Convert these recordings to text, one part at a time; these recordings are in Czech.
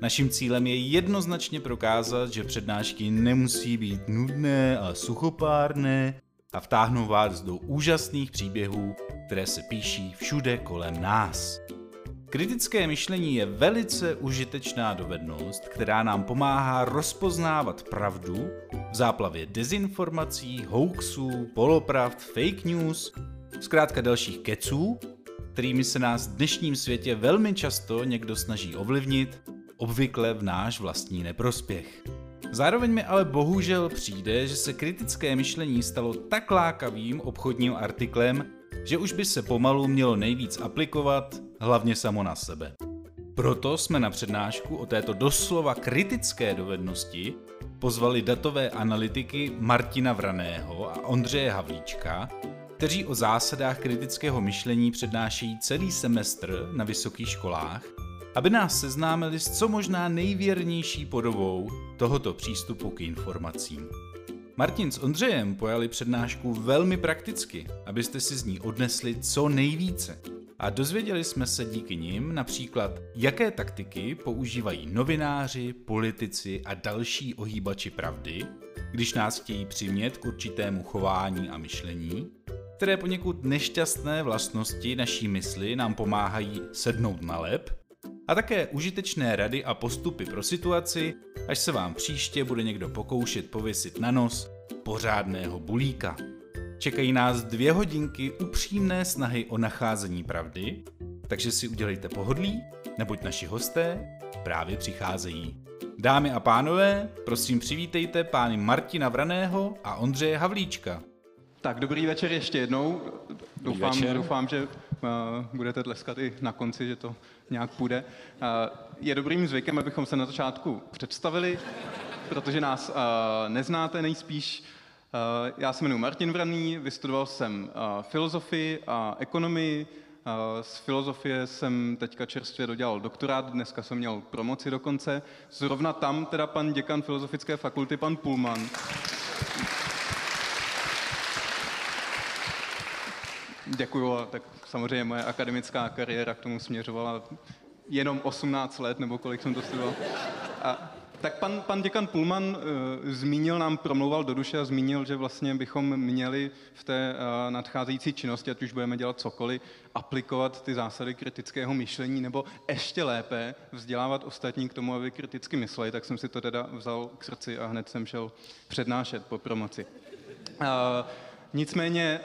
Naším cílem je jednoznačně prokázat, že přednášky nemusí být nudné a suchopárné a vtáhnou vás do úžasných příběhů, které se píší všude kolem nás. Kritické myšlení je velice užitečná dovednost, která nám pomáhá rozpoznávat pravdu v záplavě dezinformací, hoaxů, polopravd, fake news, zkrátka dalších keců, kterými se nás v dnešním světě velmi často někdo snaží ovlivnit obvykle v náš vlastní neprospěch. Zároveň mi ale bohužel přijde, že se kritické myšlení stalo tak lákavým obchodním artiklem, že už by se pomalu mělo nejvíc aplikovat, hlavně samo na sebe. Proto jsme na přednášku o této doslova kritické dovednosti pozvali datové analytiky Martina Vraného a Ondřeje Havlíčka, kteří o zásadách kritického myšlení přednášejí celý semestr na vysokých školách aby nás seznámili s co možná nejvěrnější podobou tohoto přístupu k informacím. Martin s Ondřejem pojali přednášku velmi prakticky, abyste si z ní odnesli co nejvíce. A dozvěděli jsme se díky nim například, jaké taktiky používají novináři, politici a další ohýbači pravdy, když nás chtějí přimět k určitému chování a myšlení, které poněkud nešťastné vlastnosti naší mysli nám pomáhají sednout na lep a také užitečné rady a postupy pro situaci, až se vám příště bude někdo pokoušet pověsit na nos pořádného bulíka. Čekají nás dvě hodinky upřímné snahy o nacházení pravdy, takže si udělejte pohodlí, neboť naši hosté právě přicházejí. Dámy a pánové, prosím přivítejte pány Martina Vraného a Ondřeje Havlíčka. Tak dobrý večer ještě jednou. Doufám, večer. doufám že uh, budete tleskat i na konci, že to nějak půjde. Uh, je dobrým zvykem, abychom se na začátku představili, protože nás uh, neznáte nejspíš. Uh, já se jmenuji Martin Vraný, vystudoval jsem filozofii a ekonomii. Z filozofie jsem teďka čerstvě dodělal doktorát, dneska jsem měl promoci dokonce. Zrovna tam teda pan děkan Filozofické fakulty, pan Pullman. Děkuju, tak samozřejmě moje akademická kariéra k tomu směřovala jenom 18 let, nebo kolik jsem to studoval. A, tak pan, pan děkan Pullman uh, zmínil, nám promlouval do duše a zmínil, že vlastně bychom měli v té uh, nadcházející činnosti, ať už budeme dělat cokoliv, aplikovat ty zásady kritického myšlení, nebo ještě lépe vzdělávat ostatní k tomu, aby kriticky mysleli, tak jsem si to teda vzal k srdci a hned jsem šel přednášet po promoci. Uh, Nicméně eh,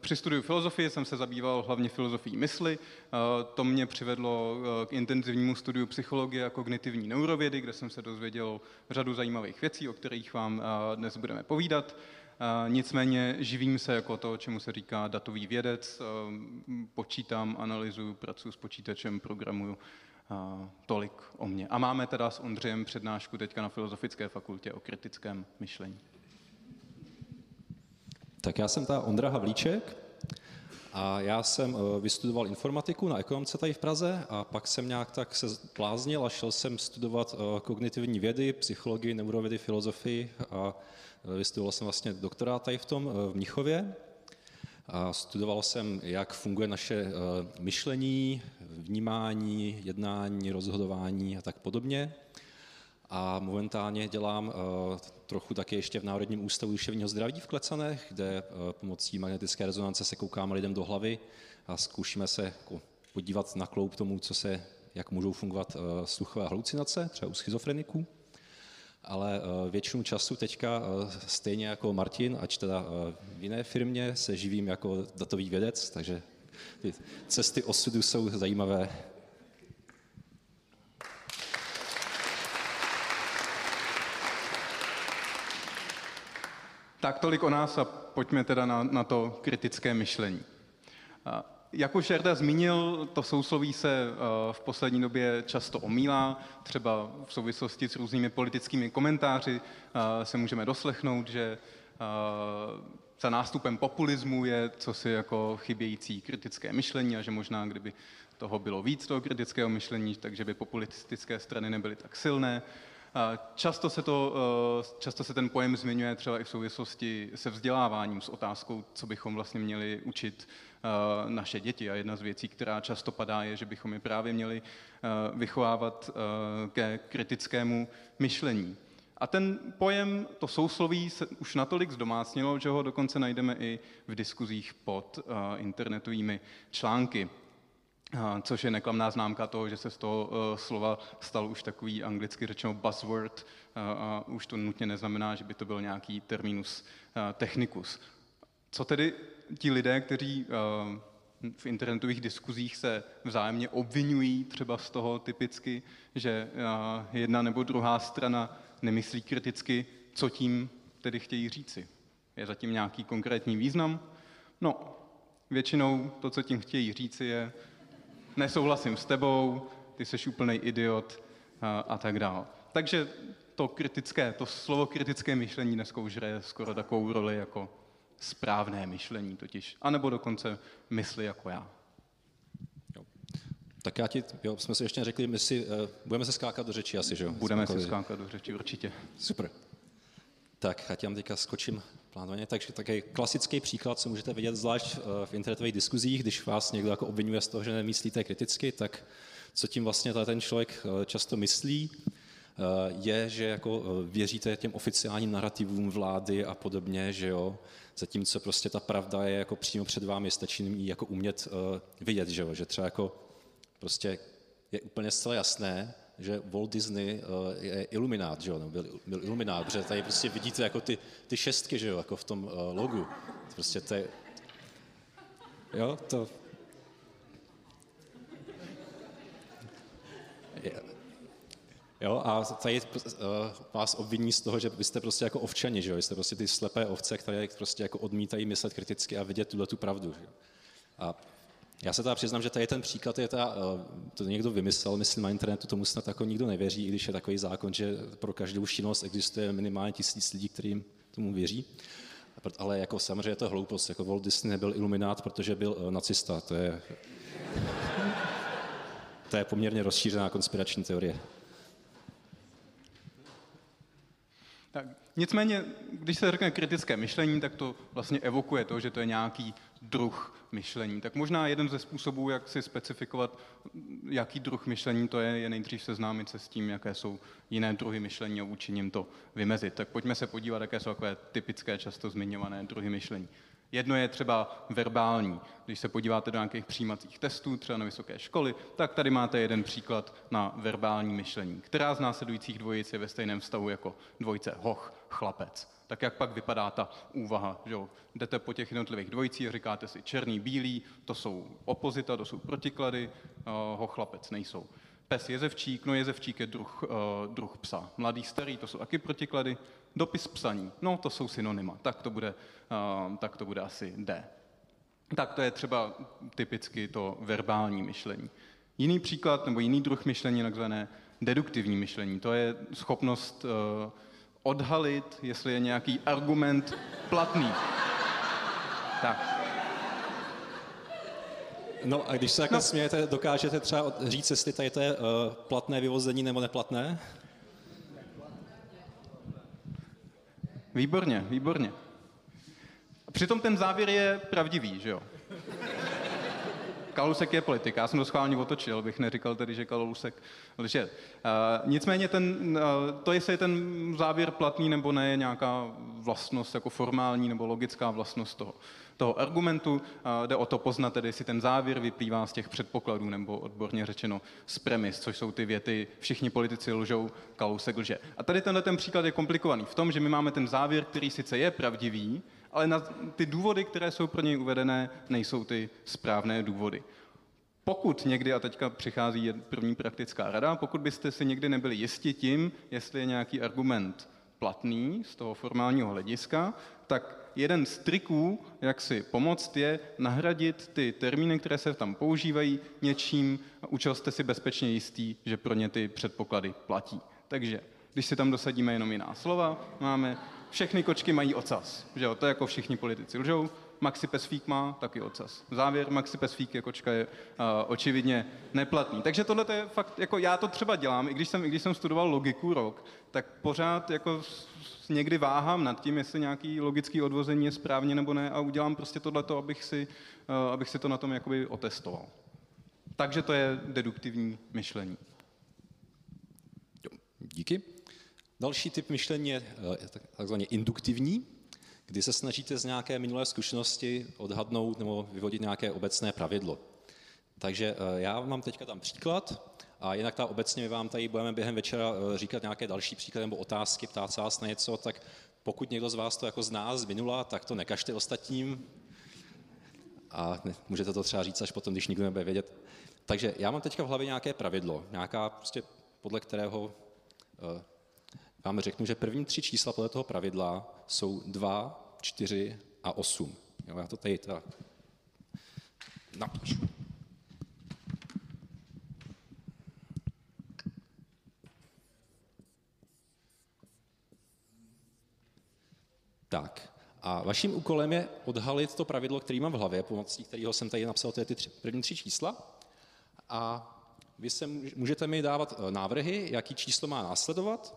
při studiu filozofie jsem se zabýval hlavně filozofií mysli. Eh, to mě přivedlo eh, k intenzivnímu studiu psychologie a kognitivní neurovědy, kde jsem se dozvěděl řadu zajímavých věcí, o kterých vám dnes budeme povídat. Nicméně živím se jako to, čemu se říká datový vědec, počítám, analyzuju, pracuji s počítačem, programuju, tolik o mě. A máme teda s Ondřejem přednášku teďka na Filozofické fakultě o kritickém myšlení. Tak já jsem ta Ondra Havlíček a já jsem eh, vystudoval informatiku na ekonomce tady v Praze a pak jsem nějak tak se pláznil a šel jsem studovat eh, kognitivní vědy, psychologii, neurovědy, filozofii a eh, vystudoval jsem vlastně doktorát tady v tom v Mnichově. A studoval jsem, jak funguje naše myšlení, vnímání, jednání, rozhodování a tak podobně a momentálně dělám uh, trochu taky ještě v Národním ústavu duševního zdraví v Klecanech, kde uh, pomocí magnetické rezonance se koukáme lidem do hlavy a zkoušíme se jako, podívat na kloup tomu, co se, jak můžou fungovat uh, sluchové halucinace, třeba u schizofreniků. Ale většinu času teďka, stejně jako Martin, ač teda v jiné firmě, se živím jako datový vědec, takže ty cesty osudu jsou zajímavé Tak tolik o nás a pojďme teda na, na to kritické myšlení. jak už Jarda zmínil, to sousloví se v poslední době často omílá, třeba v souvislosti s různými politickými komentáři se můžeme doslechnout, že za nástupem populismu je co si jako chybějící kritické myšlení a že možná, kdyby toho bylo víc, toho kritického myšlení, takže by populistické strany nebyly tak silné. Často se, to, e, často se ten pojem zmiňuje třeba i v souvislosti se vzděláváním, s otázkou, co bychom vlastně měli učit e, naše děti. A jedna z věcí, která často padá, je, že bychom je právě měli e, vychovávat ke kritickému myšlení. A ten pojem, to sousloví se už natolik zdomácnilo, že ho dokonce najdeme i v diskuzích pod internetovými články. Což je neklamná známka toho, že se z toho uh, slova stal už takový anglicky řečeno buzzword uh, a už to nutně neznamená, že by to byl nějaký terminus uh, technicus. Co tedy ti lidé, kteří v internetových diskuzích se vzájemně obvinují třeba z toho typicky, že jedna nebo druhá strana nemyslí kriticky, co tím tedy chtějí říci. Je zatím nějaký konkrétní význam? No, většinou to, co tím chtějí říci, je nesouhlasím s tebou, ty jsi úplný idiot a, a tak dále. Takže to kritické, to slovo kritické myšlení dneska už hraje skoro takovou roli jako správné myšlení totiž, anebo dokonce mysli jako já. Tak já ti, jo, jsme si ještě neřekli, my si, uh, budeme se skákat do řeči asi, že jo? Budeme se skákat do řeči, určitě. Super. Tak, já ti teďka skočím plánovaně. Takže takový klasický příklad, co můžete vidět zvlášť uh, v internetových diskuzích, když vás někdo jako obvinuje z toho, že nemyslíte kriticky, tak co tím vlastně ten člověk uh, často myslí, je, že jako věříte těm oficiálním narrativům vlády a podobně, že jo, zatímco prostě ta pravda je jako přímo před vámi, stačí ji jako umět vidět, že jo, že třeba jako Prostě je úplně zcela jasné, že Walt Disney uh, je iluminát, že jo, no, byl, byl iluminát, protože tady prostě vidíte jako ty, ty šestky, že jo, jako v tom uh, logu. Prostě to je, jo, to, Jo, a tady uh, vás obviní z toho, že vy jste prostě jako ovčani, že jo? jste prostě ty slepé ovce, které prostě jako odmítají myslet kriticky a vidět tuhle tu pravdu. Že jo? A já se teda přiznám, že tady ten příklad je ta, eh, to někdo vymyslel, myslím na internetu, tomu snad jako nikdo nevěří, i když je takový zákon, že pro každou činnost existuje minimálně tisíc lidí, kterým tomu věří. Ale jako samozřejmě je to hloupost, jako Walt Disney nebyl iluminát, protože byl uh, nacista, to je, to je poměrně rozšířená konspirační teorie. Tak, nicméně, když se řekne kritické myšlení, tak to vlastně evokuje to, že to je nějaký druh myšlení. Tak možná jeden ze způsobů, jak si specifikovat, jaký druh myšlení to je, je nejdřív seznámit se s tím, jaké jsou jiné druhy myšlení a učiním to vymezit. Tak pojďme se podívat, jaké jsou takové typické, často zmiňované druhy myšlení. Jedno je třeba verbální. Když se podíváte do nějakých přijímacích testů, třeba na vysoké školy, tak tady máte jeden příklad na verbální myšlení. Která z následujících dvojic je ve stejném stavu jako dvojice hoch, chlapec? tak jak pak vypadá ta úvaha. Že jo? Jdete po těch jednotlivých dvojicích říkáte si černý, bílý, to jsou opozita, to jsou protiklady, uh, ho chlapec nejsou. Pes jezevčík, no jezevčík je druh, uh, druh psa. Mladý, starý, to jsou taky protiklady. Dopis psaní, no to jsou synonyma, tak to bude, uh, tak to bude asi D. Tak to je třeba typicky to verbální myšlení. Jiný příklad nebo jiný druh myšlení, takzvané deduktivní myšlení, to je schopnost uh, odhalit, jestli je nějaký argument platný. Tak. No a když se takhle no. smějete, dokážete třeba říct, jestli tady to je uh, platné vyvození nebo neplatné? Výborně, výborně. Přitom ten závěr je pravdivý, že jo? Kalousek je politik, já jsem to schválně otočil, bych neříkal tedy, že Kalousek lže. Uh, nicméně ten, uh, to, jestli je ten závěr platný nebo ne, je nějaká vlastnost jako formální nebo logická vlastnost toho, toho argumentu. Uh, jde o to poznat tedy, jestli ten závěr vyplývá z těch předpokladů nebo odborně řečeno z premis, což jsou ty věty všichni politici lžou, Kalousek lže. A tady tenhle ten příklad je komplikovaný v tom, že my máme ten závěr, který sice je pravdivý, ale na ty důvody, které jsou pro něj uvedené, nejsou ty správné důvody. Pokud někdy, a teďka přichází první praktická rada, pokud byste si někdy nebyli jisti tím, jestli je nějaký argument platný z toho formálního hlediska, tak jeden z triků, jak si pomoct, je nahradit ty termíny, které se tam používají, něčím, čeho jste si bezpečně jistý, že pro ně ty předpoklady platí. Takže když si tam dosadíme jenom jiná slova, máme všechny kočky mají ocas. Že jo? To je jako všichni politici lžou, Maxi Pesfík má taky ocas. Závěr, Maxi Pesfík je kočka je uh, očividně neplatný. Takže tohle je fakt, jako já to třeba dělám, i když jsem, i když jsem studoval logiku rok, tak pořád jako někdy váhám nad tím, jestli nějaký logický odvození je správně nebo ne a udělám prostě tohleto, abych si, uh, abych si to na tom jakoby otestoval. Takže to je deduktivní myšlení. Díky. Další typ myšlení je eh, takzvaně induktivní, kdy se snažíte z nějaké minulé zkušenosti odhadnout nebo vyvodit nějaké obecné pravidlo. Takže eh, já mám teďka tam příklad a jinak ta obecně my vám tady budeme během večera eh, říkat nějaké další příklady nebo otázky, ptát se vás na něco, tak pokud někdo z vás to jako zná z minula, tak to nekažte ostatním a můžete to třeba říct až potom, když nikdo nebude vědět. Takže já mám teďka v hlavě nějaké pravidlo, nějaká prostě podle kterého vám řeknu, že první tři čísla podle toho pravidla jsou 2, 4 a 8. Jo, já to tady teda napíšu. Tak, a vaším úkolem je odhalit to pravidlo, který mám v hlavě, pomocí kterého jsem tady napsal ty tři, první tři čísla. A vy se můžete mi dávat eh, návrhy, jaký číslo má následovat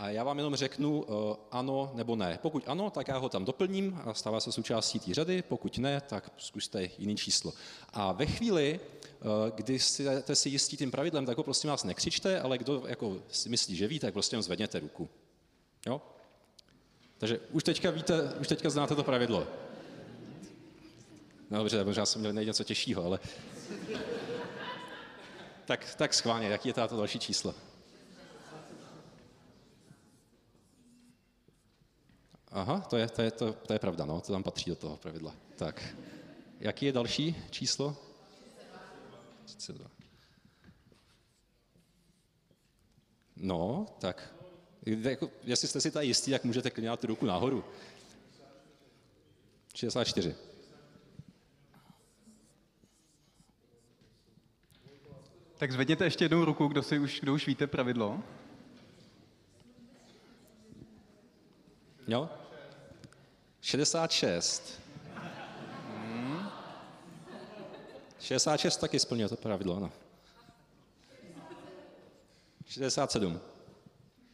a já vám jenom řeknu uh, ano nebo ne. Pokud ano, tak já ho tam doplním a stává se součástí té řady, pokud ne, tak zkuste jiný číslo. A ve chvíli, uh, kdy jste si jistí tím pravidlem, tak ho prostě vás nekřičte, ale kdo jako si myslí, že ví, tak prostě jenom zvedněte ruku. Jo? Takže už teďka víte, už teďka znáte to pravidlo. No dobře, možná jsem měl najít něco těžšího, ale... tak, tak schválně, jaký je to další číslo? Aha, to je, to, je, to, to je pravda, no, to tam patří do toho pravidla. Tak, jaký je další číslo? 32. No, tak, jako, jestli jste si tady jistí, jak můžete klidně tu ruku nahoru. 64. Tak zvedněte ještě jednou ruku, kdo, si už, kdo už víte pravidlo. Jo? 66. Hmm. 66 taky splňuje to pravidlo, ano. 67.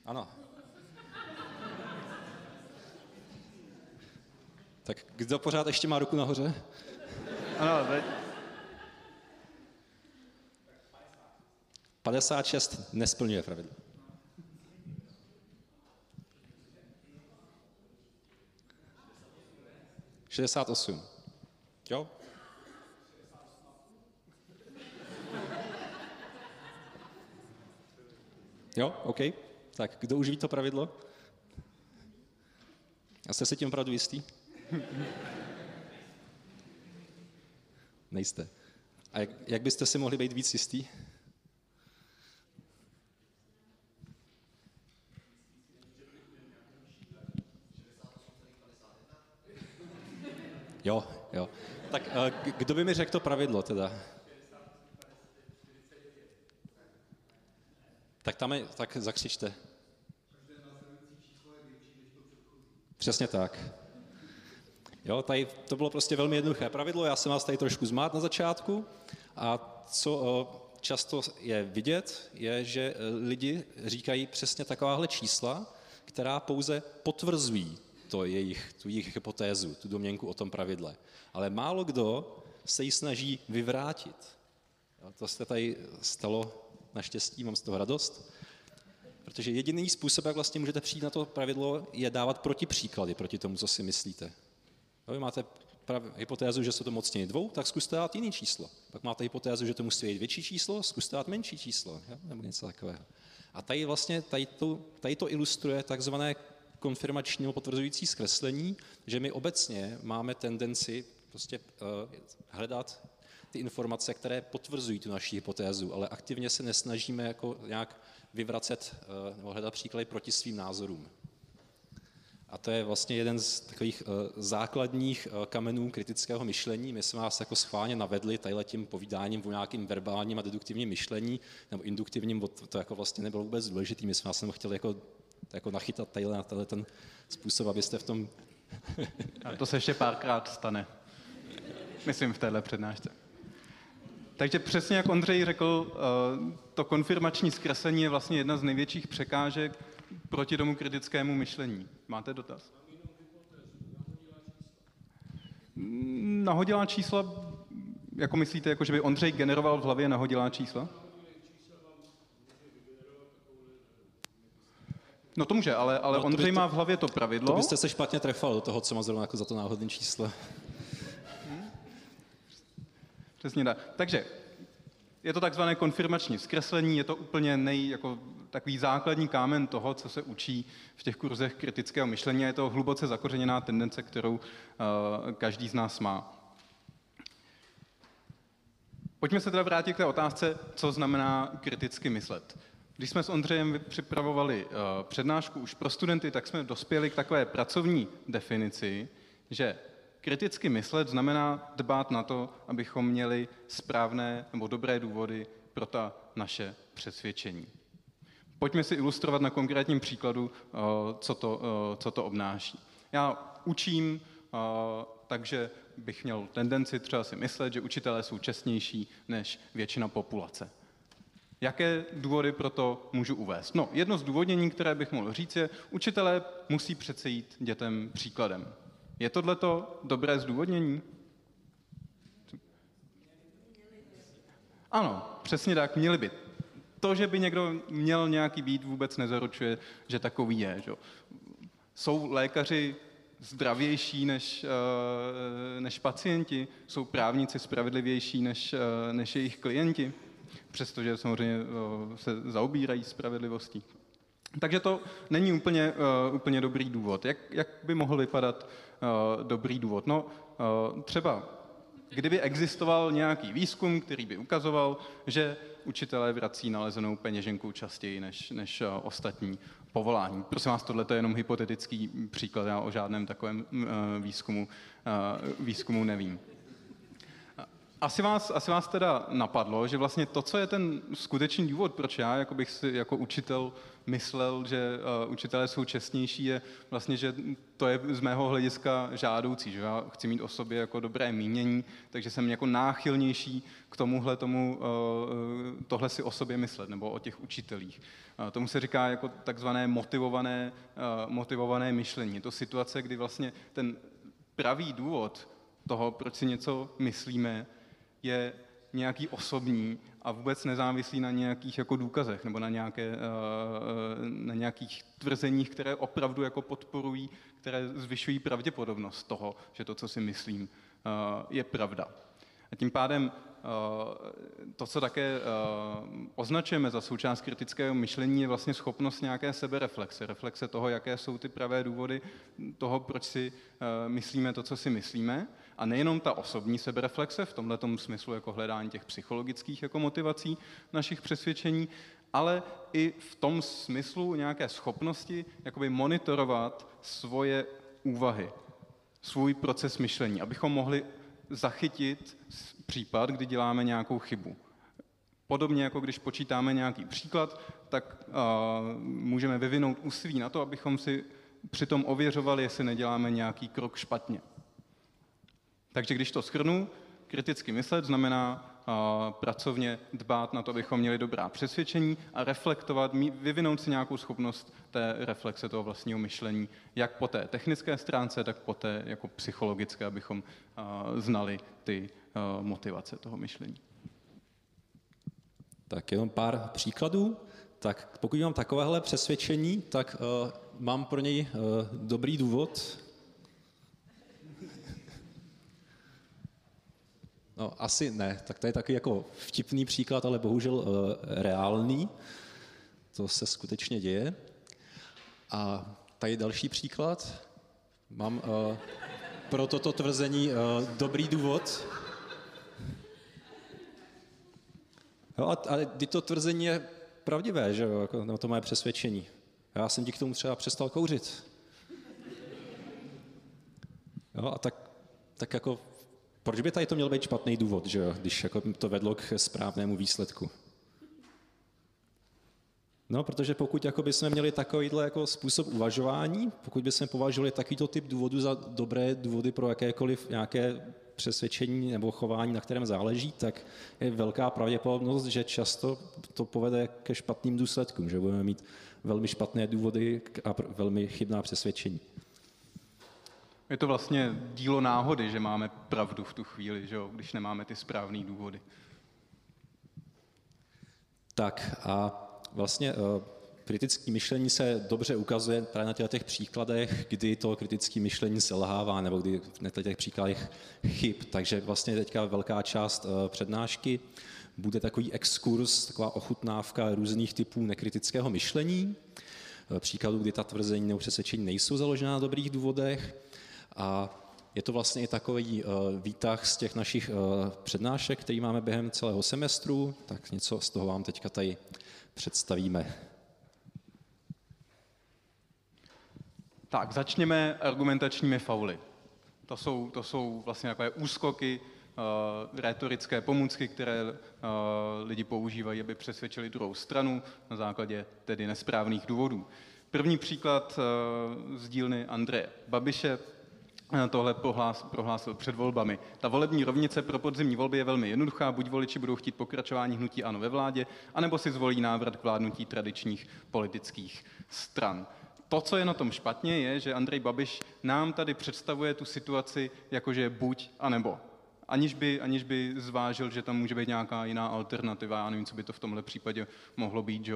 Ano. Tak kdo pořád ještě má ruku nahoře? Ano, teď. 56 nesplňuje pravidlo. 68. Jo? Jo, OK. Tak kdo už ví to pravidlo? A jste si tím opravdu jistý? Nejste. A jak, jak byste si mohli být víc jistý? Jo, jo. Tak eh, kdo by mi řekl to pravidlo teda? Tak tam je, tak zakřičte. Přesně tak. Jo, tady to bylo prostě velmi jednoduché pravidlo, já jsem vás tady trošku zmát na začátku a co eh, často je vidět, je, že eh, lidi říkají přesně takováhle čísla, která pouze potvrzují to jejich, tu jejich hypotézu, tu domněnku o tom pravidle. Ale málo kdo se ji snaží vyvrátit. To se tady stalo naštěstí, mám z toho radost. Protože jediný způsob, jak vlastně můžete přijít na to pravidlo, je dávat protipříklady proti tomu, co si myslíte. Jo, vy máte prav, hypotézu, že se to mocněji dvou, tak zkuste dát jiný číslo. Pak máte hypotézu, že to musí být větší číslo, zkuste dát menší číslo, jo? nebo něco takového. A tady vlastně tady to, tady to ilustruje takzvané konfirmační nebo potvrzující zkreslení, že my obecně máme tendenci prostě uh, hledat ty informace, které potvrzují tu naši hypotézu, ale aktivně se nesnažíme jako nějak vyvracet uh, nebo hledat příklady proti svým názorům. A to je vlastně jeden z takových uh, základních kamenů kritického myšlení. My jsme vás jako schválně navedli tím povídáním o nějakým verbálním a deduktivním myšlení, nebo induktivním, to jako vlastně nebylo vůbec důležité. My jsme vás chtěli jako, jako nachytat tadyhle na tenhle ten způsob, abyste v tom... a to se ještě párkrát stane. Myslím v téhle přednášce. Takže přesně jak Ondřej řekl, eh, to konfirmační zkreslení je vlastně jedna z největších překážek proti tomu kritickému myšlení. Máte dotaz? Nahodilá čísla, jako myslíte, jako že by Ondřej generoval v hlavě nahodilá čísla? No to může, ale, ale no, Ondřej to, má v hlavě to pravidlo. To byste se špatně trefal do toho, co má zrovna jako za to náhodné číslo. Přesně tak. Takže je to takzvané konfirmační zkreslení, je to úplně nej, jako takový základní kámen toho, co se učí v těch kurzech kritického myšlení a je to hluboce zakořeněná tendence, kterou uh, každý z nás má. Pojďme se teda vrátit k té otázce, co znamená kriticky myslet. Když jsme s Ondřejem připravovali uh, přednášku už pro studenty, tak jsme dospěli k takové pracovní definici, že Kriticky myslet znamená dbát na to, abychom měli správné nebo dobré důvody pro ta naše přesvědčení. Pojďme si ilustrovat na konkrétním příkladu, eh, co to, eh, co to obnáší. Já učím, eh, takže bych měl tendenci třeba si myslet, že učitelé jsou čestnější než většina populace. Jaké důvody pro to můžu uvést? No, jedno z důvodnění, které bych mohl říct, je, učitelé musí přece jít dětem příkladem. Je tohleto dobré zdůvodnění? Ano, přesně tak, měli by. To, že by někdo měl nějaký být, vůbec nezaručuje, že takový je. Že? Jsou lékaři zdravější než, eh, než pacienti? Jsou právníci spravedlivější než, eh, než jejich klienti? Přestože samozřejmě eh, se zaobírají spravedlivostí. Takže to není úplně, úplně dobrý důvod. Jak, jak by mohl vypadat Eh, dobrý důvod. No, eh, třeba kdyby existoval nějaký výzkum, který by ukazoval, že učitelé vrací nalezenou peněženku častěji než, než eh, ostatní povolání. Prosím vás, tohle je jenom hypotetický příklad, já o žádném takovém výzkumu, výzkumu nevím. Asi vás, asi vás teda napadlo, že vlastně to, co je ten skutečný důvod, proč já jako bych si jako učitel myslel, že uh, učitelé jsou čestnější, je vlastně, že to je z mého hlediska žádoucí, že já chci mít o sobě jako dobré mínění, takže jsem jako náchylnější k tomuhle tomu, uh, tohle si o sobě myslet, nebo o těch učitelích. Uh, tomu se říká jako takzvané motivované, uh, motivované myšlení. Je to situace, kdy vlastně ten pravý důvod toho, proč si něco myslíme, je nějaký osobní a vůbec nezávislý na nějakých jako důkazech nebo na, nějaké, eh, eh, na nějakých tvrzeních, které opravdu jako podporují, které zvyšují pravděpodobnost toho, že to, co si myslím, eh, je pravda. A tím pádem to, co také označujeme za součást kritického myšlení, je vlastně schopnost nějaké sebereflexe, reflexe toho, jaké jsou ty pravé důvody toho, proč si myslíme to, co si myslíme. A nejenom ta osobní sebereflexe, v tomhle smyslu jako hledání těch psychologických jako motivací našich přesvědčení, ale i v tom smyslu nějaké schopnosti jakoby monitorovat svoje úvahy, svůj proces myšlení, abychom mohli zachytit případ, kdy děláme nějakou chybu. Podobně jako když počítáme nějaký příklad, tak uh, můžeme vyvinout úsilí na to, abychom si přitom ověřovali, jestli neděláme nějaký krok špatně. Takže když to schrnu, kriticky myslet znamená uh, pracovně dbát na to, abychom měli dobrá přesvědčení a reflektovat, vyvinout si nějakou schopnost té reflexe toho vlastního myšlení, jak po té technické stránce, tak po té jako psychologické, abychom uh, znali ty uh, motivace toho myšlení. Tak jenom pár příkladů. Tak pokud mám takovéhle přesvědčení, tak uh, mám pro něj uh, dobrý důvod, No, asi ne. Tak to je takový jako vtipný příklad, ale bohužel uh, reálný. To se skutečně děje. A tady další příklad. Mám uh, pro toto tvrzení uh, dobrý důvod. Jo, a, ale to tvrzení je pravdivé, že jo, jako, no, to moje přesvědčení. Já jsem díky tomu třeba přestal kouřit. Jo, a tak, tak jako, proč by tady to měl být špatný důvod, že jo, když jako to vedlo k správnému výsledku? No, protože pokud jako bychom měli takovýhle jako způsob uvažování, pokud bychom považovali takovýto typ důvodů za dobré důvody pro jakékoliv nějaké přesvědčení nebo chování, na kterém záleží, tak je velká pravděpodobnost, že často to povede ke špatným důsledkům, že budeme mít velmi špatné důvody a velmi chybná přesvědčení. Je to vlastně dílo náhody, že máme pravdu v tu chvíli, že jo, když nemáme ty správné důvody. Tak a vlastně uh, kritické myšlení se dobře ukazuje právě na těch příkladech, kdy to kritické myšlení selhává, nebo kdy na těch příkladech chyb. Takže vlastně teďka velká část uh, přednášky bude takový exkurs, taková ochutnávka různých typů nekritického myšlení, uh, příkladů, kdy ta tvrzení nebo přesvědčení nejsou založena na dobrých důvodech. A je to vlastně i takový uh, výtah z těch našich uh, přednášek, který máme během celého semestru, tak něco z toho vám teďka tady představíme. Tak, začněme argumentačními fauly. To jsou, to jsou vlastně takové úskoky, uh, retorické pomůcky, které uh, lidi používají, aby přesvědčili druhou stranu na základě tedy nesprávných důvodů. První příklad uh, z dílny Andreje Babiše, tohle prohlásil před volbami. Ta volební rovnice pro podzimní volby je velmi jednoduchá, buď voliči budou chtít pokračování hnutí ANO ve vládě, anebo si zvolí návrat k vládnutí tradičních politických stran. To, co je na tom špatně, je, že Andrej Babiš nám tady představuje tu situaci, jakože buď a nebo aniž by, aniž by zvážil, že tam může být nějaká jiná alternativa. Já nevím, co by to v tomhle případě mohlo být, že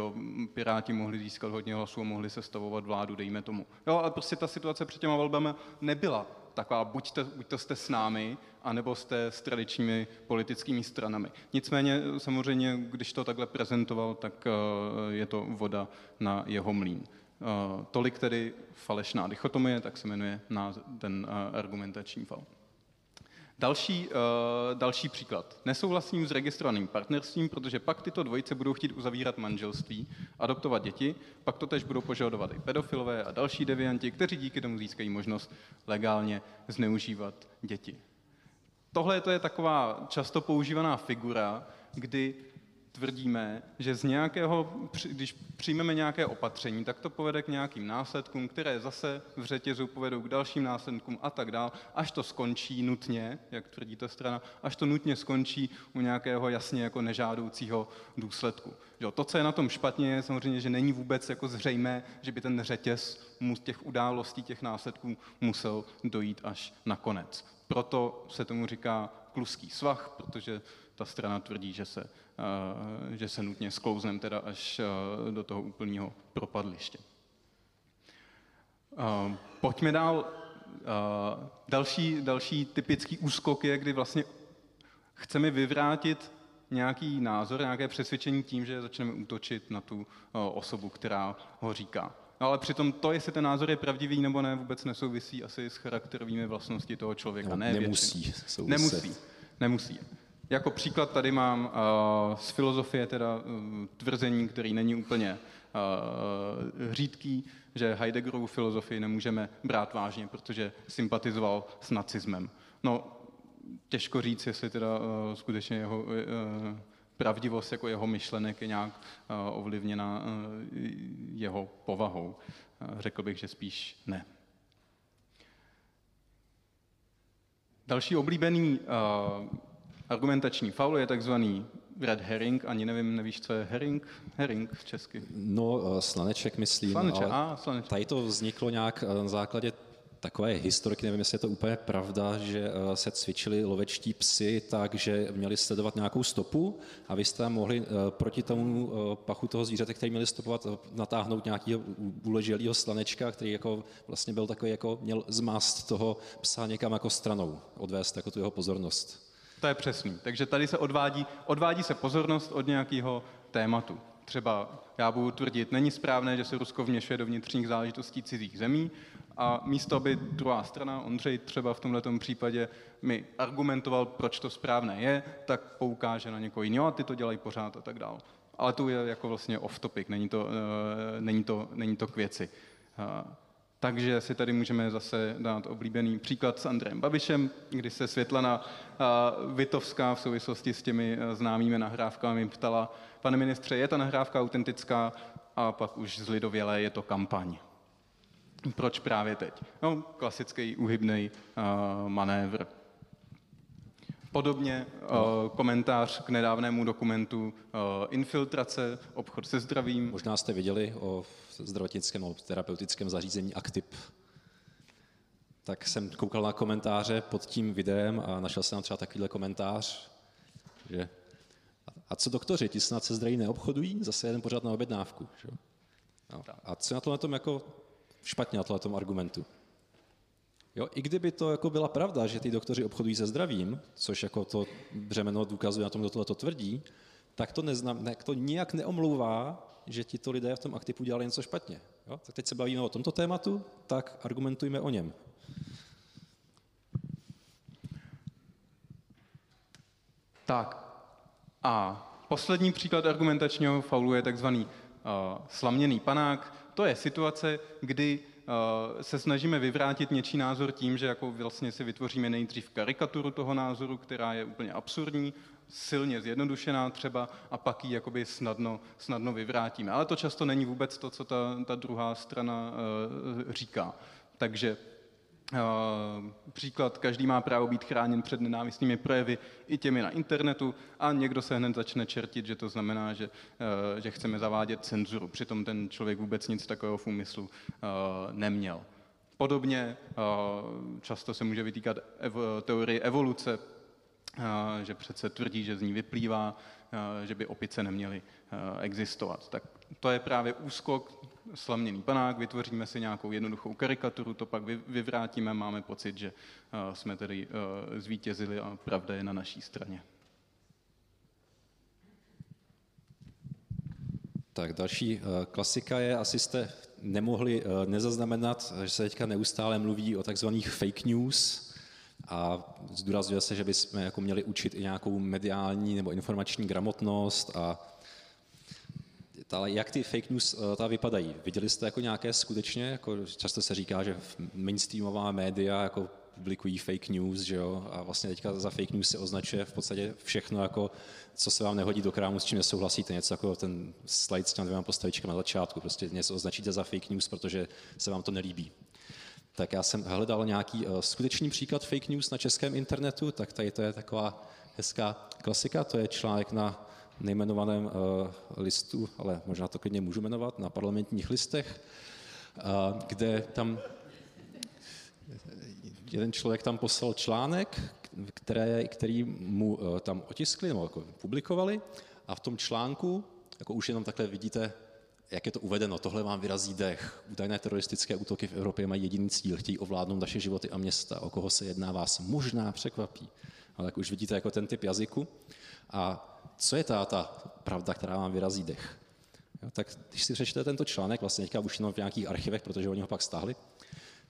Piráti mohli získat hodně hlasů a mohli sestavovat vládu, dejme tomu. Jo, ale prostě ta situace před těma volbami nebyla taková, buď to, buď to jste s námi, anebo jste s tradičními politickými stranami. Nicméně samozřejmě, když to takhle prezentoval, tak eh, je to voda na jeho mlín. Eh, tolik tedy falešná dichotomie, tak se jmenuje ten eh, argumentační fal. Další, uh, další příklad. Nesouhlasím s registrovaným partnerstvím, protože pak tyto dvojice budou chtít uzavírat manželství, adoptovat děti, pak to tež budou požadovat i pedofilové a další devianti, kteří díky tomu získají možnost legálně zneužívat děti. Tohle to je taková často používaná figura, kdy tvrdíme, že z nějakého, když přijmeme nějaké opatření, tak to povede k nějakým následkům, které zase v řetězu povedou k dalším následkům a tak dál, až to skončí nutně, jak tvrdí ta strana, až to nutně skončí u nějakého jasně jako nežádoucího důsledku. Jo, to, co je na tom špatně, je samozřejmě, že není vůbec jako zřejmé, že by ten řetěz těch událostí, těch následků musel dojít až na konec. Proto se tomu říká kluský svah, protože ta strana tvrdí, že se že se nutně sklouznem teda až eh, do toho úplného propadliště. Eh, pojďme dál. Další, další typický úskok je, kdy vlastně chceme vyvrátit nějaký názor, nějaké přesvědčení tím, že začneme útočit na tu osobu, která ho říká. No ale přitom to, jestli ten názor je pravdivý nebo ne, vůbec nesouvisí asi s charakterovými vlastností toho člověka. No, ne nemusí. Nemusí. Nemusí. Jako příklad tady mám uh, z filozofie teda uh, tvrzení, který není úplně uh, řídký, že Heideggerovu filozofii nemůžeme brát vážně, protože sympatizoval s nacismem. No, těžko říct, jestli teda uh, skutečně jeho uh, pravdivost jako jeho myšlenek je nějak uh, ovlivněna uh, jeho povahou. Uh, řekl bych, že spíš ne. Další oblíbený uh, Argumentační faul je takzvaný red herring, ani nevím, nevíš, co je herring? Herring v česky. No, eh, slaneček myslím. Slaneče, ale a, slaneček. Tady to vzniklo nějak eh, na základě takové historiky, nevím, jestli je to úplně pravda, že eh, se cvičili lovečtí psy tak, že měli sledovat nějakou stopu a vy jste mohli proti tomu pachu toho zvířete, který měli stopovat, natáhnout nějakého uleželého slanečka, který jako vlastně byl takový, jako měl zmást toho psa někam jako stranou, odvést jako tu jeho pozornost. To je přesný. Takže tady se odvádí, odvádí se pozornost od nějakého tématu. Třeba já budu tvrdit, není správné, že se Rusko vměšuje do vnitřních záležitostí cizích zemí a místo, aby druhá strana, Ondřej třeba v tomto případě, mi argumentoval, proč to správné je, tak poukáže na někoho jiného a ty to dělají pořád a tak dál. Ale tu je jako vlastně off topic, není to, uh, není to, není to k věci. Uh, Takže si tady můžeme zase dát oblíbený příklad s Andrejem Babišem, kdy se Světlana Vitovská v souvislosti s těmi známými nahrávkami ptala, pane ministře, je ta nahrávka autentická? A pak už zlidovělé je to kampaň. Proč právě teď? No, klasický uhybný uh, manévr. Podobně komentář k nedávnému dokumentu Infiltrace, obchod se zdravím. Možná jste viděli o zdravotnickém nebo terapeutickém zařízení Actip. Tak jsem koukal na komentáře pod tím videem a našel jsem tam třeba takovýhle komentář, že a co doktoři, ti snad se zdraví neobchodují? Zase jeden pořád na objednávku. Že? No. A co na tom jako špatně na tomhle argumentu? Jo, I kdyby to jako byla pravda, že ty doktoři obchodují se zdravím, což jako to břemeno důkazuje na tom, kdo tohle to tvrdí, tak to, neznam, ne, to nijak neomlouvá, že ti to lidé v tom aktivu dělali něco špatně. Jo? Tak teď se bavíme o tomto tématu, tak argumentujme o něm. Tak a poslední příklad argumentačního faulu je takzvaný uh, slaměný panák. To je situace, kdy uh, se snažíme vyvrátit něčí názor tím, že jako vlastně si vytvoříme nejdřív karikaturu toho názoru, která je úplně absurdní, silně zjednodušená třeba a pak ji jakoby snadno, snadno vyvrátíme. Ale to často není vůbec to, co ta, ta druhá strana uh, říká. Takže Uh, příklad, každý má právo být chráněn před nenávistnými projevy i těmi na internetu a někdo se hned začne čertit, že to znamená, že, uh, že chceme zavádět cenzuru. Přitom ten člověk vůbec nic takového v úmyslu uh, neměl. Podobně často se může vytýkat ev- teorie evoluce, že přece tvrdí, že z ní vyplývá, že by opice neměly existovat. Tak to je právě úskok slaměný panák, vytvoříme si nějakou jednoduchou karikaturu, to pak vyvrátíme, máme pocit, že eh, jsme tedy eh, zvítězili a pravda je na naší straně. Tak další eh, klasika je, asi jste nemohli nezaznamenat, že se teďka neustále mluví o takzvaných fake news a zdůrazňuje se, že bychom jako měli učit i nějakou mediální nebo informační gramotnost a ale jak ty fake news uh, ta vypadají? Viděli jste jako nějaké skutečně, jako často se říká, že mainstreamová média jako publikují fake news, že jo, a vlastně teďka za fake news se označuje v podstatě všechno, jako, co se vám nehodí do krámu, s čím nesouhlasíte, něco jako ten slide s těmi dvěma postavičkami na začátku, prostě něco označíte za fake news, protože se vám to nelíbí. Tak já jsem hledal nějaký uh, skutečný příklad fake news na českém internetu, tak tady to je taková hezká klasika, to je článek na nejmenovaném uh, listu, ale možná to klidně můžu jmenovat, na parlamentních listech, uh, kde tam jeden člověk tam poslal článek, které, který mu tam otiskli nebo jako publikovali a v tom článku, jako už jenom takhle vidíte, jak je to uvedeno, tohle vám vyrazí dech. Údajné teroristické útoky v Evropě mají jediný cíl, chtějí ovládnout naše životy a města. O koho se jedná, vás možná překvapí. Ale tak už vidíte jako ten typ jazyku. A co je ta, ta pravda, která vám vyrazí dech? Jo, tak když si přečtete tento článek, vlastně teďka už jenom v nějakých archivech, protože oni ho pak stáhli,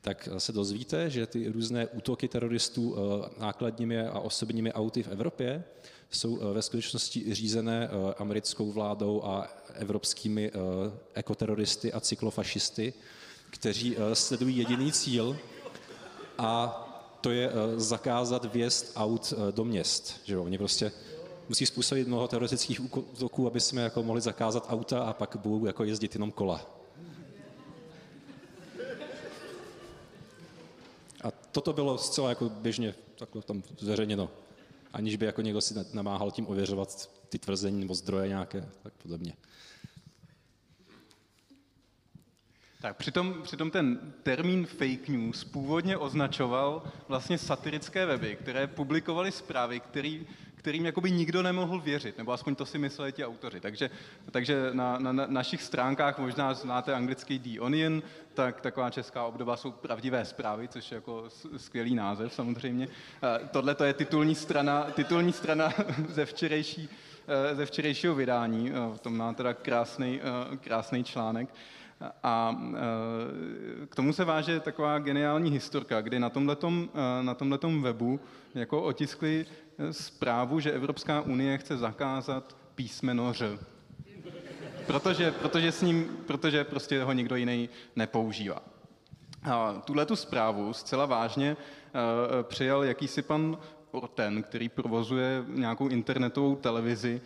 tak se dozvíte, že ty různé útoky teroristů eh, nákladními a osobními auty v Evropě jsou eh, ve skutečnosti řízené eh, americkou vládou a evropskými ekoteroristy a cyklofašisty, kteří sledují jediný cíl a to je zakázat vjezd aut do měst. Že oni prostě musí způsobit mnoho teoretických útoků, aby jsme jako mohli zakázat auta a pak budou jako jezdit jenom kola. A toto bylo zcela jako běžně takhle tam zveřejněno, aniž by jako někdo si namáhal tím ověřovat ty tvrzení nebo zdroje nějaké, tak podobně. Tak přitom, přitom ten termín fake news původně označoval vlastně satirické weby, které publikovaly zprávy, který, kterým jakoby nikdo nemohl věřit, nebo aspoň to si mysleli ti autoři. Takže, takže na, na, na našich stránkách možná znáte anglický The Onion, tak taková česká obdoba jsou pravdivé zprávy, což je jako skvělý název samozřejmě. Tohle to je titulní strana, titulní strana ze včerejší, eh, ze včerejšího vydání, v tom má teda krásný, eh, krásný článek. A eh, k tomu se váže taková geniální historka, kdy na tomhletom, na tomhletom webu jako otiskli zprávu, že Evropská unie chce zakázat písmeno Ř. Protože, protože, s ním, protože prostě ho nikdo jiný nepoužívá. Tuhle tu zprávu zcela vážně přijal jakýsi pan Orten, který provozuje nějakou internetovou televizi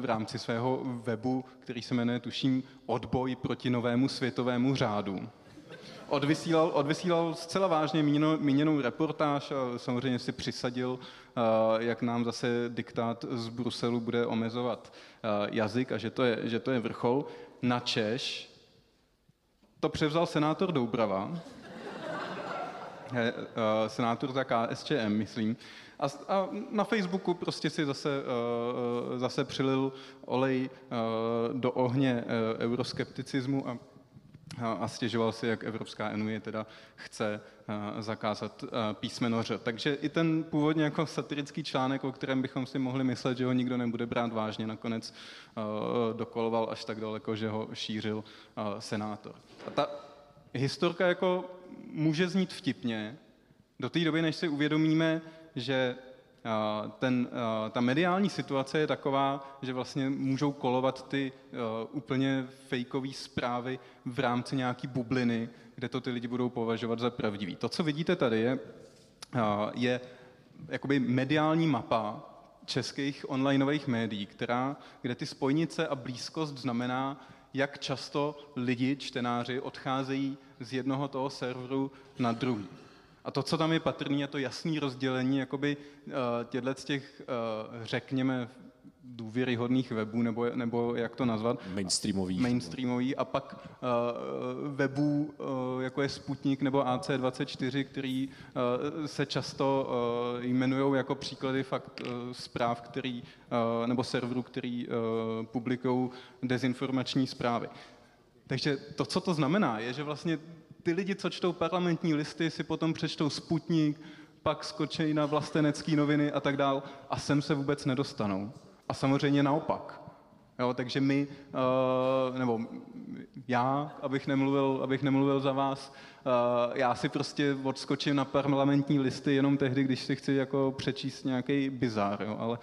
v rámci svého webu, který se jmenuje, tuším, Odboj proti novému světovému řádu odvysílal, odvysílal zcela vážně míněno, míněnou reportáž a samozřejmě si přisadil, jak nám zase diktát z Bruselu bude omezovat jazyk a že to je, že to je vrchol. Na Češ to převzal senátor Doubrava, senátor za KSČM, myslím. A, a na Facebooku prostě si zase, zase přilil olej do ohně euroskepticismu a a stěžoval si, jak Evropská unie teda chce zakázat písmeno Ř. Takže i ten původně jako satirický článek, o kterém bychom si mohli myslet, že ho nikdo nebude brát vážně, nakonec dokoloval až tak daleko, že ho šířil senátor. A ta historka jako může znít vtipně, do té doby, než si uvědomíme, že ten, ta mediální situace je taková, že vlastně můžou kolovat ty úplně fejkové zprávy v rámci nějaký bubliny, kde to ty lidi budou považovat za pravdivý. To, co vidíte tady, je, je jakoby mediální mapa českých onlineových médií, která, kde ty spojnice a blízkost znamená, jak často lidi, čtenáři, odcházejí z jednoho toho serveru na druhý. A to, co tam je patrný, je to jasné rozdělení jakoby uh, těchto z těch, uh, řekněme, důvěryhodných webů, nebo, nebo jak to nazvat? Mainstreamový. Mainstreamový a pak uh, webů, uh, jako je Sputnik nebo AC24, který uh, se často uh, jmenují jako příklady fakt uh, zpráv, který, uh, nebo serverů, který uh, publikují dezinformační zprávy. Takže to, co to znamená, je, že vlastně ty lidi, co čtou parlamentní listy, si potom přečtou Sputnik, pak skočí na vlastenecké noviny a tak dál a sem se vůbec nedostanou. A samozřejmě naopak. Jo, takže my, uh, nebo já, abych nemluvil, abych nemluvil za vás, já si prostě odskočím na parlamentní listy jenom tehdy, když si chci jako přečíst nějaký bizár, jo, ale...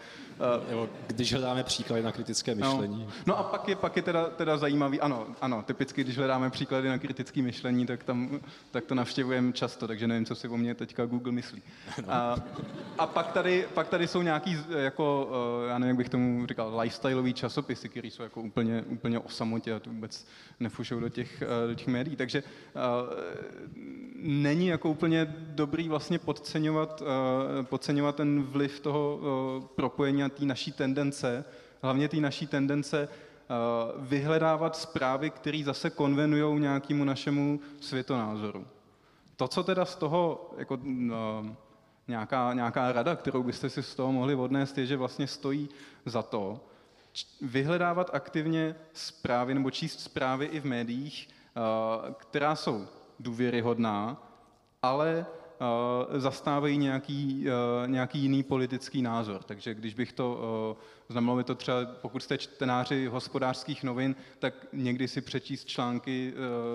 Jo, když hledáme příklady na kritické no. myšlení. No, no a pak je, pak je teda, teda zajímavý, ano, ano, typicky, když hledáme příklady na kritické myšlení, tak, tam, tak to navštěvujeme často, takže nevím, co si o mě teďka Google myslí. No. A, a pak, tady, pak tady jsou nějaký, jako, já nevím, jak bych tomu říkal, lifestyleový časopisy, které jsou jako úplně, úplně o samotě a to vůbec nefušou do těch, do těch médií. Takže není jako úplně dobrý vlastně podceňovat, uh, podceňovat ten vliv toho uh, propojení a té naší tendence, hlavně té naší tendence uh, vyhledávat zprávy, které zase konvenují nějakému našemu světonázoru. To, co teda z toho, jako, nějaká, nějaká rada, kterou byste si z toho mohli odnést, je, že vlastně stojí za to vyhledávat aktivně zprávy nebo číst zprávy i v médiích, která jsou důvěryhodná, ale uh, zastávají nějaký, uh, nějaký jiný politický názor. Takže když bych to, uh, znamenalo by to třeba, pokud jste čtenáři hospodářských novin, tak někdy si přečíst články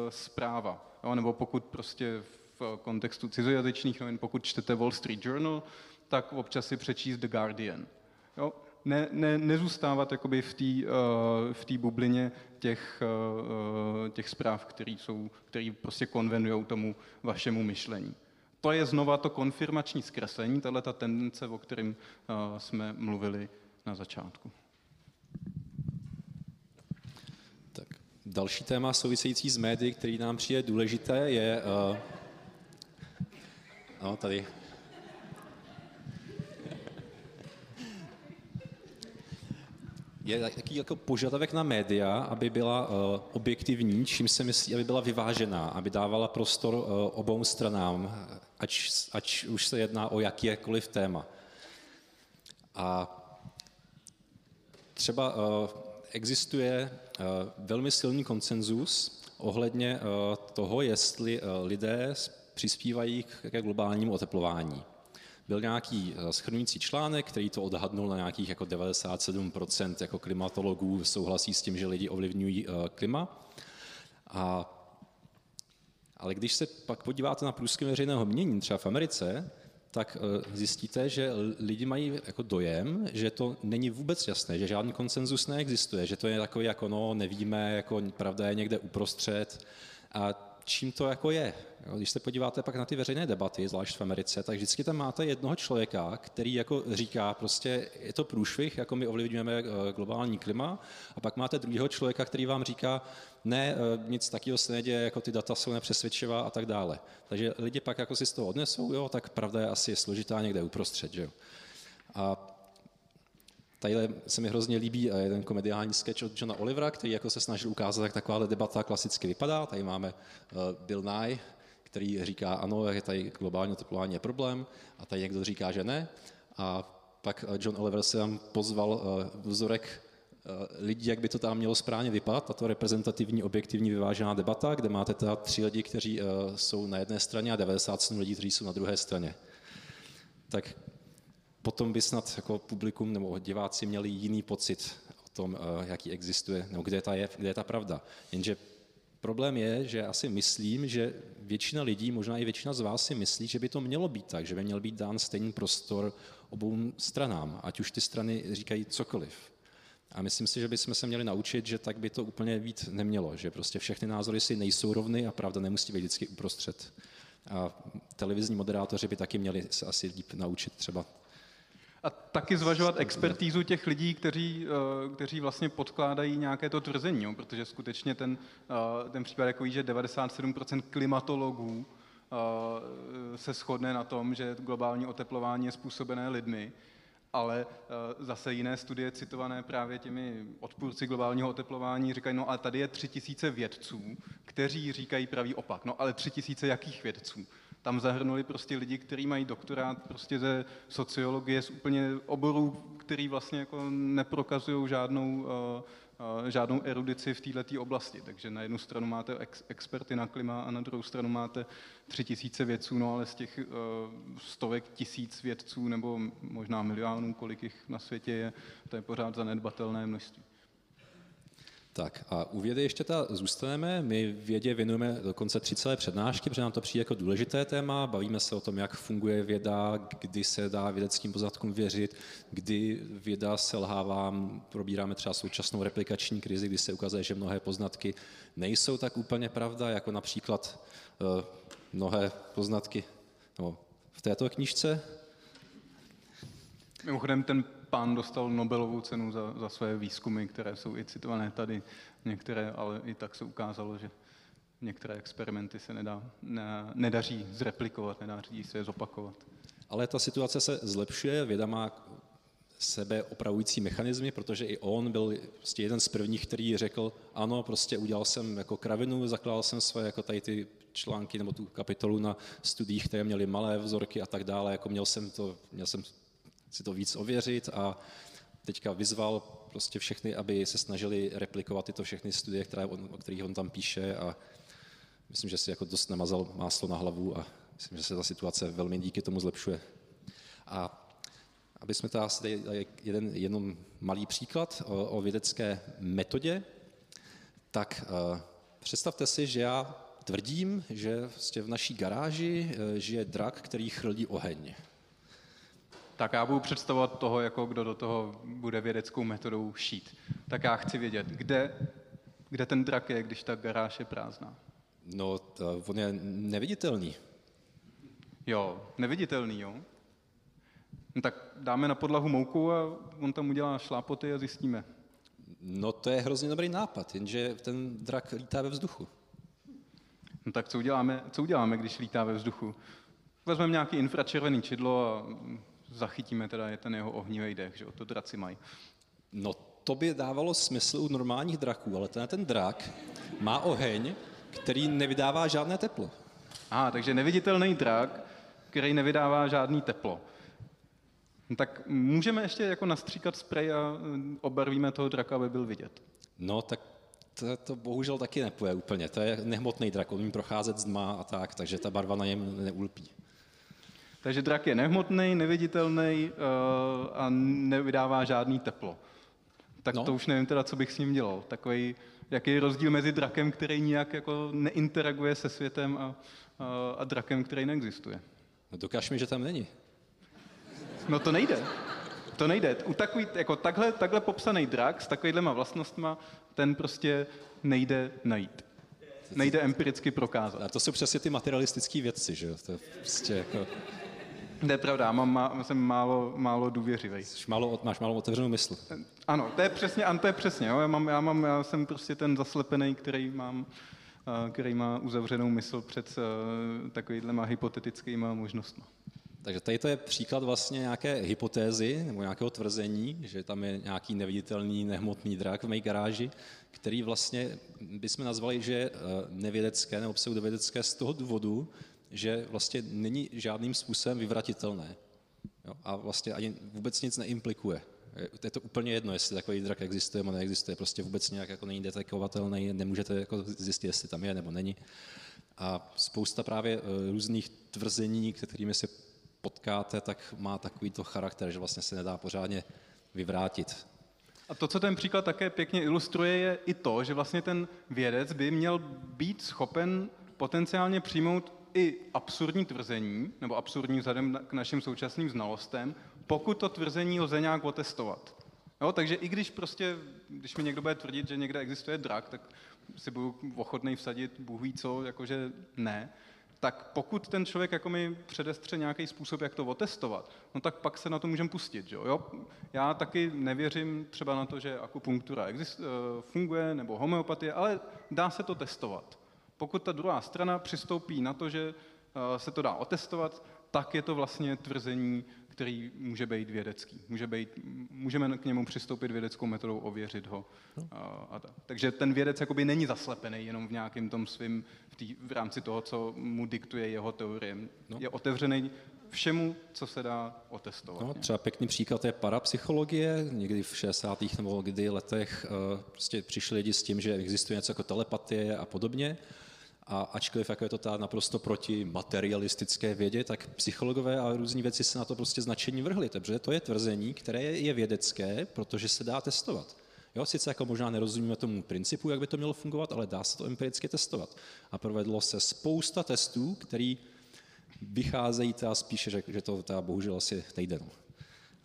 zpráva. Nebo pokud prostě v kontextu cizojazyčných novin, pokud čtete Wall Street Journal, tak občas si přečíst The Guardian. Jo? ne, ne, nezůstávat jakoby v té v bublině těch, uh, těch zpráv, které jsou, které prostě konvenují tomu vašemu myšlení. To je znova to konfirmační zkreslení, tahle ta tendence, o kterém uh, jsme mluvili na začátku. Tak, další téma související s médií, který nám přijde důležité, je... Uh, no, tady je takový jako požadavek na média, aby byla uh, objektivní, čím se myslí, aby byla vyvážená, aby dávala prostor uh, obou stranám, ať, ať už se jedná o jakékoliv téma. A třeba uh, existuje velmi silný konsenzus ohledně toho, jestli lidé přispívají ke globálnímu oteplování byl nějaký eh, schrnující článek, který to odhadnul na nějakých jako 97% jako klimatologů souhlasí s tím, že lidi ovlivňují eh, klima. A, ale když se pak podíváte na průzkum veřejného mění, třeba v Americe, tak eh, zjistíte, že lidi mají jako dojem, že to není vůbec jasné, že žádný konsenzus neexistuje, že to je takový jako no, nevíme, jako pravda je někde uprostřed. A čím to jako je. Když se podíváte pak na ty veřejné debaty, zvlášť v Americe, tak vždycky tam máte jednoho člověka, který jako říká, prostě je to průšvih, jako my ovlivňujeme eh, globální klima, a pak máte druhého člověka, který vám říká, ne, eh, nic takového se neděje, jako ty data jsou nepřesvědčivá a tak dále. Takže lidi pak jako si z toho odnesou, jo, tak pravda je asi složitá někde uprostřed. Že jo. A Tady se mi hrozně líbí eh, jeden komediální sketch od Johna Olivera, který jako se snažil ukázat, jak taková debata klasicky vypadá. Tady máme Bill Nye, který říká, ano, je tady globální oteplování je problém, a tady někdo říká, že ne. A pak eh, John Oliver se tam pozval eh, vzorek eh, lidí, jak by to tam mělo správně vypadat, tato reprezentativní, objektivní, vyvážená debata, kde máte teda tři lidi, kteří jsou na jedné straně a 97 lidí, kteří jsou na druhé straně. Tak potom by snad jako publikum nebo diváci měli jiný pocit o tom, jaký existuje, nebo kde, ta je, kde je ta pravda. Jenže Problém je, že asi myslím, že většina lidí, možná i většina z vás si myslí, že by to mělo být tak, že by měl být dán stejný prostor obou stranám, ať už ty strany říkají cokoliv. A myslím si, že bychom se měli naučit, že tak by to úplně být nemělo, že prostě všechny názory si nejsou rovny a pravda nemusí být vždycky uprostřed. A televizní moderátoři by taky měli se asi líp naučit třeba a taky zvažovat expertízu těch lidí, kteří, eh, kteří vlastně podkládají nějaké to tvrzení, jo? protože skutečně ten, eh, ten případ jako ví, že 97% klimatologů eh, se shodne na tom, že globální oteplování je způsobené lidmi, ale zase jiné studie citované právě těmi odpůrci globálního oteplování říkají, no a tady je tři tisíce vědců, kteří říkají pravý opak. No ale tři tisíce jakých vědců? Tam zahrnuli prostě lidi, kteří mají doktorát prostě ze sociologie, z úplně oborů, který vlastně jako neprokazují žádnou, uh, žádnou erudici v této oblasti. Takže na jednu stranu máte ex- experty na klima a na druhou stranu máte tři tisíce vědců, no ale z těch uh, stovek tisíc vědců nebo možná milionů, kolik jich na světě je, to je pořád zanedbatelné množství. Tak a u vědy ještě ta zůstaneme. My vědě věnujeme dokonce tři celé přednášky, protože nám to přijde jako důležité téma. Bavíme se o tom, jak funguje věda, kdy se dá vědeckým poznatkům věřit, kdy věda selhává. Probíráme třeba současnou replikační krizi, kdy se ukazuje, že mnohé poznatky nejsou tak úplně pravda, jako například uh, mnohé poznatky no, v této knižce. Mimochodem ten pán dostal Nobelovou cenu za, za své výzkumy, které jsou i citované tady, některé, ale i tak se ukázalo, že některé experimenty se nedá, ne, nedaří zreplikovat, nedaří se je zopakovat. Ale ta situace se zlepšuje, věda má sebe opravující mechanismy, protože i on byl prostě jeden z prvních, který řekl, ano, prostě udělal jsem jako kravinu, zakládal jsem své jako tady ty články nebo tu kapitolu na studiích, které měly malé vzorky a tak dále, jako měl jsem to, měl jsem si to víc ověřit a teďka vyzval prostě všechny, aby se snažili replikovat tyto všechny studie, které on, o kterých on tam píše a myslím, že si jako dost namazal máslo na hlavu a myslím, že se ta situace velmi díky tomu zlepšuje. A aby jsme tady asi jeden jenom malý příklad o, o vědecké metodě, tak uh, představte si, že já tvrdím, že vlastně v naší garáži uh, žije drak, který chrlí oheň. Tak já budu představovat toho, jako kdo do toho bude vědeckou metodou šít. Tak já chci vědět, kde, kde ten drak je, když ta garáž je prázdná. No, to, on je neviditelný. Jo, neviditelný, jo. No tak dáme na podlahu mouku a on tam udělá šlápoty a zjistíme. No to je hrozně dobrý nápad, jenže ten drak lítá ve vzduchu. No tak co uděláme, co uděláme, když lítá ve vzduchu? Vezmeme nějaký infračervený čidlo a zachytíme teda je ten jeho ohnivý dech, že to draci mají. No to by dávalo smysl u normálních draků, ale ten, ten drak má oheň, který nevydává žádné teplo. A, takže neviditelný drak, který nevydává žádný teplo. No, tak můžeme ještě jako nastříkat spray a mm, obarvíme toho draka, aby byl vidět. No tak to, to bohužel taky nepůjde úplně. To je nehmotný drak, on umí procházet z dma a tak, takže ta barva na něm neulpí. Takže drak je nehmotný, neviditelný uh, a nevydává žádný teplo. Tak no. to už nevím teda, co bych s ním dělal. Takový, jaký je rozdíl mezi drakem, který nijak jako neinteraguje se světem a, a, a drakem, který neexistuje. No dokáž mi, že tam není. No to nejde. To nejde. U takový, jako takhle, takhle popsaný drak s takovýhlema vlastnostma, ten prostě nejde najít. nejde empiricky prokázat. A to jsou přesně ty materialistické věci, že jo? To je prostě jako... To je pravda, mám, má, jsem málo, málo důvěřivý. Málo, máš málo otevřenou mysl. Ano, to je přesně, ano, to je přesně. Jo. Já, mám, já, mám, já jsem prostě ten zaslepený, který mám, který má uzavřenou mysl před uh, takovýhlema hypotetickými možnostmi. Takže tady to je příklad vlastně nějaké hypotézy nebo nějakého tvrzení, že tam je nějaký neviditelný, nehmotný drak v mé garáži, který vlastně bychom nazvali, že je nevědecké nebo pseudovědecké z toho důvodu, že vlastně není žádným způsobem vyvratitelné. Jo? A vlastně ani vůbec nic neimplikuje. Je to úplně jedno, jestli takový drak existuje nebo neexistuje, prostě vůbec nějak jako není detekovatelný, nemůžete jako zjistit, jestli tam je nebo není. A spousta právě e, různých tvrzení, kterými se potkáte, tak má takovýto charakter, že vlastně se nedá pořádně vyvrátit. A to, co ten příklad také pěkně ilustruje, je i to, že vlastně ten vědec by měl být schopen potenciálně přijmout i absurdní tvrzení, nebo absurdní vzhledem k našim současným znalostem, pokud to tvrzení lze nějak otestovat. Jo, takže i když prostě, když mi někdo bude tvrdit, že někde existuje drak, tak si budu ochotný vsadit, Bůh ví co, jakože ne, tak pokud ten člověk jako mi předestře nějaký způsob, jak to otestovat, no tak pak se na to můžeme pustit. Že jo? Já taky nevěřím třeba na to, že akupunktura exist, eh, funguje, nebo homeopatie, ale dá se to testovat. Pokud ta druhá strana přistoupí na to, že eh, se to dá otestovat, tak je to vlastně tvrzení, který může být vědecký. Může být, můžeme k němu přistoupit vědeckou metodou, ověřit ho. No. A, a tak. Takže ten vědec jakoby není zaslepený jenom v nějakém tom svým, v, tý, v rámci toho, co mu diktuje jeho teorie. No. Je otevřený všemu, co se dá otestovat. No, třeba pěkný příklad je parapsychologie. Někdy v 60. nebo kdy letech uh, prostě přišli lidi s tím, že existuje něco jako telepatie a podobně. A ačkoliv jako je to ta naprosto proti materialistické vědě, tak psychologové a různí věci se na to prostě značení vrhli. Takže to je tvrzení, které je vědecké, protože se dá testovat. Jo, sice jako možná nerozumíme tomu principu, jak by to mělo fungovat, ale dá se to empiricky testovat. A provedlo se spousta testů, který vycházejí teda spíše, že, že to teda bohužel asi nejde. No.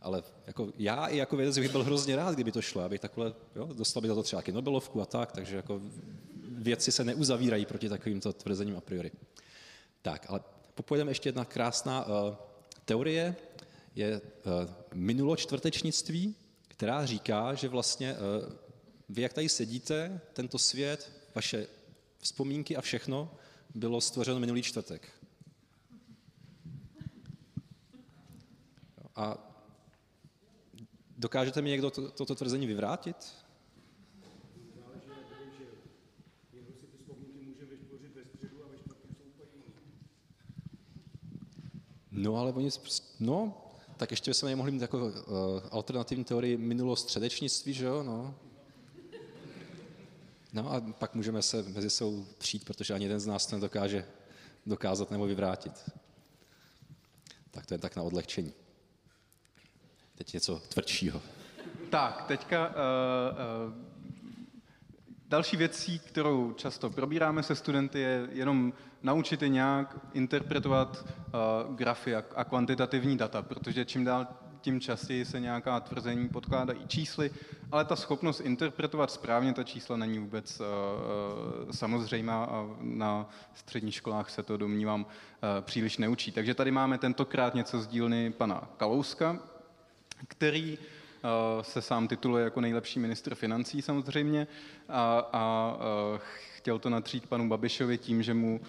Ale jako já i jako vědec bych byl hrozně rád, kdyby to šlo, abych takhle, jo, dostal by za to třeba Nobelovku a tak, takže jako věci se neuzavírají proti takovýmto tvrzením a priori. Tak, ale popojdeme ještě jedna krásná uh, teorie, je uh, minuločtvrtečnictví, která říká, že vlastně uh, vy, jak tady sedíte, tento svět, vaše vzpomínky a všechno bylo stvořeno minulý čtvrtek. A dokážete mi někdo to, toto tvrzení vyvrátit? No, ale oni, no, tak ještě bychom mohli mít jako uh, alternativní teorii minulo-středečnictví, že jo, no. No a pak můžeme se mezi sebou přijít, protože ani jeden z nás to nedokáže dokázat nebo vyvrátit. Tak to je tak na odlehčení. Teď něco tvrdšího. Tak, teďka uh, uh, další věcí, kterou často probíráme se studenty, je jenom naučit je nějak interpretovat uh, grafy a, a kvantitativní data, protože čím dál tím častěji se nějaká tvrzení podkládají čísly, ale ta schopnost interpretovat správně ta čísla není vůbec uh, samozřejmá a na středních školách se to, domnívám, uh, příliš neučí. Takže tady máme tentokrát něco z dílny pana Kalouska, který uh, se sám tituluje jako nejlepší ministr financí samozřejmě a, a uh, chtěl to natřít panu Babišovi tím, že mu,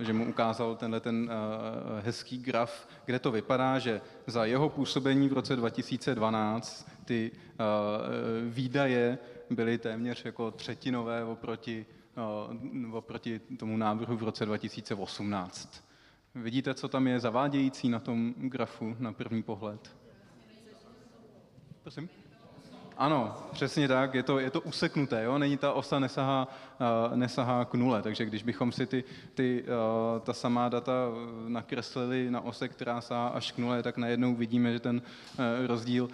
eh, že mu ukázal tenhle ten eh, hezký graf, kde to vypadá, že za jeho působení v roce 2012 ty eh, výdaje byly téměř jako třetinové oproti, oproti tomu návrhu v roce 2018. Vidíte, co tam je zavádějící na tom grafu na první pohled? Prosím? Ano, přesně tak, je to, je to useknuté, jo? není ta osa nesahá, uh, nesahá k nule, takže když bychom si ty, ty, uh, ta samá data nakreslili na ose, která sahá až k nule, tak najednou vidíme, že ten uh, rozdíl uh,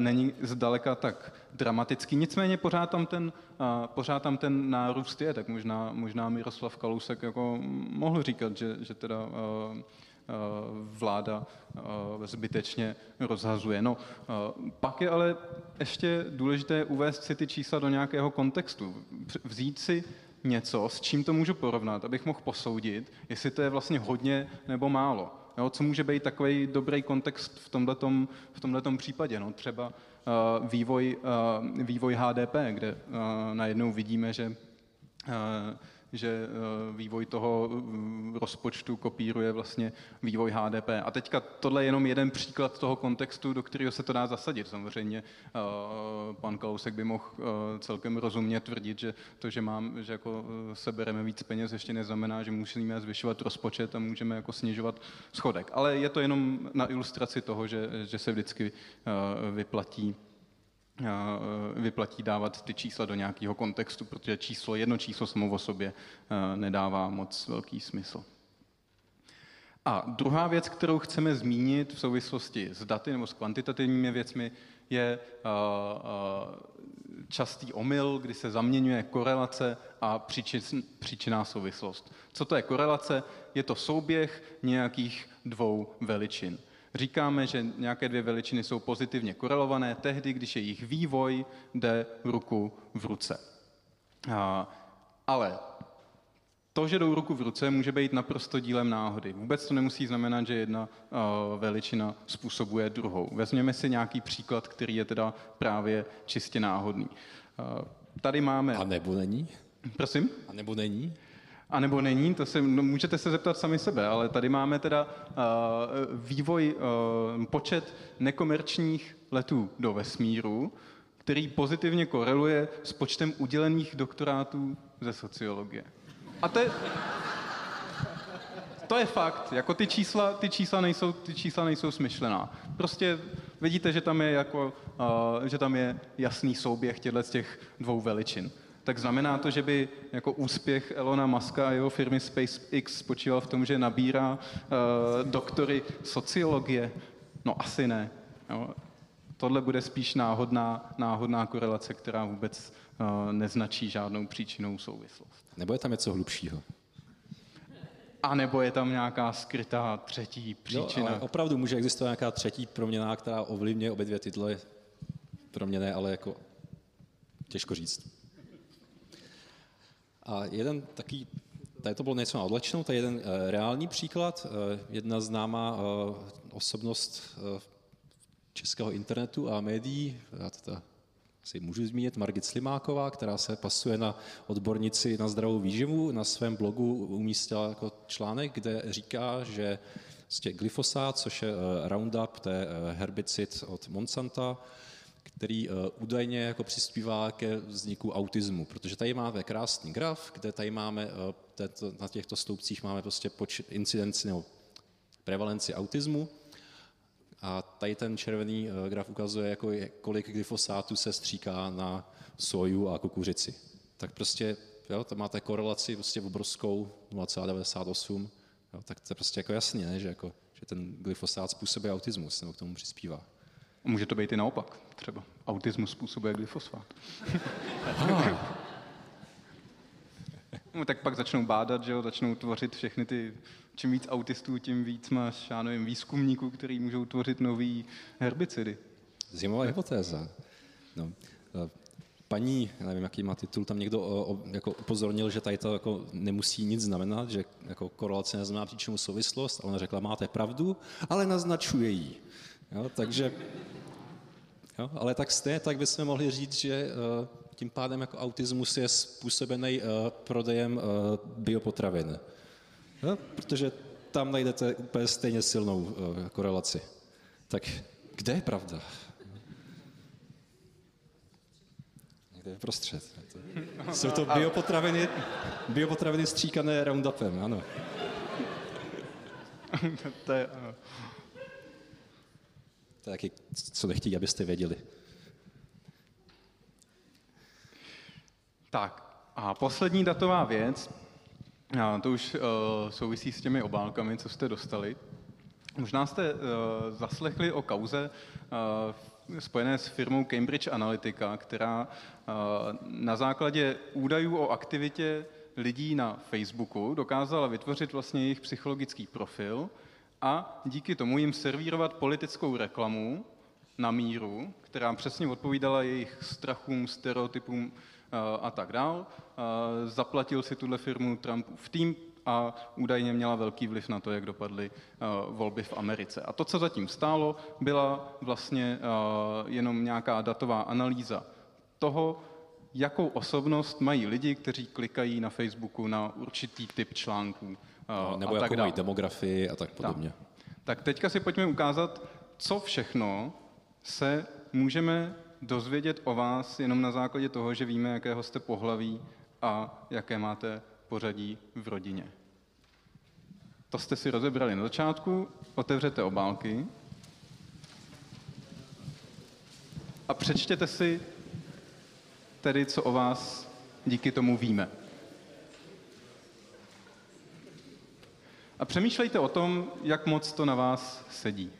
není zdaleka tak dramatický. Nicméně pořád tam ten, uh, pořád tam ten nárůst je, tak možná, možná Miroslav Kalousek jako mohl říkat, že, že teda uh, Eh, vláda eh, zbytečně rozhazuje. No, eh, pak je ale ještě důležité uvést si ty čísla do nějakého kontextu. Vzít si něco, s čím to můžu porovnat, abych mohl posoudit, jestli to je vlastně hodně nebo málo. Jo, co může být takový dobrý kontext v tomhletom, v tomhletom případě? No, třeba uh, vývoj, uh, vývoj HDP, kde uh, najednou vidíme, že uh, že eh, vývoj toho eh, rozpočtu kopíruje vlastně vývoj HDP. A teďka tohle je jenom jeden příklad toho kontextu, do kterého se to dá zasadit. Samozřejmě eh, pan Kalousek by mohl celkem rozumně tvrdit, že to, že, mám, že jako sebereme víc peněz, ještě neznamená, že musíme zvyšovat rozpočet a můžeme jako snižovat schodek. Ale je to jenom na ilustraci toho, že, že se vždycky vyplatí Eh, vyplatí dávat ty čísla do nějakého kontextu, protože číslo, jedno číslo samo o sobě nedává moc velký smysl. A druhá věc, kterou chceme zmínit v souvislosti s daty nebo s kvantitativními věcmi, je častý omyl, kdy se zaměňuje korelace a příčinná souvislost. Co to je korelace? Je to souběh nějakých dvou veličin. Říkáme, že nějaké dvě veličiny jsou pozitivně korelované tehdy, když jejich vývoj jde ruku v ruce. Ale to, že jdou ruku v ruce, může být naprosto dílem náhody. Vůbec to nemusí znamenat, že jedna veličina způsobuje druhou. Vezměme si nějaký příklad, který je teda právě čistě náhodný. Tady máme... A nebo není? Prosím? A nebo není? A nebo není, to se, no, můžete se zeptat sami sebe, ale tady máme teda uh, vývoj, uh, počet nekomerčních letů do vesmíru, který pozitivně koreluje s počtem udělených doktorátů ze sociologie. A to je, to je fakt, jako ty čísla, ty čísla nejsou, ty čísla nejsou smyšlená. Prostě vidíte, že tam je, jako, uh, že tam je jasný souběh těchto těch dvou veličin tak znamená to, že by jako úspěch Elona Muska a jeho firmy SpaceX spočíval v tom, že nabírá uh, doktory sociologie? No asi ne. Jo. Tohle bude spíš náhodná, náhodná korelace, která vůbec uh, neznačí žádnou příčinou souvislost. Nebo je tam něco hlubšího? A nebo je tam nějaká skrytá třetí příčina? Jo, ale opravdu může existovat nějaká třetí proměna, která ovlivňuje obě dvě tyhle proměny, ale jako těžko říct. A jeden taký, tady to bylo něco na odlečnou, to je jeden uh, reálný příklad. Uh, jedna známá uh, osobnost českého internetu a médií, já to si můžu zmínit, Margit Slimáková, která se pasuje na odbornici na zdravou výživu, na svém blogu umístila jako článek, kde říká, že glyfosát, což je Roundup, to je herbicid od Monsanta, který uh, údajně jako přispívá ke vzniku autismu, protože tady máme krásný graf, kde tady máme, této, na těchto sloupcích máme prostě počet incidenci nebo prevalenci autismu a tady ten červený uh, graf ukazuje, jako je, kolik glyfosátu se stříká na soju a kukuřici. Tak prostě, jo, to máte korelaci prostě obrovskou 0,98, jo, tak to je prostě jako jasně, ne, že, jako, že ten glyfosát způsobuje autismus nebo k tomu přispívá. Může to být i naopak, třeba. Autismus způsobuje glyfosfát. no, tak pak začnou bádat, že jo, začnou tvořit všechny ty, čím víc autistů, tím víc máš, já nevím, výzkumníků, který můžou tvořit nový herbicidy. Zimová hypotéza. No. Eh, paní, já nevím, jaký má titul, tam někdo o, o, jako upozornil, že tady to jako nemusí nic znamenat, že jako korelace neznamená příčinu souvislost, a ona řekla, máte pravdu, ale naznačuje ji. Jo, takže, jo, ale tak stejně tak bychom mohli říct, že uh, tím pádem jako autismus je způsobený uh, prodejem uh, biopotravin. Jo, protože tam najdete úplně stejně silnou korelaci. Tak kde je pravda? Někde je prostřed. Jsou to biopotraviny, biopotraviny stříkané Roundupem, ano. to je, ano. To je taky, co nechtějí, abyste věděli. Tak a poslední datová věc, a to už uh, souvisí s těmi obálkami, co jste dostali. Možná jste uh, zaslechli o kauze uh, spojené s firmou Cambridge Analytica, která uh, na základě údajů o aktivitě lidí na Facebooku dokázala vytvořit vlastně jejich psychologický profil, a díky tomu jim servírovat politickou reklamu na míru, která přesně odpovídala jejich strachům, stereotypům a tak dál. Zaplatil si tuhle firmu Trumpův tým, a údajně měla velký vliv na to, jak dopadly uh, volby v Americe. A to, co zatím stálo, byla vlastně jenom nějaká datová analýza toho, jakou osobnost mají lidi, kteří klikají na Facebooku na určitý typ článků. Uh, no, nebo jakou mají demografii a tak podobně. Tak. tak teďka si pojďme ukázat, co všechno se můžeme dozvědět o vás jenom na základě toho, že víme, jakého jste pohlaví a jaké máte pořadí v rodině. To jste si rozebrali na začátku, otevřete obálky a přečtěte si tedy, co o vás díky tomu víme. A přemýšlejte o tom, jak moc to na vás sedí.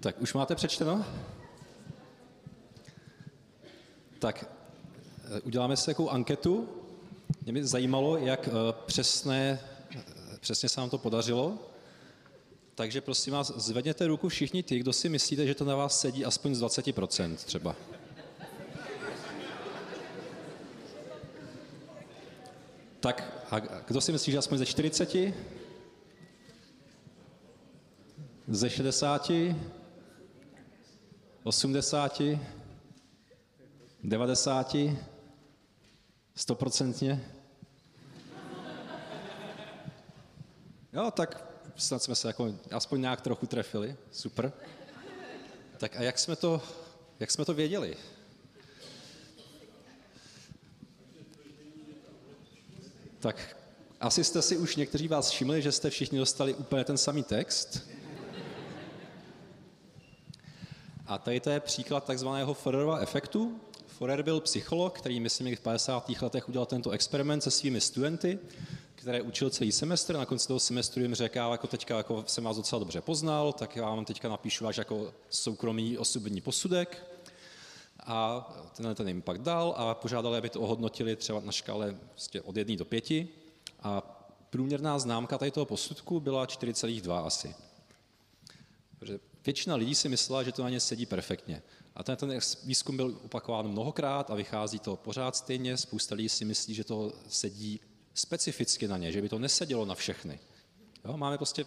Tak už máte přečteno? Tak eh, uděláme si takovou anketu. Mě by zajímalo, jak eh, přesné, eh, přesně se vám to podařilo. Takže prosím vás, zvedněte ruku všichni ty, kdo si myslíte, že to na vás sedí aspoň z 20% třeba. Tak a kdo si myslí, že aspoň ze 40? Ze 60? 80, 90, 100%? Jo, tak snad jsme se jako aspoň nějak trochu trefili. Super. Tak a jak jsme to, jak jsme to věděli? Tak asi jste si už někteří vás všimli, že jste všichni dostali úplně ten samý text. A tady to je příklad takzvaného Forerova efektu. Forer byl psycholog, který myslím v 50. letech udělal tento experiment se svými studenty, které učil celý semestr. Na konci toho semestru jim řekl, jako teďka jako jsem vás docela dobře poznal, tak já vám teďka napíšu váš jako soukromý osobní posudek. A tenhle ten jim pak dal a požádali, aby to ohodnotili třeba na škále prostě od 1 do 5. A průměrná známka tady toho posudku byla 4,2 asi. Protože většina lidí si myslela, že to na ně sedí perfektně. A ten, ten výzkum byl opakován mnohokrát a vychází to pořád stejně. Spousta lidí si myslí, že to sedí specificky na ně, že by to nesedělo na všechny. Jo, máme prostě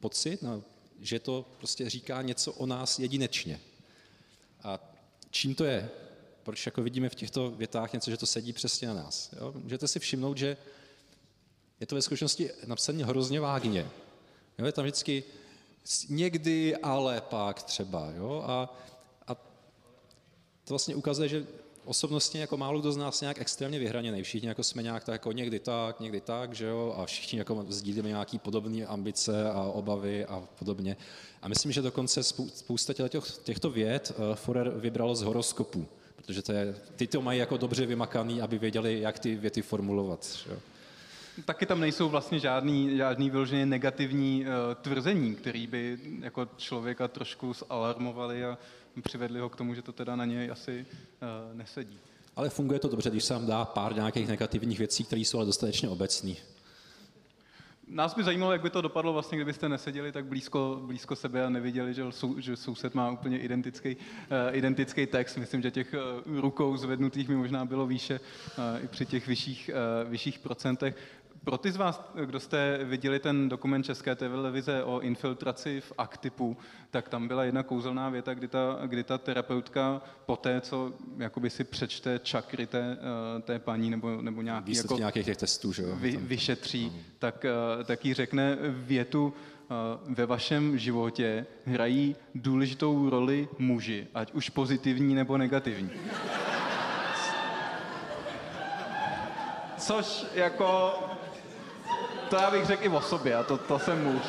pocit, no, že to prostě říká něco o nás jedinečně. A čím to je? Proč jako vidíme v těchto větách něco, že to sedí přesně na nás? Jo? Můžete si všimnout, že je to ve skutečnosti napsané hrozně vágně. Jo, je tam vždycky někdy, ale pak třeba. Jo? A, a to vlastně ukazuje, že osobnostně jako málo kdo z nás nějak extrémně vyhraněný. Všichni jako jsme nějak tak jako někdy tak, někdy tak, že jo, a všichni jako sdílíme nějaký podobné ambice a obavy a podobně. A myslím, že dokonce spousta těchto, těchto věd uh, Forer vybral z horoskopu, protože to je, ty to mají jako dobře vymakaný, aby věděli, jak ty věty formulovat. Že jo. Taky tam nejsou vlastně žádný, žádný vyloženě negativní uh, tvrzení, který by jako člověka trošku zalarmovali a přivedli ho k tomu, že to teda na něj asi uh, nesedí. Ale funguje to dobře, když se vám dá pár nějakých negativních věcí, které jsou ale dostatečně obecné. Nás by zajímalo, jak by to dopadlo vlastně, kdybyste neseděli tak blízko, blízko sebe a neviděli, že, sou, že soused má úplně identický, uh, identický text. Myslím, že těch uh, rukou zvednutých mi možná bylo výše uh, i při těch vyšších, uh, vyšších procentech. Pro ty z vás, kdo jste viděli ten dokument České televize o infiltraci v Aktipu, tak tam byla jedna kouzelná věta, kdy ta, kdy ta terapeutka po té, co jakoby si přečte čakry té, eh, té paní nebo, nebo nějaký, jako, nějakých těch testů, že jo? Vy, vyšetří, tak, eh, tak jí řekne větu, eh, ve vašem životě hrají důležitou roli muži, ať už pozitivní nebo negativní. Což jako to já bych řekl i o sobě, a to, to jsem muž.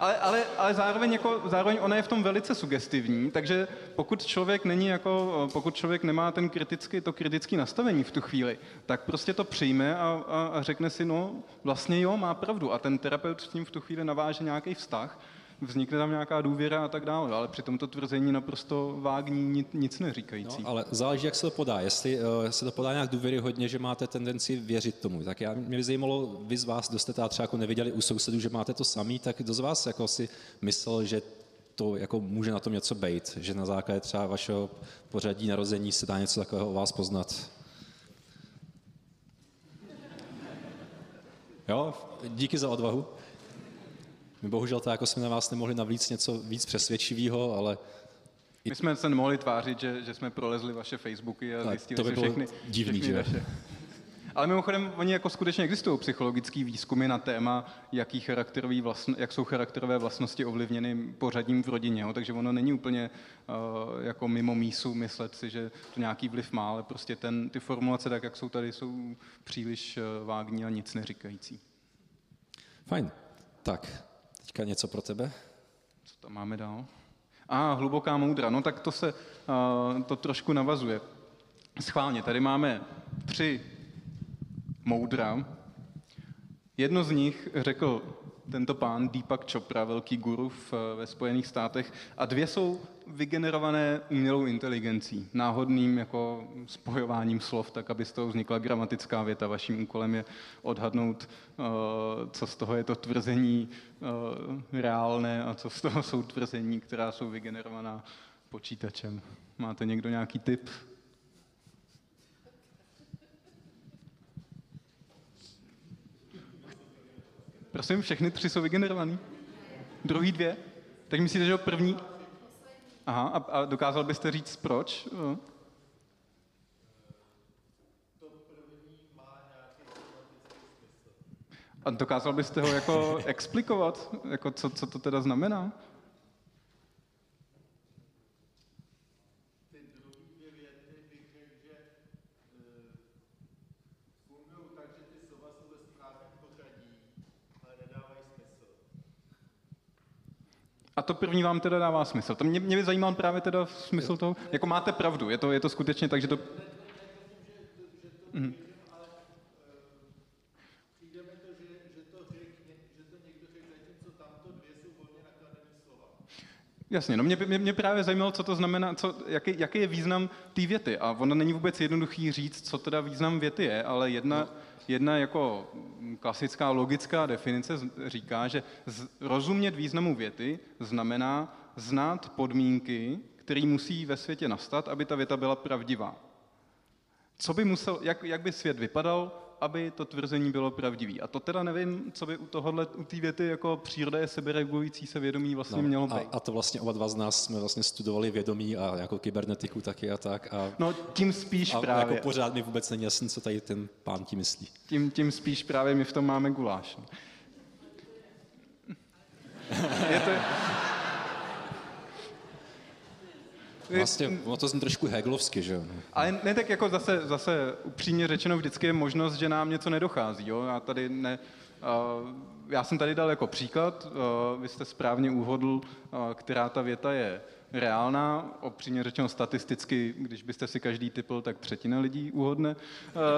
Ale, ale, ale zároveň, jako, zároveň ona je v tom velice sugestivní, takže pokud člověk není jako, pokud člověk nemá ten kritický, to kritické nastavení v tu chvíli, tak prostě to přijme a, a, a řekne si, no vlastně jo, má pravdu. A ten terapeut s tím v tu chvíli naváže nějaký vztah vznikne tam nějaká důvěra a tak dále, ale při tomto tvrzení naprosto vágní, nic neříkající. No, ale záleží, jak se to podá. Jestli uh, se to podá nějak důvěryhodně, že máte tendenci věřit tomu, tak já, mě by zajímalo, vy z vás, kdo jste třeba jako neviděli u sousedů, že máte to samý, tak kdo z vás jako si myslel, že to jako může na tom něco být, že na základě třeba vašeho pořadí narození se dá něco takového o vás poznat. Jo, díky za odvahu. My bohužel to jako jsme na vás nemohli navlíct něco víc přesvědčivého, ale... My jsme se nemohli tvářit, že, že jsme prolezli vaše Facebooky a zjistili to by si všechny, divný, všechny že? vaše. Ale mimochodem, oni jako skutečně existují psychologické výzkumy na téma, jaký charakterový vlastn, jak jsou charakterové vlastnosti ovlivněny pořadím v rodině. Jo? Takže ono není úplně uh, jako mimo mísu myslet si, že to nějaký vliv má, ale prostě ten, ty formulace, tak jak jsou tady, jsou příliš uh, vágní a nic neříkající. Fajn. Tak, Teďka něco pro tebe? Co tam máme dál? A ah, hluboká moudra. No tak to se uh, to trošku navazuje. Schválně, tady máme tři moudra. Jedno z nich řekl tento pán Deepak Chopra, velký guru v, ve Spojených státech, a dvě jsou vygenerované umělou inteligencí, náhodným jako spojováním slov, tak aby z toho vznikla gramatická věta. Vaším úkolem je odhadnout, uh, co z toho je to tvrzení uh, reálné a co z toho jsou tvrzení, která jsou vygenerovaná počítačem. Máte někdo nějaký tip? Prosím, všechny tři jsou vygenerovaný? Druhý dvě? Tak myslíte, že první? Aha, a, a dokázal byste říct proč? A dokázal byste ho jako explikovat? Jako co, co to teda znamená? A to první vám teda dává smysl. To mě, mě by zajímal právě teda smysl toho, jako máte pravdu, je to, je to skutečně tak, že to... Mhm. Jasně, no mě, mě, mě právě zajímalo, co to znamená, co, jaký, jaký je význam té věty. A ono není vůbec jednoduchý říct, co teda význam věty je, ale jedna, no jedna jako klasická logická definice říká, že rozumět významu věty znamená znát podmínky, které musí ve světě nastat, aby ta věta byla pravdivá. Co by musel, jak, jak by svět vypadal, aby to tvrzení bylo pravdivý. A to teda nevím, co by u tohohle, u té věty jako příroda je seberegulující se vědomí vlastně no, mělo být. A, a, to vlastně oba dva z nás jsme vlastně studovali vědomí a jako kybernetiku taky a tak. A, no tím spíš a právě. jako pořád mi vůbec není jasný, co tady ten pán tím myslí. Tím, tím spíš právě my v tom máme guláš. No. je to, Vlastně, ono to zní trošku heglovsky, že jo? Ale ne, tak jako zase, zase upřímně řečeno vždycky je možnost, že nám něco nedochází, jo? Já tady ne, uh, já jsem tady dal jako příklad, uh, vy jste správně úhodl, uh, která ta věta je reálná, opřímně řečeno statisticky, když byste si každý typl, tak třetina lidí uhodne,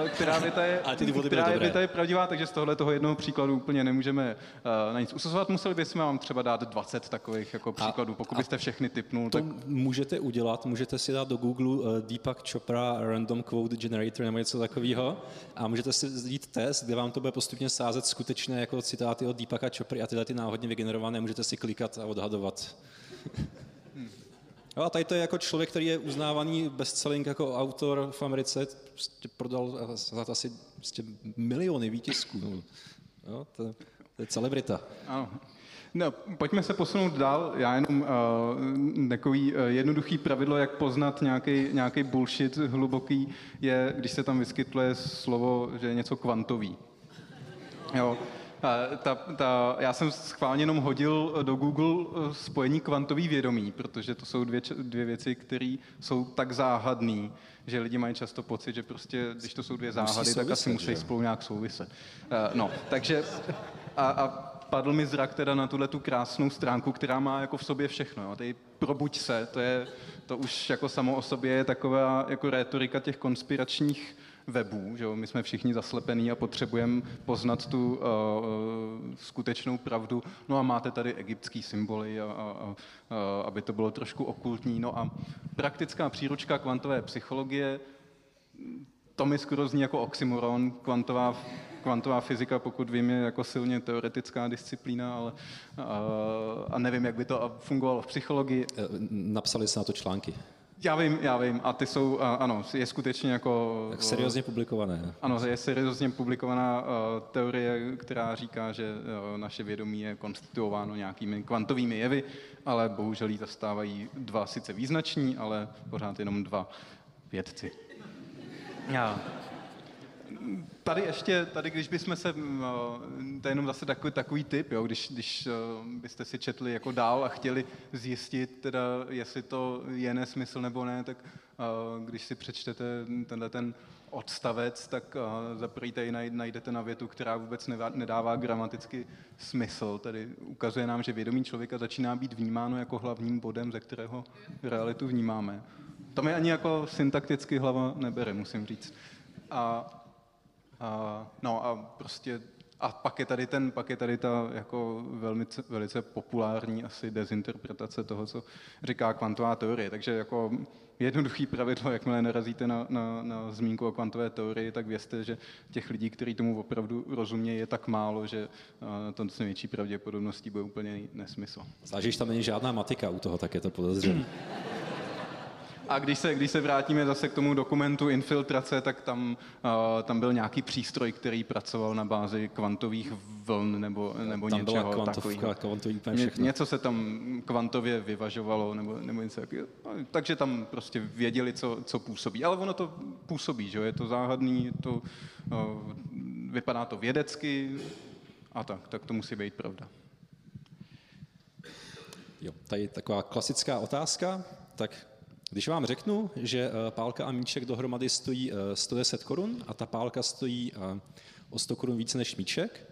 eh, která věta je, ty která je, věta je pravdivá, takže z tohle toho jednoho příkladu úplně nemůžeme eh, na nic usuzovat. Museli bychom vám třeba dát 20 takových jako příkladů, pokud byste všechny typnul. To tak... můžete udělat, můžete si dát do Google uh, Deepak Chopra Random Quote Generator nebo něco takového a můžete si vzít test, kde vám to bude postupně sázet skutečné jako citáty od Deepaka Chopry a tyhle ty náhodně vygenerované, můžete si klikat a odhadovat. Jo, a tady to je jako člověk, který je uznávaný bestselling jako autor v Americe, prostě prodal za asi prostě miliony výtisků. No. Jo, to, to je celebrita. Ano. No, pojďme se posunout dál. Já jenom uh, takový uh, jednoduchý pravidlo, jak poznat nějaký bullshit hluboký, je, když se tam vyskytuje slovo, že je něco kvantový. Jo. A ta, ta, já jsem schválně jenom hodil do Google eh, spojení kvantový vědomí, protože to jsou dvě, dvě věci, které jsou tak záhadné, že lidi mají často pocit, že prostě, když to jsou dvě záhady, souviset, tak asi musí že? spolu nějak souviset. No, takže a, a padl mi zrak teda na tuhle tu krásnou stránku, která má jako v sobě všechno. Jo. Tady probuď se, to je, to už jako samo o sobě je taková jako rétorika těch konspiračních webů, že jo? my jsme všichni zaslepení a potřebujeme poznat tu uh, skutečnou pravdu. No a máte tady egyptský symboly, a, a, a, aby to bylo trošku okultní. No a praktická příručka kvantové psychologie, to mi skoro zní jako oxymoron, kvantová, kvantová fyzika, pokud vím, je jako silně teoretická disciplína, ale a, a nevím, jak by to fungovalo v psychologii. Eh, Napsali se na to články. Já vím, já vím. A ty jsou, ano, je skutečně jako... Tak seriózně publikované. Ano, je seriózně publikovaná uh, teorie, která říká, že uh, naše vědomí je konstituováno nějakými kvantovými jevy, ale bohužel jí zastávají dva sice význační, ale pořád jenom dva vědci. Já. Tady ještě, tady když bychom se, mm, to je jenom zase takový, takový typ, jo, když, když byste si četli jako dál a chtěli zjistit, teda, jestli to je nesmysl nebo ne, tak když si přečtete tenhle ten odstavec, tak za tady najdete na větu, která vůbec nedává gramaticky smysl. Tedy ukazuje nám, že vědomí člověka začíná být vnímáno jako hlavním bodem, ze kterého realitu vnímáme. To mi ani jako syntakticky hlava nebere, musím říct. A, a, no a prostě a pak je tady ten, pak je tady ta jako velmi, velice populární asi dezinterpretace toho, co říká kvantová teorie. Takže jako jednoduchý pravidlo, jakmile narazíte na, na, na zmínku o kvantové teorii, tak vězte, že těch lidí, kteří tomu opravdu rozumějí, je tak málo, že to s největší pravděpodobností bude úplně nesmysl. Zvlášť, že tam není žádná matika u toho, tak je to podezřelé. A když se, když se vrátíme zase k tomu dokumentu infiltrace, tak tam, uh, tam byl nějaký přístroj, který pracoval na bázi kvantových vln nebo, nebo tam něčeho byla kvantovka, kvantový Ně, Něco se tam kvantově vyvažovalo nebo, nebo něco takového. No, takže tam prostě věděli, co, co působí. Ale ono to působí, že je to záhadný, to, uh, vypadá to vědecky a tak, tak to musí být pravda. Jo, tady taková klasická otázka, tak když vám řeknu, že eh, pálka a míček dohromady stojí 110 eh, korun a ta pálka stojí eh, o 100 korun více než míček,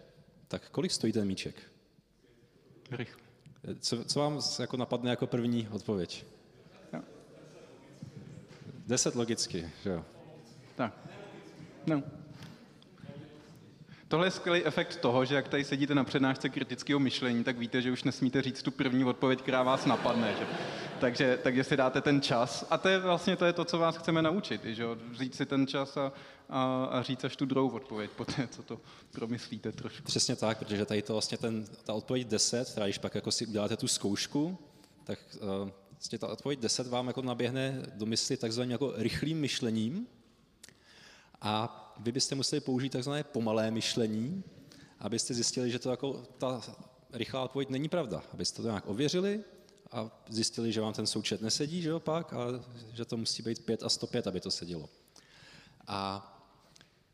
tak kolik stojí ten míček? Rychle. Co, co vám jako napadne jako první odpověď? No. 10 logicky, že jo? Tak. No. Tohle je skvělý efekt toho, že jak tady sedíte na přednášce kritického myšlení, tak víte, že už nesmíte říct tu první odpověď, která vás napadne. Že? Takže, takže si dáte ten čas. A to je vlastně to, je to co vás chceme naučit. Že? Říct si ten čas a, a, a říct až tu druhou odpověď, poté, co to promyslíte trošku. Přesně tak, protože tady to vlastně ten, ta odpověď 10, která když pak jako si uděláte tu zkoušku, tak uh, vlastně ta odpověď 10 vám jako naběhne do mysli takzvaným jako rychlým myšlením, a vy byste museli použít takzvané pomalé myšlení, abyste zjistili, že to jako ta rychlá odpověď není pravda. Abyste to nějak ověřili a zjistili, že vám ten součet nesedí, že jo, pak, a že to musí být 5 a 105, aby to sedělo. A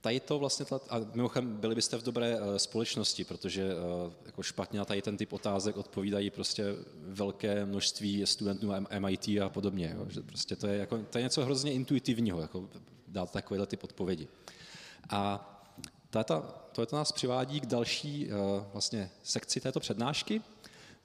tady to vlastně, a mimochodem byli byste v dobré uh, společnosti, protože uh, jako špatně na tady ten typ otázek odpovídají prostě velké množství studentů MIT a podobně. Jo, že prostě to je, jako, to je něco hrozně intuitivního, jako dát takovýhle typ odpovědi. A tato, to nás přivádí k další uh, vlastně sekci této přednášky.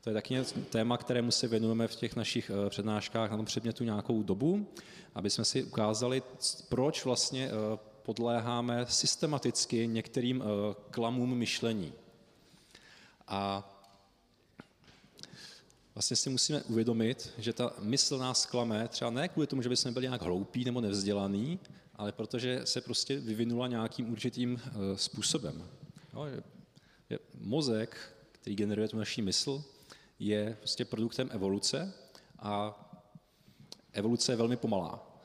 To je taky téma, kterému se věnujeme v těch našich uh, přednáškách na tom předmětu nějakou dobu, aby jsme si ukázali, proč vlastně uh, podléháme systematicky některým klamům myšlení. A vlastně si musíme uvědomit, že ta mysl nás klame třeba ne kvůli tomu, že bychom byli nějak hloupí nebo nevzdělaný, ale protože se prostě vyvinula nějakým určitým způsobem. Je, je, mozek, který generuje tu naší mysl, je prostě produktem evoluce a evoluce je velmi pomalá.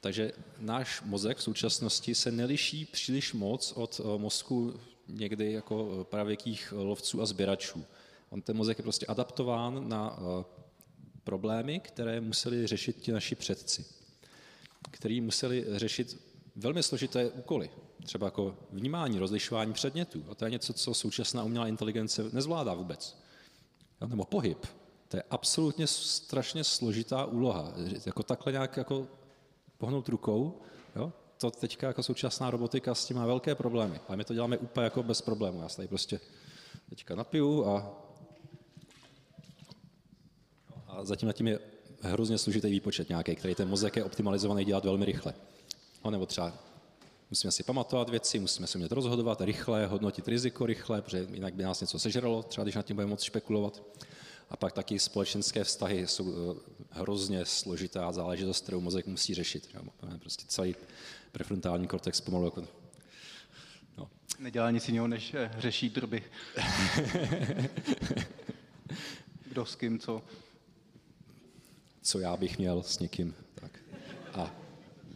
Takže náš mozek v současnosti se neliší příliš moc od uh, mozku někdy jako pravěkých lovců a sběračů. On ten mozek je prostě adaptován na uh, problémy, které museli řešit ti naši předci který museli řešit velmi složité úkoly. třeba jako vnímání, rozlišování předmětů. A to je něco, co současná umělá inteligence nezvládá vůbec. Nebo pohyb. To je absolutně strašně složitá úloha. Jako takhle nějak jako pohnout rukou, jo? to teďka jako současná robotika s tím má velké problémy. Ale my to děláme úplně jako bez problému. Já se tady prostě teďka napiju a, a zatím na tím je hrozně složitý výpočet nějaký, který ten mozek je optimalizovaný dělat velmi rychle. No, nebo třeba musíme si pamatovat věci, musíme se umět rozhodovat rychle, hodnotit riziko rychle, protože jinak by nás něco sežralo, třeba když nad tím budeme moc špekulovat. A pak taky společenské vztahy jsou eh, hrozně složitá záležitost, kterou mozek musí řešit. Prostě celý prefrontální kortex pomalu jako No. Nedělá nic jiného, než eh, řeší drby. Kdo s kým, co. Co já bych měl s někým. Tak. A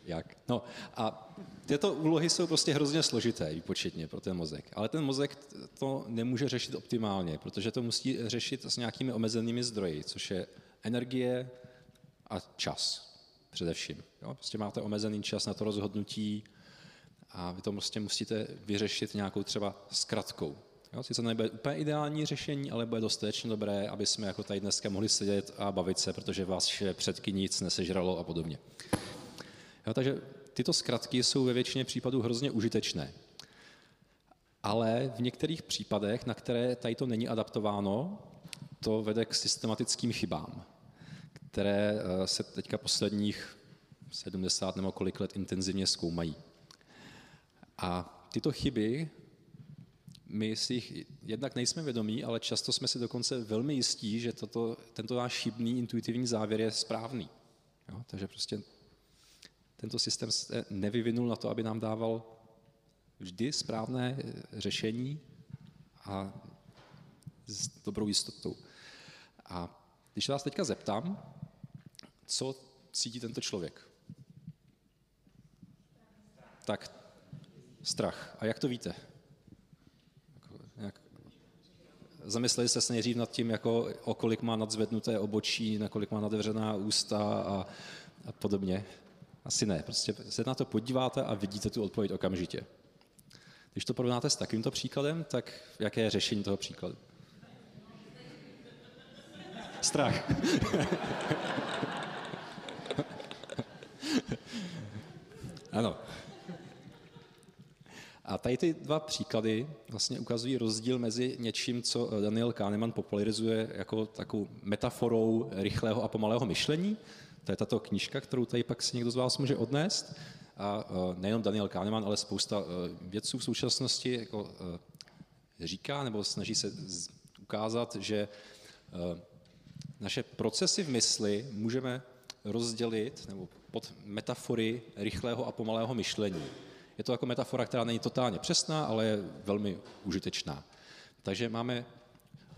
jak. No a tyto úlohy jsou prostě hrozně složité výpočetně pro ten mozek. Ale ten mozek to nemůže řešit optimálně, protože to musí řešit s nějakými omezenými zdroji, což je energie a čas především. Jo? Prostě máte omezený čas na to rozhodnutí a vy to prostě musíte vyřešit nějakou třeba zkratkou. Jo? Sice nebude úplně ideální řešení, ale bude dostatečně dobré, aby jsme jako tady dneska mohli sedět a bavit se, protože vás předky nic nesežralo a podobně. Jo, takže tyto zkratky jsou ve většině případů hrozně užitečné. Ale v některých případech, na které tady to není adaptováno, to vede k systematickým chybám, které eh, se teďka posledních 70 nebo kolik let intenzivně zkoumají. A tyto chyby, my si jich jednak nejsme vědomí, ale často jsme si dokonce velmi jistí, že toto, tento náš chybný intuitivní závěr je správný. Jo? Takže prostě tento systém se nevyvinul na to, aby nám dával vždy správné řešení a s dobrou jistotou. A když vás teďka zeptám, co cítí tento člověk? Tak strach. A jak to víte? Jak... Zamysleli jste se nejdřív nad tím, jako, o kolik má nadzvednuté obočí, na kolik má nadevřená ústa a, a podobně? Asi ne. Prostě se na to podíváte a vidíte tu odpověď okamžitě. Když to porovnáte s takovýmto příkladem, tak jaké je řešení toho příkladu? Strach. ano. A tady ty dva příklady vlastně ukazují rozdíl mezi něčím, co Daniel Kahneman popularizuje jako takovou metaforou rychlého a pomalého myšlení, to je tato knížka, kterou tady pak si někdo z vás může odnést. A e, nejenom Daniel Kahneman, ale spousta e, vědců v současnosti jako e, říká nebo snaží se ukázat, že naše procesy v mysli můžeme rozdělit nebo pod metafory rychlého a pomalého myšlení. Je to jako metafora, která není totálně přesná, ale je velmi užitečná. Takže máme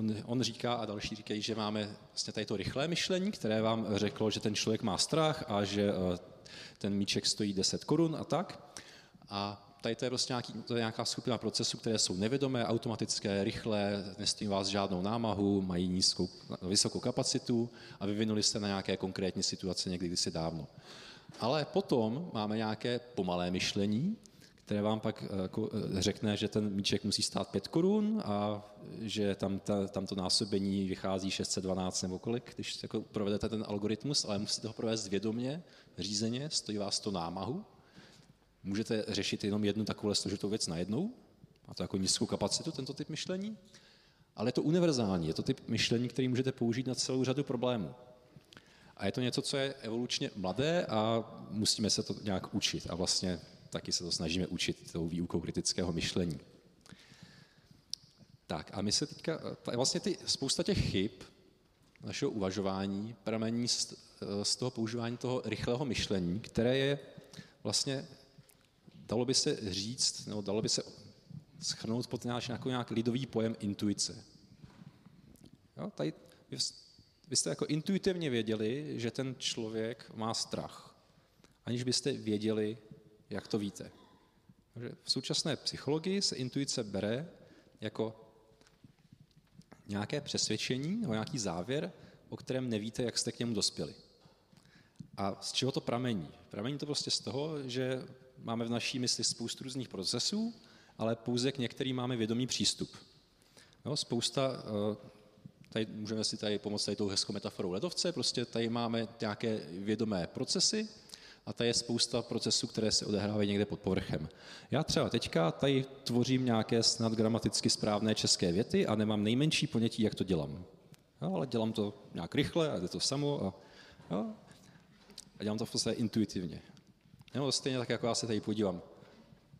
On, on říká a další říkají, že máme vlastně tady to rychlé myšlení, které vám řeklo, že ten člověk má strach a že eh, ten míček stojí 10 korun a tak. A tady to je prostě nějaký, to je nějaká skupina procesů, které jsou nevědomé, automatické, rychlé, nestojí vás žádnou námahu, mají nízkou, vysokou kapacitu a vyvinuli jste na nějaké konkrétní situace někdy kdysi dávno. Ale potom máme nějaké pomalé myšlení, které vám pak eh, jako eh, řekne, že ten míček musí stát 5 korun a že tam, ta, tam to násobení vychází 612 nebo kolik, když jako provedete ten algoritmus, ale musíte ho provést vědomě, řízeně, stojí vás to námahu. Můžete řešit jenom jednu takovou složitou věc najednou, a to jako nízkou kapacitu, tento typ myšlení, ale je to univerzální, je to typ myšlení, který můžete použít na celou řadu problémů. A je to něco, co je evolučně mladé a musíme se to nějak učit. A vlastně taky se to snažíme učit tou výukou kritického myšlení. Tak a my se teďka, vlastně ty, spousta těch chyb našeho uvažování pramení z, z toho používání toho rychlého myšlení, které je vlastně, dalo by se říct, nebo dalo by se schrnout pod nějaký, nějaký, nějaký lidový pojem intuice. Jo, tady, vy, vy jste jako intuitivně věděli, že ten člověk má strach, aniž byste věděli, jak to víte? V současné psychologii se intuice bere jako nějaké přesvědčení nebo nějaký závěr, o kterém nevíte, jak jste k němu dospěli. A z čeho to pramení? Pramení to prostě z toho, že máme v naší mysli spoustu různých procesů, ale pouze k některým máme vědomý přístup. Jo, spousta, eh, tady můžeme si tady pomoct tady tou hezkou metaforou ledovce, prostě tady máme nějaké vědomé procesy a tady je spousta procesů, které se odehrávají někde pod povrchem. Já třeba teďka tady tvořím nějaké snad gramaticky správné české věty a nemám nejmenší ponětí, jak to dělám. Jo, ale dělám to nějak rychle a jde to samo a, jo, a dělám to v podstatě intuitivně. Jo, stejně tak, jako já se tady podívám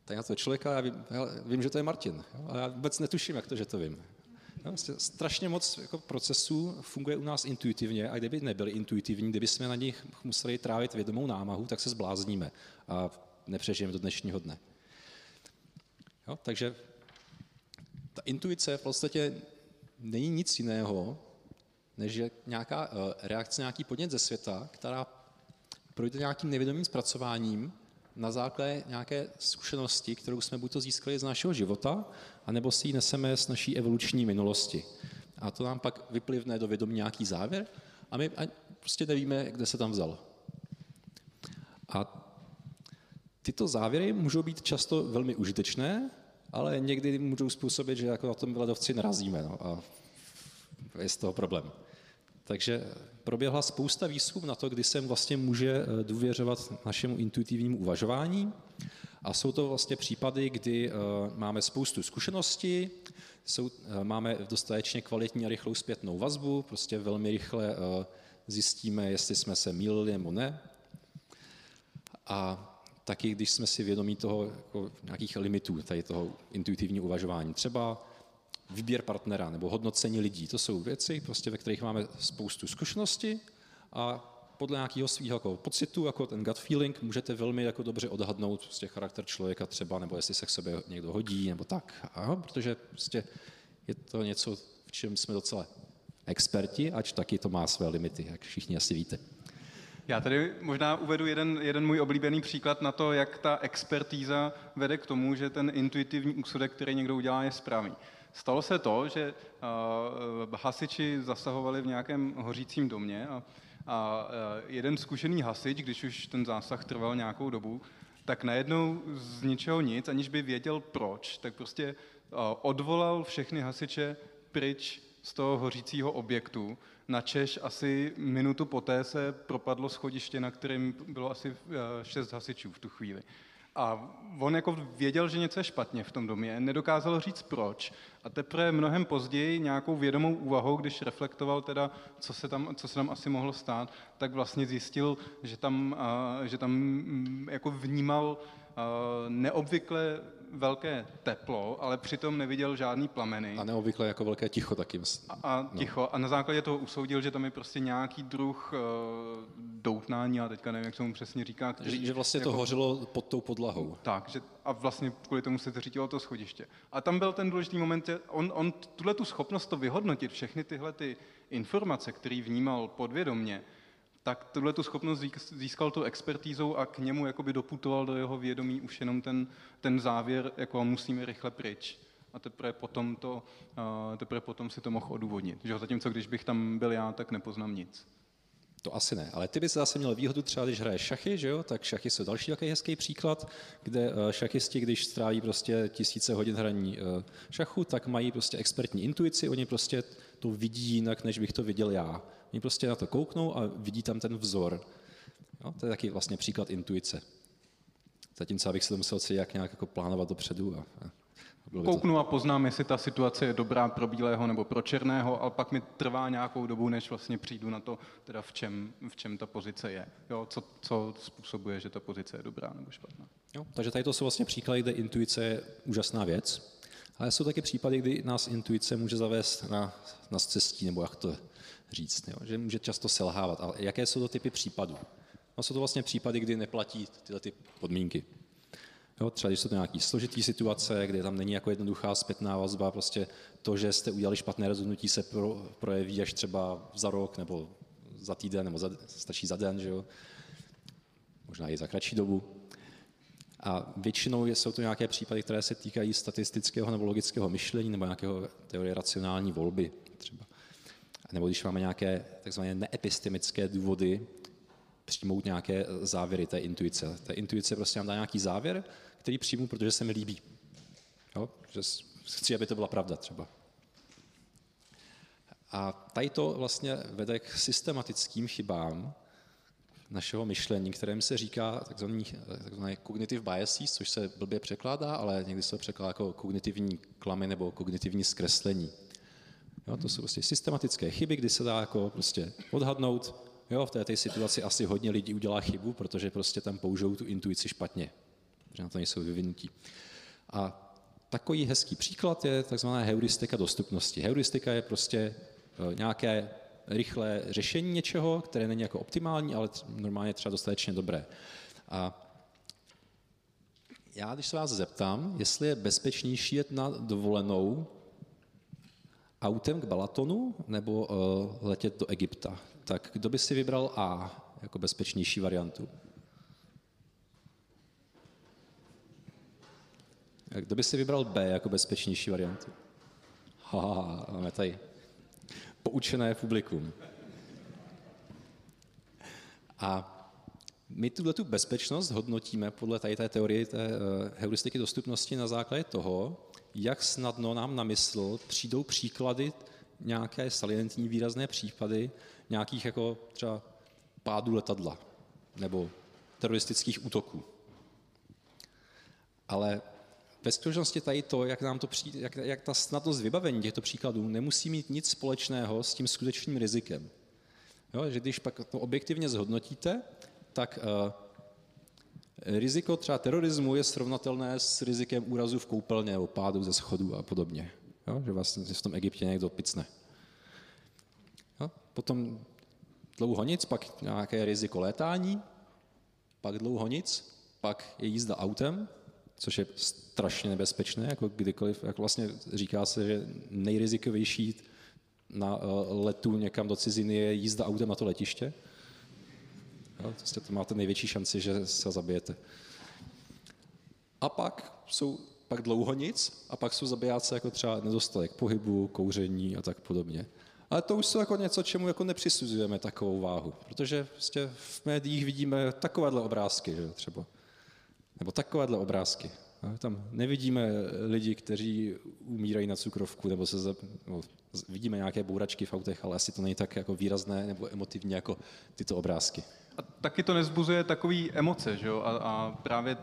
tady na toho člověka, já vím, já vím, že to je Martin, ale já vůbec netuším, jak to, že to vím. Jo, vlastně strašně moc jako procesů funguje u nás intuitivně a kdyby nebyly intuitivní, kdyby jsme na nich museli trávit vědomou námahu, tak se zblázníme a nepřežijeme do dnešního dne. Jo, takže ta intuice v podstatě není nic jiného, než je nějaká uh, reakce, nějaký podnět ze světa, která projde nějakým nevědomým zpracováním na základě nějaké zkušenosti, kterou jsme buď to získali z našeho života, anebo si ji neseme z naší evoluční minulosti. A to nám pak vyplivne do vědomí nějaký závěr a my prostě nevíme, kde se tam vzal. A tyto závěry můžou být často velmi užitečné, ale někdy můžou způsobit, že jako na tom ledovci narazíme no, a je z toho problém. Takže proběhla spousta výzkum na to, kdy se vlastně může eh, důvěřovat našemu intuitivnímu uvažování. A jsou to vlastně případy, kdy eh, máme spoustu zkušeností, jsou, eh, máme dostatečně kvalitní a rychlou zpětnou vazbu, prostě velmi rychle zjistíme, jestli jsme se mýlili nebo ne. A taky, když jsme si vědomí toho jako nějakých limitů tady toho intuitivního uvažování. Třeba výběr partnera nebo hodnocení lidí. To jsou věci, prostě, ve kterých máme spoustu zkušenosti a podle nějakého svého jako pocitu, jako ten gut feeling, můžete velmi jako dobře odhadnout prostě charakter člověka třeba, nebo jestli se k sobě někdo hodí, nebo tak. Aha, protože prostě je to něco, v čem jsme docela experti, ač taky to má své limity, jak všichni asi víte. Já tady možná uvedu jeden, jeden můj oblíbený příklad na to, jak ta expertíza vede k tomu, že ten intuitivní úsudek, který někdo udělá, je správný. Stalo se to, že uh, hasiči zasahovali v nějakém hořícím domě a, a uh, jeden zkušený hasič, když už ten zásah trval nějakou dobu, tak najednou z ničeho nic, aniž by věděl proč, tak prostě uh, odvolal všechny hasiče pryč z toho hořícího objektu. Na Češ asi minutu poté se propadlo schodiště, na kterém bylo asi šest hasičů v tu chvíli. A on jako věděl, že něco je špatně v tom domě, nedokázal říct proč. A teprve mnohem později nějakou vědomou úvahou, když reflektoval teda, co se tam, co se tam asi mohlo stát, tak vlastně zjistil, že tam, že tam mm, jako vnímal neobvykle velké teplo, ale přitom neviděl žádný plameny. A neobvykle jako velké ticho taky. A, a no. ticho. No. A na základě toho usoudil, že tam je prostě nějaký druh uh, doutnání, a teďka nevím, jak se mu přesně říká. Který, že, že vlastně jako, to hořelo pod tou podlahou. Tak, že, a vlastně kvůli tomu se zřítilo to schodiště. A tam byl ten důležitý moment, že on, on tuhle tu schopnost to vyhodnotit, všechny tyhle ty informace, které vnímal podvědomně, tak tuhle tu schopnost získal tu expertízou a k němu jakoby doputoval do jeho vědomí už jenom ten, ten závěr, jako musíme rychle pryč. A teprve potom, to, teprve potom si to mohl odůvodnit. Že zatímco když bych tam byl já, tak nepoznám nic. To asi ne, ale ty bys zase měl výhodu třeba, když hraješ šachy, že jo? tak šachy jsou další takový hezký příklad, kde eh, šachisti, když stráví prostě tisíce hodin hraní eh, šachu, tak mají prostě expertní intuici, oni prostě to vidí jinak, než bych to viděl já. Oni prostě na to kouknou a vidí tam ten vzor. Jo? To je taky vlastně příklad intuice. Zatímco abych se to musel si jak nějak jako plánovat dopředu. A, a Kouknu a poznám, jestli ta situace je dobrá pro bílého nebo pro černého, ale pak mi trvá nějakou dobu, než vlastně přijdu na to, teda v čem, v čem ta pozice je. Jo, co, co způsobuje, že ta pozice je dobrá nebo špatná. Jo, takže tady to jsou vlastně příklady, kde intuice je úžasná věc, ale jsou taky případy, kdy nás intuice může zavést na, na cestí, nebo jak to říct, jo, že může často selhávat. A jaké jsou to typy případů? No, jsou to vlastně případy, kdy neplatí tyhle ty podmínky. Jo, třeba když jsou to nějaké složitý situace, kde tam není jako jednoduchá zpětná vazba, prostě to, že jste udělali špatné rozhodnutí, se pro, projeví až třeba za rok nebo za týden, nebo za, stačí za den, že jo? možná i za kratší dobu. A většinou jsou to nějaké případy, které se týkají statistického nebo logického myšlení nebo nějakého teorie racionální volby třeba. Nebo když máme nějaké takzvané neepistemické důvody, přijmout nějaké závěry té intuice. Ta intuice prostě nám dá nějaký závěr, který přijmu, protože se mi líbí. Jo? Že chci, aby to byla pravda třeba. A tady to vlastně vede k systematickým chybám našeho myšlení, kterým se říká takzvaný, takzvaný cognitive biases, což se blbě překládá, ale někdy se překládá jako kognitivní klamy nebo kognitivní zkreslení. Jo, to jsou prostě systematické chyby, kdy se dá jako prostě odhadnout, jo, v této situaci asi hodně lidí udělá chybu, protože prostě tam použijou tu intuici špatně, že na to nejsou vyvinutí. A takový hezký příklad je takzvaná heuristika dostupnosti. Heuristika je prostě e, nějaké rychlé řešení něčeho, které není jako optimální, ale normálně třeba dostatečně dobré. A já, když se vás zeptám, jestli je bezpečnější jet na dovolenou autem k Balatonu nebo uh, letět do Egypta, tak kdo by si vybral A jako bezpečnější variantu? Kdo by si vybral B jako bezpečnější variantu? Ha, máme tady poučené publikum. A my tuhle tu bezpečnost hodnotíme podle tady té teorie té uh, heuristiky dostupnosti na základě toho, jak snadno nám na mysl přijdou příklady, nějaké salientní výrazné případy nějakých jako třeba pádu letadla nebo teroristických útoků. Ale ve skutečnosti tady to, jak, nám to přijde, jak, jak ta snadnost vybavení těchto příkladů nemusí mít nic společného s tím skutečným rizikem. Jo, že když pak to objektivně zhodnotíte, tak uh, riziko třeba terorismu je srovnatelné s rizikem úrazu v koupelně nebo pádu ze schodu a podobně. Jo, že vlastně v tom Egyptě někdo picne. Jo, potom dlouho nic, pak nějaké riziko létání, pak dlouho nic, pak je jízda autem, což je strašně nebezpečné, jako kdykoliv, jak vlastně říká se, že nejrizikovější na eh, letu někam do ciziny je jízda autem na to letiště. Jo, prostě to máte největší šanci, že se zabijete. A pak jsou pak dlouho nic, a pak jsou zabijáci jako třeba nedostatek pohybu, kouření a tak podobně. Ale to už jsou jako něco, čemu jako nepřisuzujeme takovou váhu, protože prostě v médiích vidíme takovéhle obrázky, že třeba. Nebo takovéhle obrázky. Tam nevidíme lidi, kteří umírají na cukrovku, nebo se za, no, vidíme nějaké bouračky v autech, ale asi to není tak jako výrazné nebo emotivní jako tyto obrázky. A taky to nezbuzuje takové emoce, že jo? A, a právě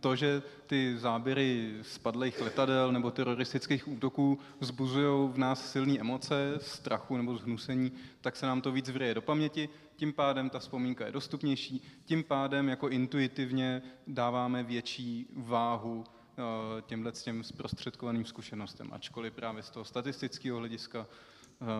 to, že ty záběry spadlých letadel nebo teroristických útoků vzbuzují v nás silné emoce, strachu nebo zhnusení, tak se nám to víc vryje do paměti, tím pádem ta vzpomínka je dostupnější, tím pádem jako intuitivně dáváme větší váhu eh, těmhle těm zprostředkovaným zkušenostem, ačkoliv právě z toho statistického hlediska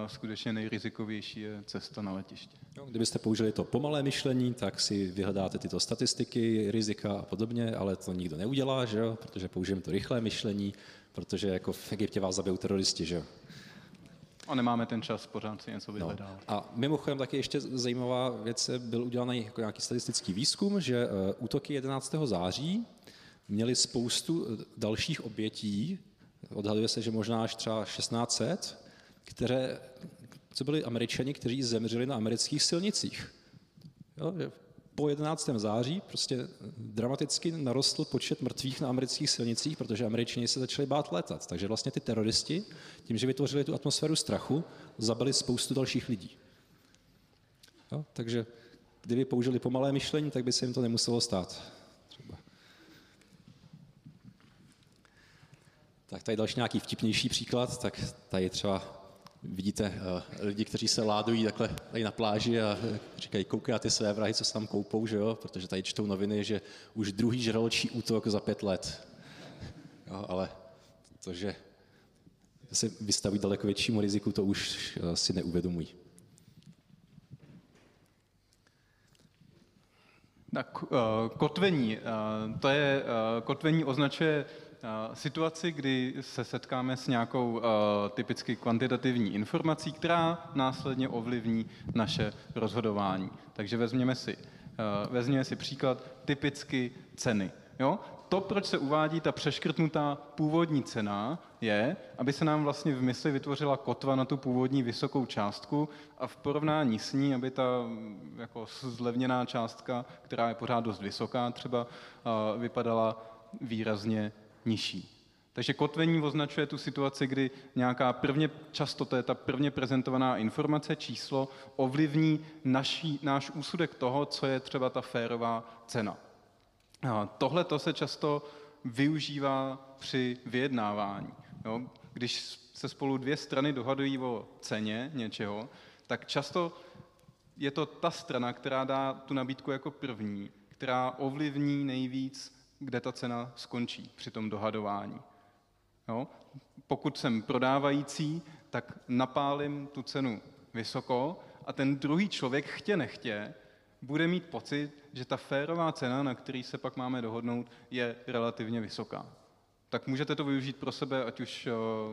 skutečně nejrizikovější je cesta na letiště. Kdybyste použili to pomalé myšlení, tak si vyhledáte tyto statistiky, rizika a podobně, ale to nikdo neudělá, že jo? protože použijeme to rychlé myšlení, protože jako v Egyptě vás zabijou teroristi. Že jo? A nemáme ten čas pořád si něco vyhledávat. No. A mimochodem taky ještě zajímavá věc, byl udělaný jako nějaký statistický výzkum, že uh, útoky 11. září měly spoustu eh, dalších obětí, odhaduje se, že možná až třeba 1600, které, co byli američani, kteří zemřeli na amerických silnicích. Jo, po 11. září prostě dramaticky narostl počet mrtvých na amerických silnicích, protože američani se začali bát letat. Takže vlastně ty teroristi, tím, že vytvořili tu atmosféru strachu, zabili spoustu dalších lidí. Jo, takže kdyby použili pomalé myšlení, tak by se jim to nemuselo stát. Třeba. Tak tady další nějaký vtipnější příklad, tak tady třeba vidíte uh, lidi, kteří se ládují takhle tady na pláži a eh, říkají, koukej na ty své vrahy, co se tam koupou, že jo? protože tady čtou noviny, že už druhý žraločí útok za pět let. Jo, ale to, že se vystaví daleko většímu riziku, to už uh, si neuvědomují. Tak kotvení, to je, kotvení označuje situaci, kdy se setkáme s nějakou uh, typicky kvantitativní informací, která následně ovlivní naše rozhodování. Takže vezměme si, uh, vezměme si příklad typicky ceny. Jo? to, proč se uvádí ta přeškrtnutá původní cena, je, aby se nám vlastně v mysli vytvořila kotva na tu původní vysokou částku a v porovnání s ní, aby ta jako zlevněná částka, která je pořád dost vysoká, třeba vypadala výrazně nižší. Takže kotvení označuje tu situaci, kdy nějaká prvně, často to je ta prvně prezentovaná informace, číslo, ovlivní naší, náš úsudek toho, co je třeba ta férová cena. Tohle to se často využívá při vyjednávání. Jo? Když se spolu dvě strany dohadují o ceně něčeho, tak často je to ta strana, která dá tu nabídku jako první, která ovlivní nejvíc, kde ta cena skončí při tom dohadování. Jo? Pokud jsem prodávající, tak napálím tu cenu vysoko a ten druhý člověk chtě nechtě bude mít pocit, že ta férová cena, na který se pak máme dohodnout, je relativně vysoká. Tak můžete to využít pro sebe, ať už eh,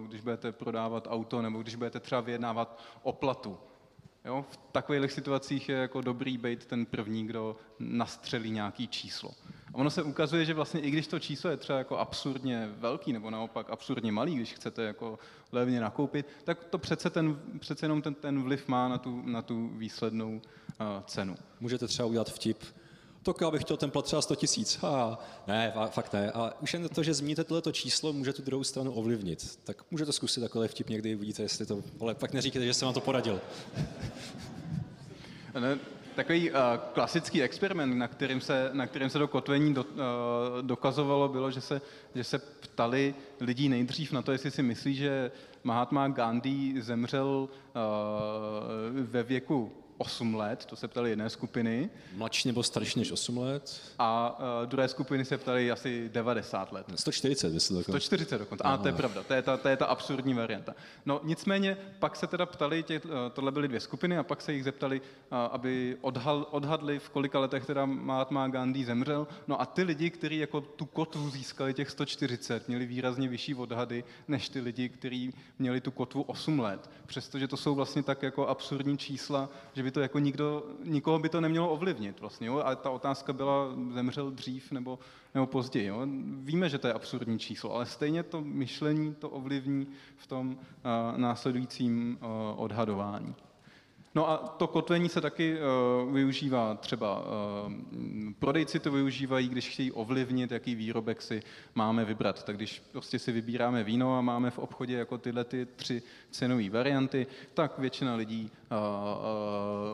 když budete prodávat auto, nebo když budete třeba vyjednávat o platu. Jo? V takových situacích je jako dobrý být ten první, kdo nastřelí nějaký číslo. A ono se ukazuje, že vlastně i když to číslo je třeba jako absurdně velký, nebo naopak absurdně malý, když chcete jako levně nakoupit, tak to přece, ten, přece jenom ten, ten vliv má na tu, na tu výslednou uh, cenu. Můžete třeba udělat vtip, tak já bych chtěl ten plat třeba 100 tisíc. Ne, fakt ne. A už jen to, že zmíníte tohleto číslo, může tu druhou stranu ovlivnit. Tak můžete zkusit takové vtip někdy, uvidíte, jestli to... Ale pak neříkejte, že jsem vám to poradil. Ne, Takový uh, klasický experiment, na kterým se, na kterým se do kotvení do, uh, dokazovalo, bylo, že se, že se ptali lidí nejdřív na to, jestli si myslí, že Mahatma Gandhi zemřel uh, ve věku 8 let, to se ptali jedné skupiny. Mladší nebo starší než 8 let? A uh, druhé skupiny se ptali asi 90 let. 140, jestli dokonce. 140 dokonce. A to je pravda, to je, ta, to je ta absurdní varianta. No nicméně pak se teda ptali, tě, uh, tohle byly dvě skupiny, a pak se jich zeptali, uh, aby odhal, odhadli, v kolika letech teda Mahatma Gandhi zemřel. No a ty lidi, kteří jako tu kotvu získali těch 140, měli výrazně vyšší odhady, než ty lidi, kteří měli tu kotvu 8 let. Přestože to jsou vlastně tak jako absurdní čísla, že by to jako nikdo, nikoho by to nemělo ovlivnit vlastně, jo? a ta otázka byla, zemřel dřív nebo, nebo později. Jo? Víme, že to je absurdní číslo, ale stejně to myšlení to ovlivní v tom uh, následujícím uh, odhadování. No a to kotvení se taky uh, využívá třeba, uh, prodejci to využívají, když chtějí ovlivnit, jaký výrobek si máme vybrat. Tak když prostě si vybíráme víno a máme v obchodě jako tyhle ty tři cenové varianty, tak většina lidí uh,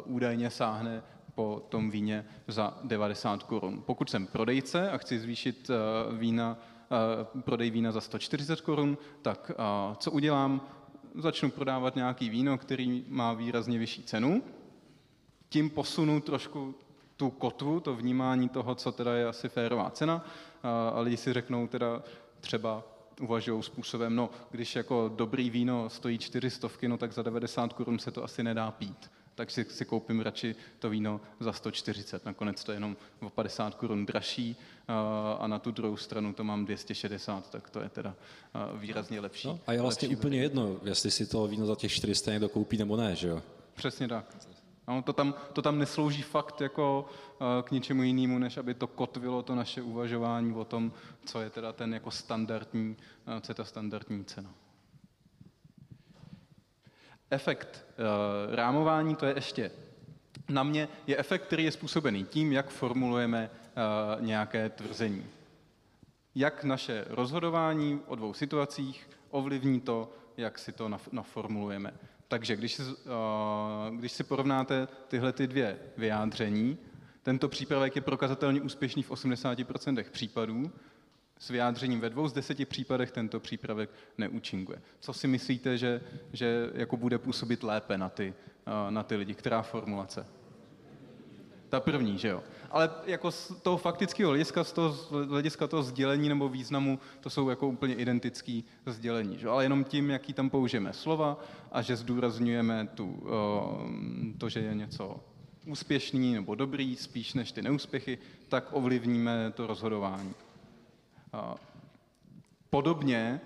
uh, údajně sáhne po tom víně za 90 korun. Pokud jsem prodejce a chci zvýšit uh, vína, uh, prodej vína za 140 korun, tak uh, co udělám? Začnu prodávat nějaký víno, který má výrazně vyšší cenu, tím posunu trošku tu kotvu, to vnímání toho, co teda je asi férová cena a lidi si řeknou teda třeba uvažují způsobem, no když jako dobrý víno stojí 400, no tak za 90 korun se to asi nedá pít tak si, si koupím radši to víno za 140. Nakonec to je jenom o 50 korun dražší a na tu druhou stranu to mám 260, tak to je teda výrazně lepší. No, a je vlastně lepší úplně jedno, jestli si to víno za těch 400 někdo koupí nebo ne, že jo? Přesně tak. No, to, tam, to tam neslouží fakt jako uh, k ničemu jinému, než aby to kotvilo to naše uvažování o tom, co je teda ten jako standardní, co je ta standardní cena. Efekt uh, rámování, to je ještě na mě, je efekt, který je způsobený tím, jak formulujeme uh, nějaké tvrzení. Jak naše rozhodování o dvou situacích ovlivní to, jak si to naformulujeme. Takže když si, uh, když si porovnáte tyhle ty dvě vyjádření, tento přípravek je prokazatelně úspěšný v 80% případů, s vyjádřením ve dvou z deseti případech tento přípravek neúčinkuje. Co si myslíte, že, že jako bude působit lépe na ty, na ty lidi? Která formulace? Ta první, že jo. Ale jako z toho faktického hlediska, z toho hlediska toho sdělení nebo významu, to jsou jako úplně identické sdělení. Že? Ale jenom tím, jaký tam použijeme slova a že zdůrazňujeme tu, to, že je něco úspěšný nebo dobrý, spíš než ty neúspěchy, tak ovlivníme to rozhodování. Podobně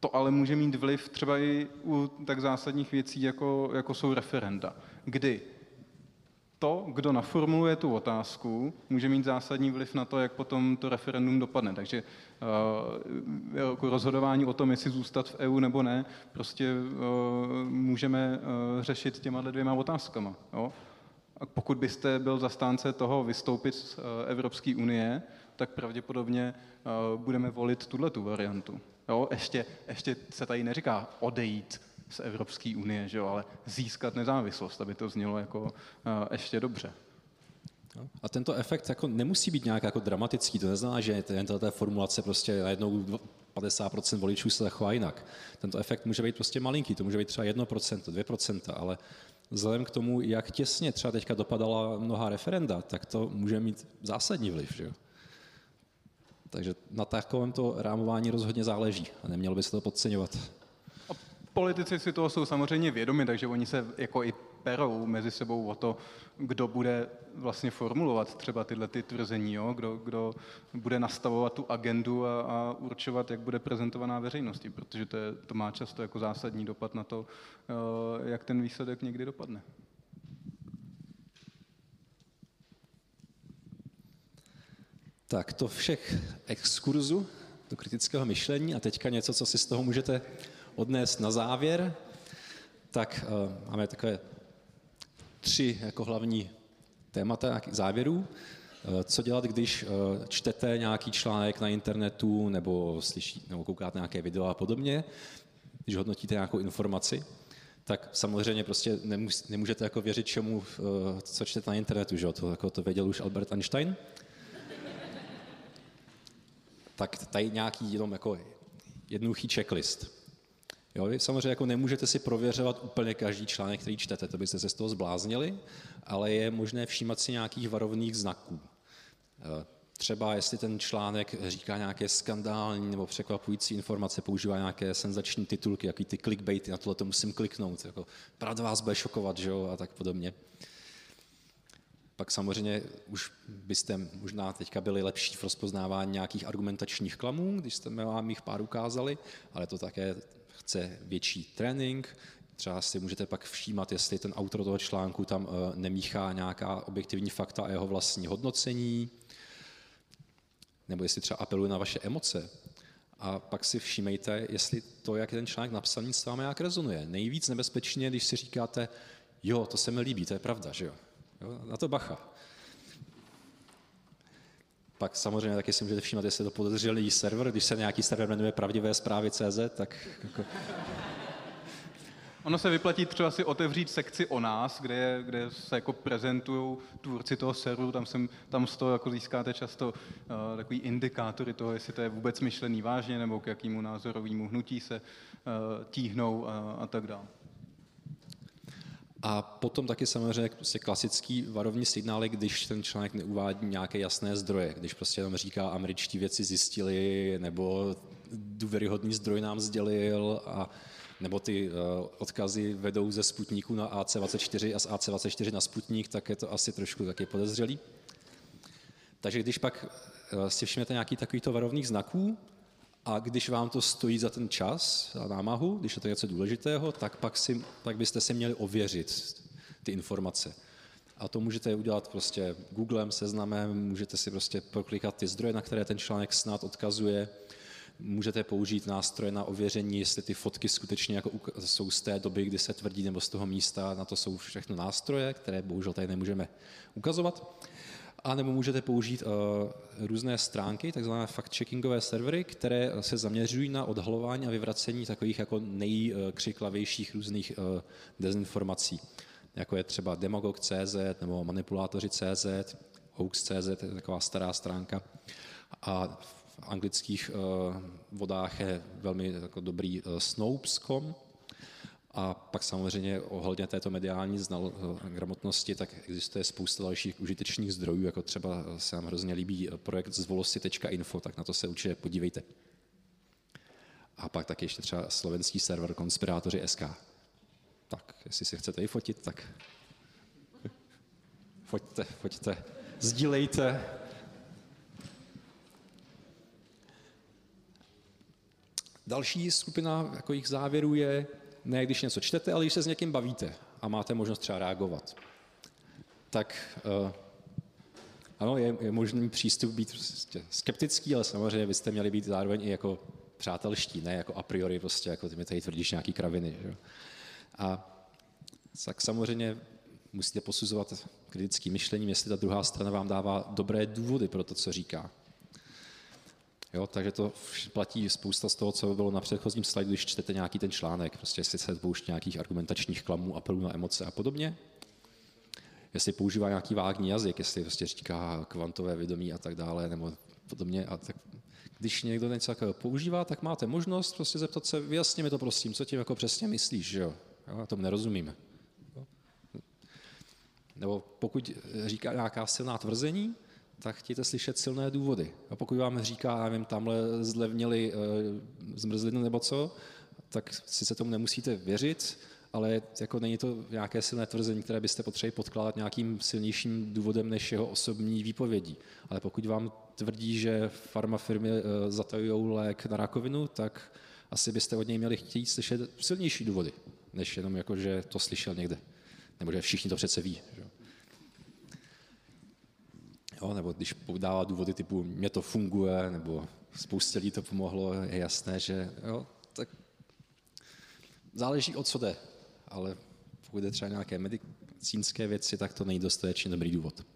to ale může mít vliv třeba i u tak zásadních věcí, jako, jako jsou referenda, kdy to, kdo naformuluje tu otázku, může mít zásadní vliv na to, jak potom to referendum dopadne. Takže uh, jako rozhodování o tom, jestli zůstat v EU nebo ne, prostě uh, můžeme uh, řešit těma dvěma otázkama. Jo? A pokud byste byl zastánce toho vystoupit z Evropské unie, tak pravděpodobně uh, budeme volit tuhle tu variantu. Jo? Ještě, ještě se tady neříká odejít z Evropské unie, že jo, ale získat nezávislost, aby to znělo jako uh, ještě dobře. No, a tento efekt jako nemusí být nějak jako dramatický, to neznamená, že té formulace prostě najednou 50% voličů se zachová jinak. Tento efekt může být prostě malinký, to může být třeba 1%, 2%, ale vzhledem k tomu, jak těsně třeba teďka dopadala mnoha referenda, tak to může mít zásadní vliv. Že? Takže na takovémto rámování rozhodně záleží a nemělo by se to podceňovat. Politici si toho jsou samozřejmě vědomi, takže oni se jako i perou mezi sebou o to, kdo bude vlastně formulovat třeba tyhle ty tvrzení, jo? Kdo, kdo bude nastavovat tu agendu a, a určovat, jak bude prezentovaná veřejnosti, protože to, je, to má často jako zásadní dopad na to, eh, jak ten výsledek někdy dopadne. Tak to všech exkurzu do kritického myšlení a teďka něco, co si z toho můžete odnést na závěr, tak uh, máme takové tři jako hlavní témata závěrů. Uh, co dělat, když uh, čtete nějaký článek na internetu nebo, slyší, nebo koukáte nějaké video a podobně, když hodnotíte nějakou informaci, tak samozřejmě prostě nemůžete jako věřit čemu, co čtete na internetu, že? To, jako to věděl už Albert Einstein. Tak tady nějaký jenom jako jednoduchý checklist. Jo, vy samozřejmě jako nemůžete si prověřovat úplně každý článek, který čtete, to byste se z toho zbláznili, ale je možné všímat si nějakých varovných znaků. E, třeba jestli ten článek říká nějaké skandální nebo překvapující informace, používá nějaké senzační titulky, jaký ty clickbaity, na tohle to musím kliknout, jako pravda vás bude šokovat, že jo, a tak podobně. Pak samozřejmě už byste možná teďka byli lepší v rozpoznávání nějakých argumentačních klamů, když jste vám jich pár ukázali, ale to také chce větší trénink, třeba si můžete pak všímat, jestli ten autor toho článku tam eh, nemíchá nějaká objektivní fakta a jeho vlastní hodnocení, nebo jestli třeba apeluje na vaše emoce. A pak si všímejte, jestli to, jak je ten článek napsaný, s vámi jak rezonuje. Nejvíc nebezpečně, když si říkáte, jo, to se mi líbí, to je pravda, že jo. Jo na to bacha. Pak samozřejmě taky si můžete všímat, jestli je to podezřelý server, když se nějaký server jmenuje pravdivé zprávy CZ, tak jako... Ono se vyplatí třeba si otevřít sekci o nás, kde, je, kde se jako prezentují tvůrci toho serveru, tam, jsem, tam z toho jako získáte často uh, takový indikátory toho, jestli to je vůbec myšlený vážně, nebo k jakému názorovému hnutí se uh, tíhnou a, a tak dále. A potom taky samozřejmě prostě klasický varovní signály, když ten článek neuvádí nějaké jasné zdroje, když prostě jenom říká, američtí věci zjistili, nebo důvěryhodný zdroj nám sdělil, a, nebo ty uh, odkazy vedou ze Sputníku na AC24 a z AC24 na Sputník, tak je to asi trošku taky podezřelý. Takže když pak uh, si všimnete nějaký takovýto varovných znaků, a když vám to stojí za ten čas a námahu, když je to něco důležitého, tak pak, si, pak byste si měli ověřit ty informace. A to můžete udělat prostě Googlem, seznamem, můžete si prostě proklikat ty zdroje, na které ten článek snad odkazuje, můžete použít nástroje na ověření, jestli ty fotky skutečně jako jsou z té doby, kdy se tvrdí, nebo z toho místa, na to jsou všechno nástroje, které bohužel tady nemůžeme ukazovat. A nebo můžete použít uh, různé stránky, takzvané fact-checkingové servery, které se zaměřují na odhalování a vyvracení takových jako nejkřiklavějších různých uh, dezinformací, jako je třeba demagog.cz nebo manipulátoři.cz, hoax.cz, to je taková stará stránka. A v anglických uh, vodách je velmi jako dobrý uh, Snopes.com, a pak samozřejmě ohledně této mediální znal, eh, gramotnosti, tak existuje spousta dalších užitečných zdrojů, jako třeba se nám hrozně líbí projekt zvolosy.info, tak na to se určitě podívejte. A pak taky ještě třeba slovenský server Konspirátoři SK. Tak, jestli si chcete i fotit, tak foťte, foťte, sdílejte. Další skupina jako jich závěrů je ne když něco čtete, ale když se s někým bavíte a máte možnost třeba reagovat. tak uh, ano, je, je možný přístup být prostě skeptický, ale samozřejmě byste měli být zároveň i jako přátelští, ne jako a priori prostě, jako ty mi tady tvrdíš nějaký kraviny. Že? A tak samozřejmě musíte posuzovat kritickým myšlením, jestli ta druhá strana vám dává dobré důvody pro to, co říká. Jo, takže to platí spousta z toho, co bylo na předchozím slajdu, když čtete nějaký ten článek, prostě jestli se pouští nějakých argumentačních klamů, apelů na emoce a podobně. Jestli používá nějaký vágní jazyk, jestli prostě říká kvantové vědomí a tak dále, nebo podobně. A tak, když někdo něco takového používá, tak máte možnost prostě zeptat se, vyjasně mi to prosím, co tím jako přesně myslíš, že jo? já tomu nerozumím. Nebo pokud říká nějaká silná tvrzení, tak chtějte slyšet silné důvody. A pokud vám říká, já nevím, tamhle zlevnili e, zmrzlinu nebo co, tak sice tomu nemusíte věřit, ale jako není to nějaké silné tvrzení, které byste potřebovali podkládat nějakým silnějším důvodem než jeho osobní výpovědí. Ale pokud vám tvrdí, že farmafirmy e, zatajují lék na rakovinu, tak asi byste od něj měli chtít slyšet silnější důvody, než jenom jako, že to slyšel někde. Nebo že všichni to přece ví. Že? Jo, nebo když dává důvody typu mě to funguje, nebo spoustě lidí to pomohlo, je jasné, že jo, tak záleží o co jde, ale pokud jde třeba nějaké medicínské věci, tak to není dostatečně dobrý důvod.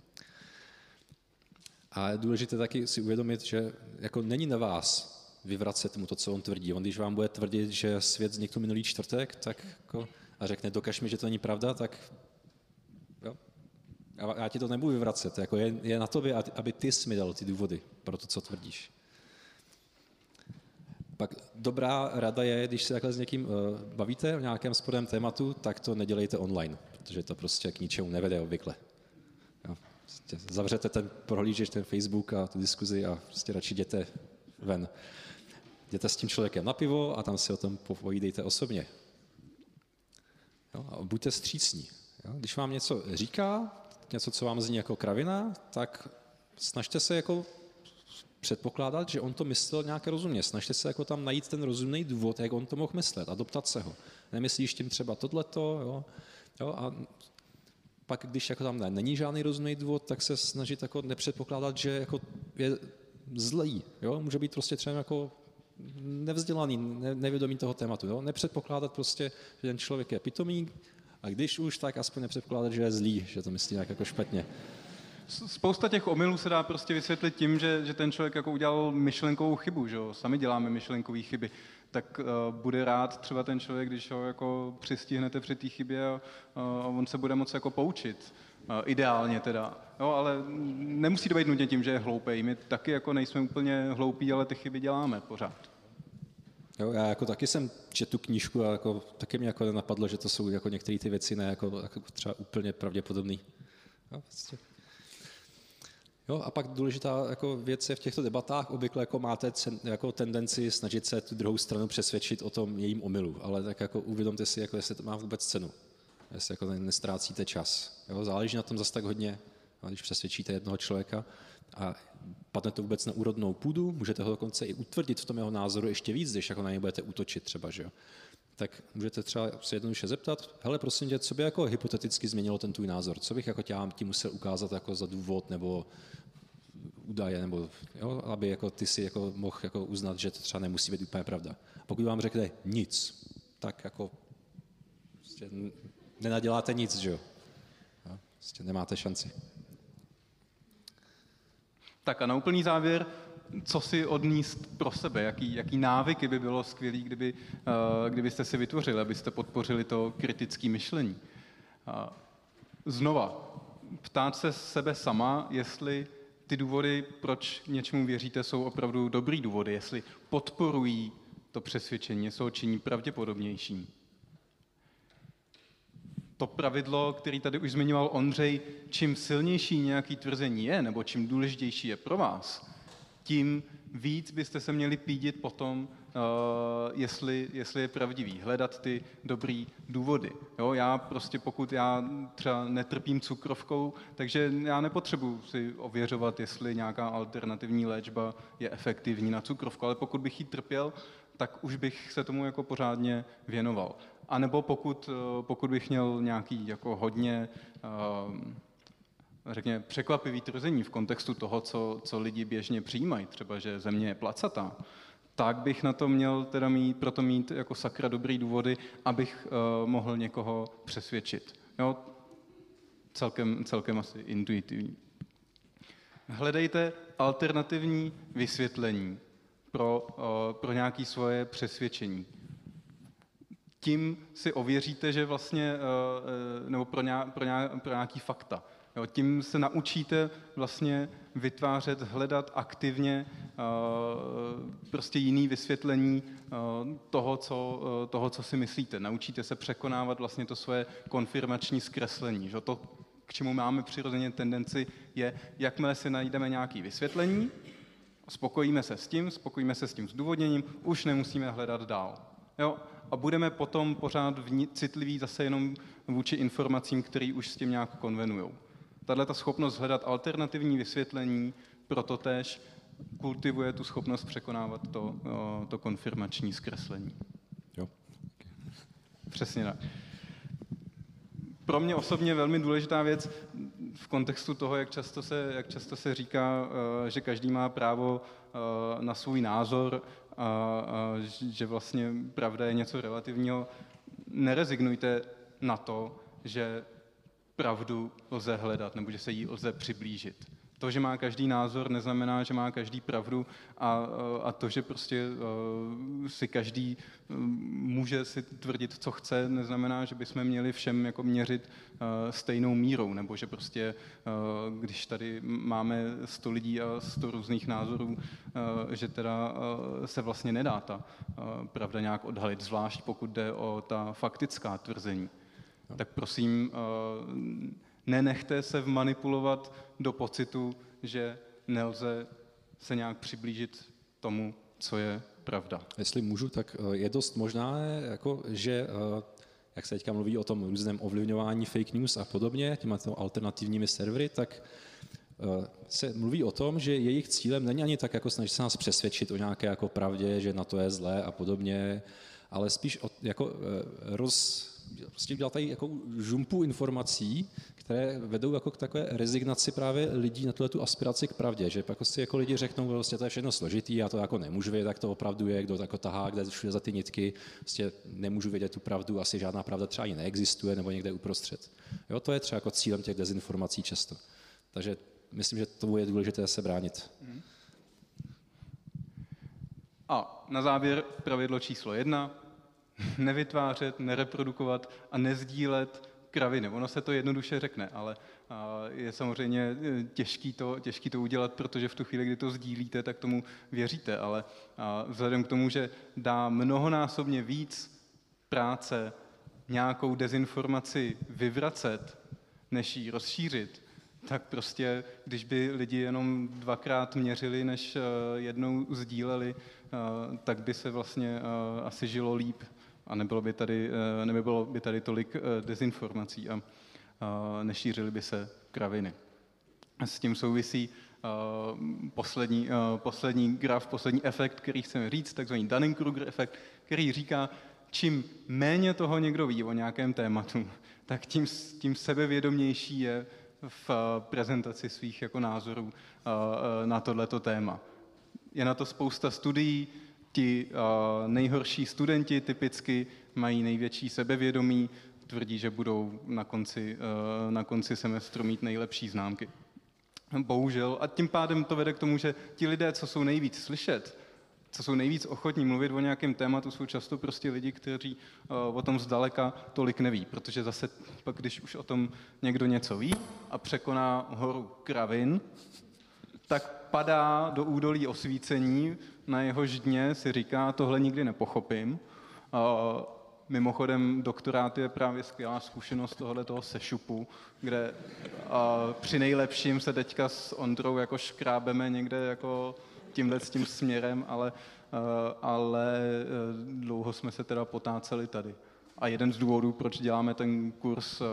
A je důležité taky si uvědomit, že jako není na vás vyvracet mu to, co on tvrdí. On když vám bude tvrdit, že svět vznikl minulý čtvrtek, tak jako, a řekne, dokaž mi, že to není pravda, tak já ti to nebudu vyvracet, jako je, je na tobě, aby ty jsi mi dal ty důvody pro to, co tvrdíš. Pak dobrá rada je, když se takhle s někým uh, bavíte o nějakém sporném tématu, tak to nedělejte online, protože to prostě k ničemu nevede obvykle. Jo. Prostě zavřete ten prohlížeč, ten Facebook a tu diskuzi a prostě radši jděte ven. Jděte s tím člověkem na pivo a tam si o tom povídejte osobně. Jo. A buďte střícní. Jo. Když vám něco říká, něco, co vám zní jako kravina, tak snažte se jako předpokládat, že on to myslel nějak rozumně. Snažte se jako tam najít ten rozumný důvod, jak on to mohl myslet a doptat se ho. Nemyslíš tím třeba tohleto, jo? jo a pak, když jako tam ne, není žádný rozumný důvod, tak se snažit jako nepředpokládat, že jako je zlý. Jo? Může být prostě třeba jako nevzdělaný, ne, nevědomý toho tématu. Jo? Nepředpokládat prostě, že ten člověk je pitomý, a když už, tak aspoň nepředpokládat, že je zlý, že to myslí nějak jako špatně. Spousta těch omylů se dá prostě vysvětlit tím, že, že ten člověk jako udělal myšlenkovou chybu, že jo? sami děláme myšlenkové chyby, tak uh, bude rád třeba ten člověk, když ho jako přistihnete při té chybě a uh, on se bude moci jako poučit. Uh, ideálně teda. Jo, ale nemusí to být nutně tím, že je hloupý. My taky jako nejsme úplně hloupí, ale ty chyby děláme pořád. Jo, já jako taky jsem četl tu knížku a jako, taky mě jako napadlo, že to jsou jako některé ty věci ne jako, jako třeba úplně pravděpodobné. Jo, prostě. Jo, a pak důležitá jako věc je v těchto debatách, obvykle jako máte cen, jako tendenci snažit se tu druhou stranu přesvědčit o tom jejím omylu, ale tak jako uvědomte si, jako jestli to má vůbec cenu, jestli jako nestrácíte čas. Jo, záleží na tom zase tak hodně, když přesvědčíte jednoho člověka a padne to vůbec na úrodnou půdu, můžete ho dokonce i utvrdit v tom jeho názoru ještě víc, když jako na něj budete útočit třeba, že jo. Tak můžete třeba se jednoduše zeptat, hele, prosím tě, co by jako hypoteticky změnilo ten tvůj názor? Co bych jako tě ti musel ukázat jako za důvod nebo údaje, nebo jo, aby jako ty si jako mohl jako uznat, že to třeba nemusí být úplně pravda. Pokud vám řekne nic, tak jako prostě nenaděláte nic, že jo. Prostě nemáte šanci. Tak a na úplný závěr, co si odníst pro sebe, jaký, jaký návyky by bylo skvělý, kdyby, uh, kdybyste si vytvořili, abyste podpořili to kritické myšlení. Uh, znova, ptát se sebe sama, jestli ty důvody, proč něčemu věříte, jsou opravdu dobrý důvody, jestli podporují to přesvědčení, ho činí pravděpodobnějším to pravidlo, který tady už zmiňoval Ondřej, čím silnější nějaký tvrzení je, nebo čím důležitější je pro vás, tím víc byste se měli pídit potom, uh, jestli, jestli je pravdivý, hledat ty dobrý důvody. Jo, já prostě pokud já třeba netrpím cukrovkou, takže já nepotřebuji si ověřovat, jestli nějaká alternativní léčba je efektivní na cukrovku, ale pokud bych ji trpěl, tak už bych se tomu jako pořádně věnoval. A nebo pokud, eh, pokud bych měl nějaký jako hodně uh, řekněme, překvapivý tvrzení v kontextu toho, co, co lidi běžně přijímají, třeba, že země je placatá, tak bych na to měl teda mít, proto mít jako sakra dobrý důvody, abych uh, mohl někoho přesvědčit. Jo? Celkem, celkem asi intuitivní. Hledejte alternativní vysvětlení pro, pro nějaké svoje přesvědčení. Tím si ověříte, že vlastně, uh, nebo pro, nějak, pro, nějak, pro nějaký fakta. Jo, tím se naučíte vlastně vytvářet, hledat aktivně uh, prostě jiný vysvětlení toho co, toho, co si myslíte. Naučíte se překonávat vlastně to svoje konfirmační zkreslení. Že? To, k čemu máme přirozeně tendenci, je, jakmile si najdeme nějaké vysvětlení, spokojíme se s tím, spokojíme se s tím zdůvodněním, už nemusíme hledat dál. Jo? A budeme potom pořád citliví zase jenom vůči informacím, které už s tím nějak konvenují tahle ta schopnost hledat alternativní vysvětlení proto též kultivuje tu schopnost překonávat to, to konfirmační zkreslení. Jo. Přesně tak. Pro mě osobně velmi důležitá věc v kontextu toho, jak často se, jak často se říká, eh, že každý má právo eh, na svůj názor a, a že vlastně pravda je něco relativního. Nerezignujte na to, že pravdu lze hledat nebo že se jí lze přiblížit. To, že má každý názor, neznamená, že má každý pravdu a, a to, že prostě uh, si každý uh, může si tvrdit, co chce, neznamená, že bychom měli všem jako měřit uh, stejnou mírou, nebo že prostě, uh, když tady máme 100 lidí a 100 různých názorů, uh, že teda uh, se vlastně nedá ta uh, pravda nějak odhalit, zvlášť pokud jde o ta faktická tvrzení. Tak prosím, nenechte se vmanipulovat do pocitu, že nelze se nějak přiblížit tomu, co je pravda. Jestli můžu, tak eh, je dost možná, jako, že eh, jak se teďka mluví o tom různém ovlivňování fake news a podobně, těma alternativními servery, tak se mluví o tom, že jejich cílem není ani tak jako snažit se nás přesvědčit o nějaké jako pravdě, že na to je zlé a podobně, ale spíš o, jako roz, prostě udělat tady jako žumpu informací, které vedou jako k takové rezignaci právě lidí na tu aspiraci k pravdě, že pak si jako lidi řeknou, že vlastně to je všechno složitý, já to jako nemůžu vědět, jak to opravdu je, kdo to jako tahá, kde všude za ty nitky, prostě nemůžu vědět tu pravdu, asi žádná pravda třeba ani neexistuje, nebo někde uprostřed. Jo, to je třeba jako cílem těch dezinformací často. Takže myslím, že tomu je důležité se bránit. A na závěr pravidlo číslo jedna nevytvářet, nereprodukovat a nezdílet kraviny. Ono se to jednoduše řekne, ale je samozřejmě e, těžký to, těžký to udělat, protože v tu chvíli, kdy to sdílíte, tak tomu věříte, ale vzhledem k tomu, že dá mnohonásobně víc práce nějakou dezinformaci vyvracet, než ji rozšířit, tak prostě, když by lidi jenom dvakrát měřili, než e, jednou sdíleli, e, tak by se vlastně asi žilo líp a nebylo by tady, eh, nebylo by tady tolik eh, dezinformací a nešířily by se kraviny. S tím souvisí eh, poslední, poslední graf, poslední efekt, který chceme říct, takzvaný Dunning-Kruger efekt, který říká, čím méně toho někdo ví o nějakém tématu, tak tím, tím sebevědomější je v prezentaci svých jako názorů na tohleto téma. Je na to spousta studií, Ti uh, nejhorší studenti typicky mají největší sebevědomí, tvrdí, že budou na konci, uh, na konci semestru mít nejlepší známky. Bohužel. A tím pádem to vede k tomu, že ti lidé, co jsou nejvíc slyšet, co jsou nejvíc ochotní mluvit o nějakém tématu, jsou často prostě lidi, kteří uh, o tom zdaleka tolik neví, protože zase pak, když už o tom někdo něco ví a překoná horu kravin, tak padá do údolí osvícení, na jehož dně si říká, tohle nikdy nepochopím. Mimochodem, doktorát je právě skvělá zkušenost tohoto toho sešupu, kde při nejlepším se teďka s Ondrou jako škrábeme někde jako tímhle s tím směrem, ale, ale e, dlouho jsme se teda potáceli tady. A jeden z důvodů, proč děláme ten kurz e,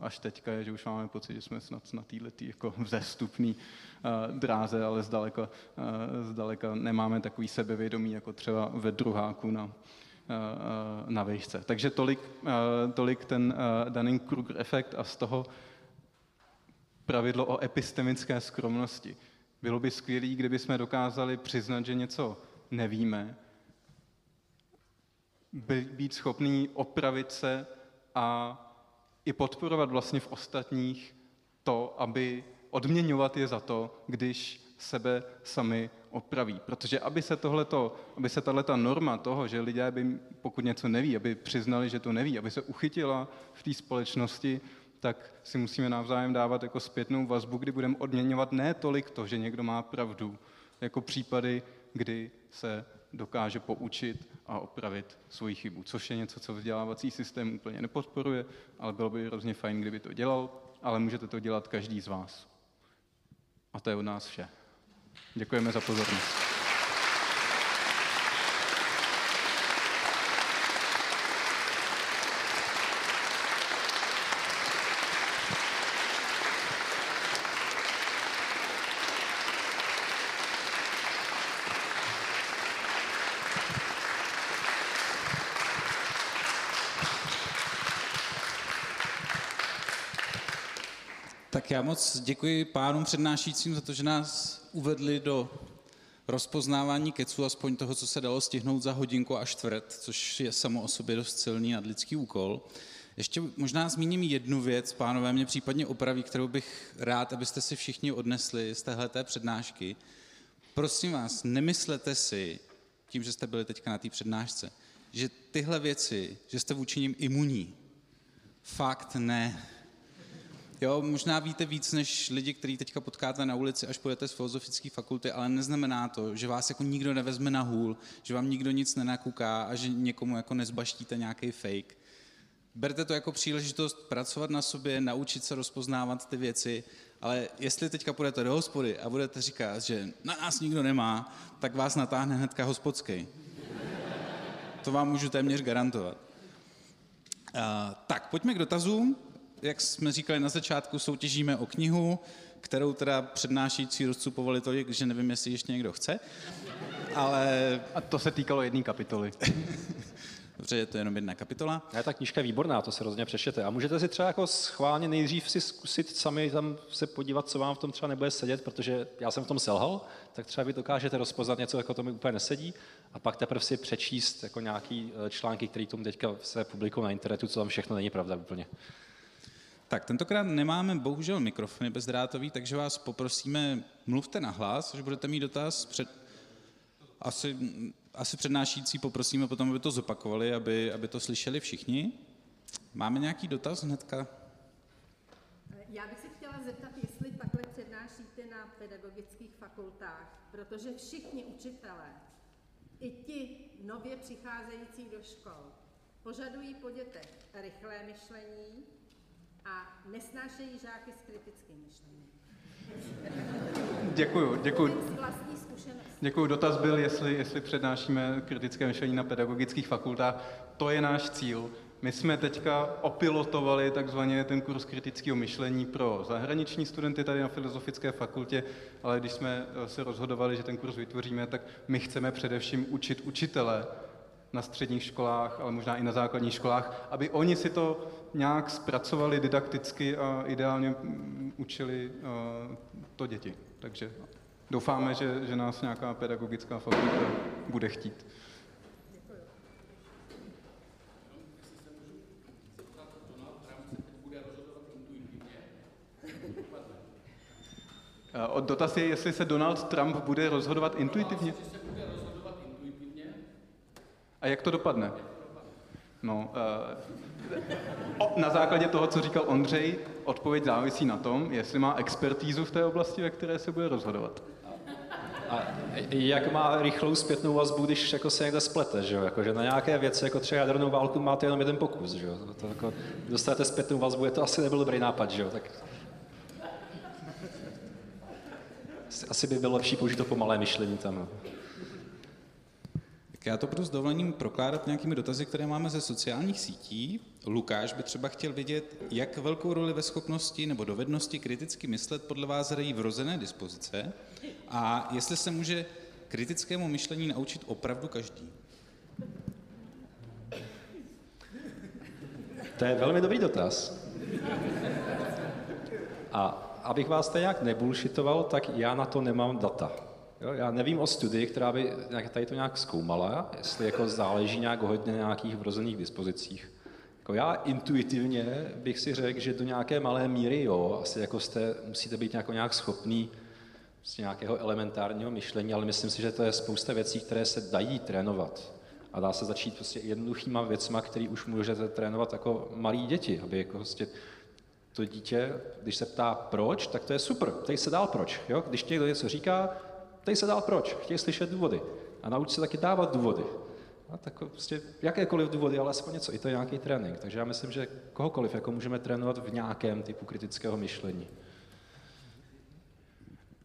až teďka, je, že už máme pocit, že jsme snad na této jako vzestupný Eh, dráze, ale zdaleka, eh, zdaleka nemáme takový sebevědomí, jako třeba ve druháku na, eh, na vejšce. Takže tolik, tolik ten Dunning-Kruger efekt a z toho pravidlo o epistemické skromnosti. Bylo by skvělé, kdyby jsme dokázali přiznat, že něco nevíme, být schopný opravit se a i podporovat vlastně v ostatních to, aby odměňovat je za to, když sebe sami opraví. Protože aby se tohleto, aby se tato norma toho, že lidé by, pokud něco neví, aby přiznali, že to neví, aby se uchytila v té společnosti, tak si musíme navzájem dávat jako zpětnou vazbu, kdy budeme odměňovat ne tolik to, že někdo má pravdu, jako případy, kdy se dokáže poučit a opravit svoji chybu, což je něco, co vzdělávací systém úplně nepodporuje, ale bylo by hrozně fajn, kdyby to dělal, ale můžete to dělat každý z vás. A to je od nás vše. Děkujeme za pozornost. Já moc děkuji pánům přednášícím za to, že nás uvedli do rozpoznávání keců, aspoň toho, co se dalo stihnout za hodinku a čtvrt, což je samo o sobě dost silný nadlidský úkol. Ještě možná zmíním jednu věc, pánové mě případně opraví, kterou bych rád, abyste si všichni odnesli z téhleté přednášky. Prosím vás, nemyslete si, tím, že jste byli teďka na té přednášce, že tyhle věci, že jste vůči nim imunní. Fakt ne. Jo, možná víte víc než lidi, kteří teďka potkáte na ulici, až půjdete z filozofické fakulty, ale neznamená to, že vás jako nikdo nevezme na hůl, že vám nikdo nic nenakuká a že někomu jako nezbaštíte nějaký fake. Berte to jako příležitost pracovat na sobě, naučit se rozpoznávat ty věci, ale jestli teďka půjdete do hospody a budete říkat, že na nás nikdo nemá, tak vás natáhne hnedka hospodský. To vám můžu téměř garantovat. Uh, tak, pojďme k dotazům jak jsme říkali na začátku, soutěžíme o knihu, kterou teda přednášící rozcupovali tolik, že nevím, jestli ještě někdo chce. Ale... A to se týkalo jedné kapitoly. Dobře, je to jenom jedna kapitola. Ne, ta knížka je výborná, to se rozhodně přečtěte. A můžete si třeba jako schválně nejdřív si zkusit sami tam se podívat, co vám v tom třeba nebude sedět, protože já jsem v tom selhal, tak třeba vy dokážete rozpoznat něco, jako to mi úplně nesedí, a pak teprve si přečíst jako nějaký eh, články, které tomu teďka se publikují na internetu, co tam všechno není pravda úplně. Tak tentokrát nemáme bohužel mikrofony bezdrátový, takže vás poprosíme, mluvte na hlas, že budete mít dotaz. Před, asi, asi přednášící poprosíme potom, aby to zopakovali, aby, aby to slyšeli všichni. Máme nějaký dotaz hnedka? Já bych se chtěla zeptat, jestli takhle přednášíte na pedagogických fakultách, protože všichni učitelé, i ti nově přicházející do škol, požadují po dětech rychlé myšlení, a nesnášejí žáky s kritickým myšlením. Děkuju, děkuju. Děkuju. Dotaz byl, jestli, jestli přednášíme kritické myšlení na pedagogických fakultách. To je náš cíl. My jsme teďka opilotovali takzvaně ten kurz kritického myšlení pro zahraniční studenty tady na Filozofické fakultě, ale když jsme se rozhodovali, že ten kurz vytvoříme, tak my chceme především učit učitele na středních školách, ale možná i na základních školách, aby oni si to nějak zpracovali didakticky a ideálně mm, učili uh, to děti. Takže doufáme, že, že nás nějaká pedagogická fakulta bude chtít. Dotaz je, jestli se Donald Trump bude rozhodovat intuitivně. A jak to dopadne? No, uh, na základě toho, co říkal Ondřej, odpověď závisí na tom, jestli má expertízu v té oblasti, ve které se bude rozhodovat. A jak má rychlou zpětnou vazbu, když jako se někde splete, že jo? Jako, že na nějaké věci, jako třeba jadernou válku, máte jenom jeden pokus, že jo? To, jako, dostanete zpětnou vazbu, je to asi nebyl dobrý nápad, že jo? Tak... Asi by bylo lepší použít to pomalé myšlení tam. No. Tak já to budu s dovolením prokládat nějakými dotazy, které máme ze sociálních sítí. Lukáš by třeba chtěl vědět, jak velkou roli ve schopnosti nebo dovednosti kriticky myslet podle vás hrají vrozené dispozice a jestli se může kritickému myšlení naučit opravdu každý. To je velmi dobrý dotaz. A abych vás nějak nebulšitoval, tak já na to nemám data. Jo, já nevím o studii, která by tady to nějak zkoumala, jestli jako záleží nějak hodně na nějakých vrozených dispozicích. Jako já intuitivně bych si řekl, že do nějaké malé míry jo, asi jako jste, musíte být nějak, nějak schopný prostě nějakého elementárního myšlení, ale myslím si, že to je spousta věcí, které se dají trénovat. A dá se začít prostě jednoduchýma věcma, které už můžete trénovat jako malí děti, aby jako prostě to dítě, když se ptá proč, tak to je super, tady se dál proč. Jo? Když někdo něco říká, tady se dál proč, chtějí slyšet důvody. A nauč se taky dávat důvody. A tak prostě jakékoliv důvody, ale aspoň něco, i to je nějaký trénink. Takže já myslím, že kohokoliv jako můžeme trénovat v nějakém typu kritického myšlení.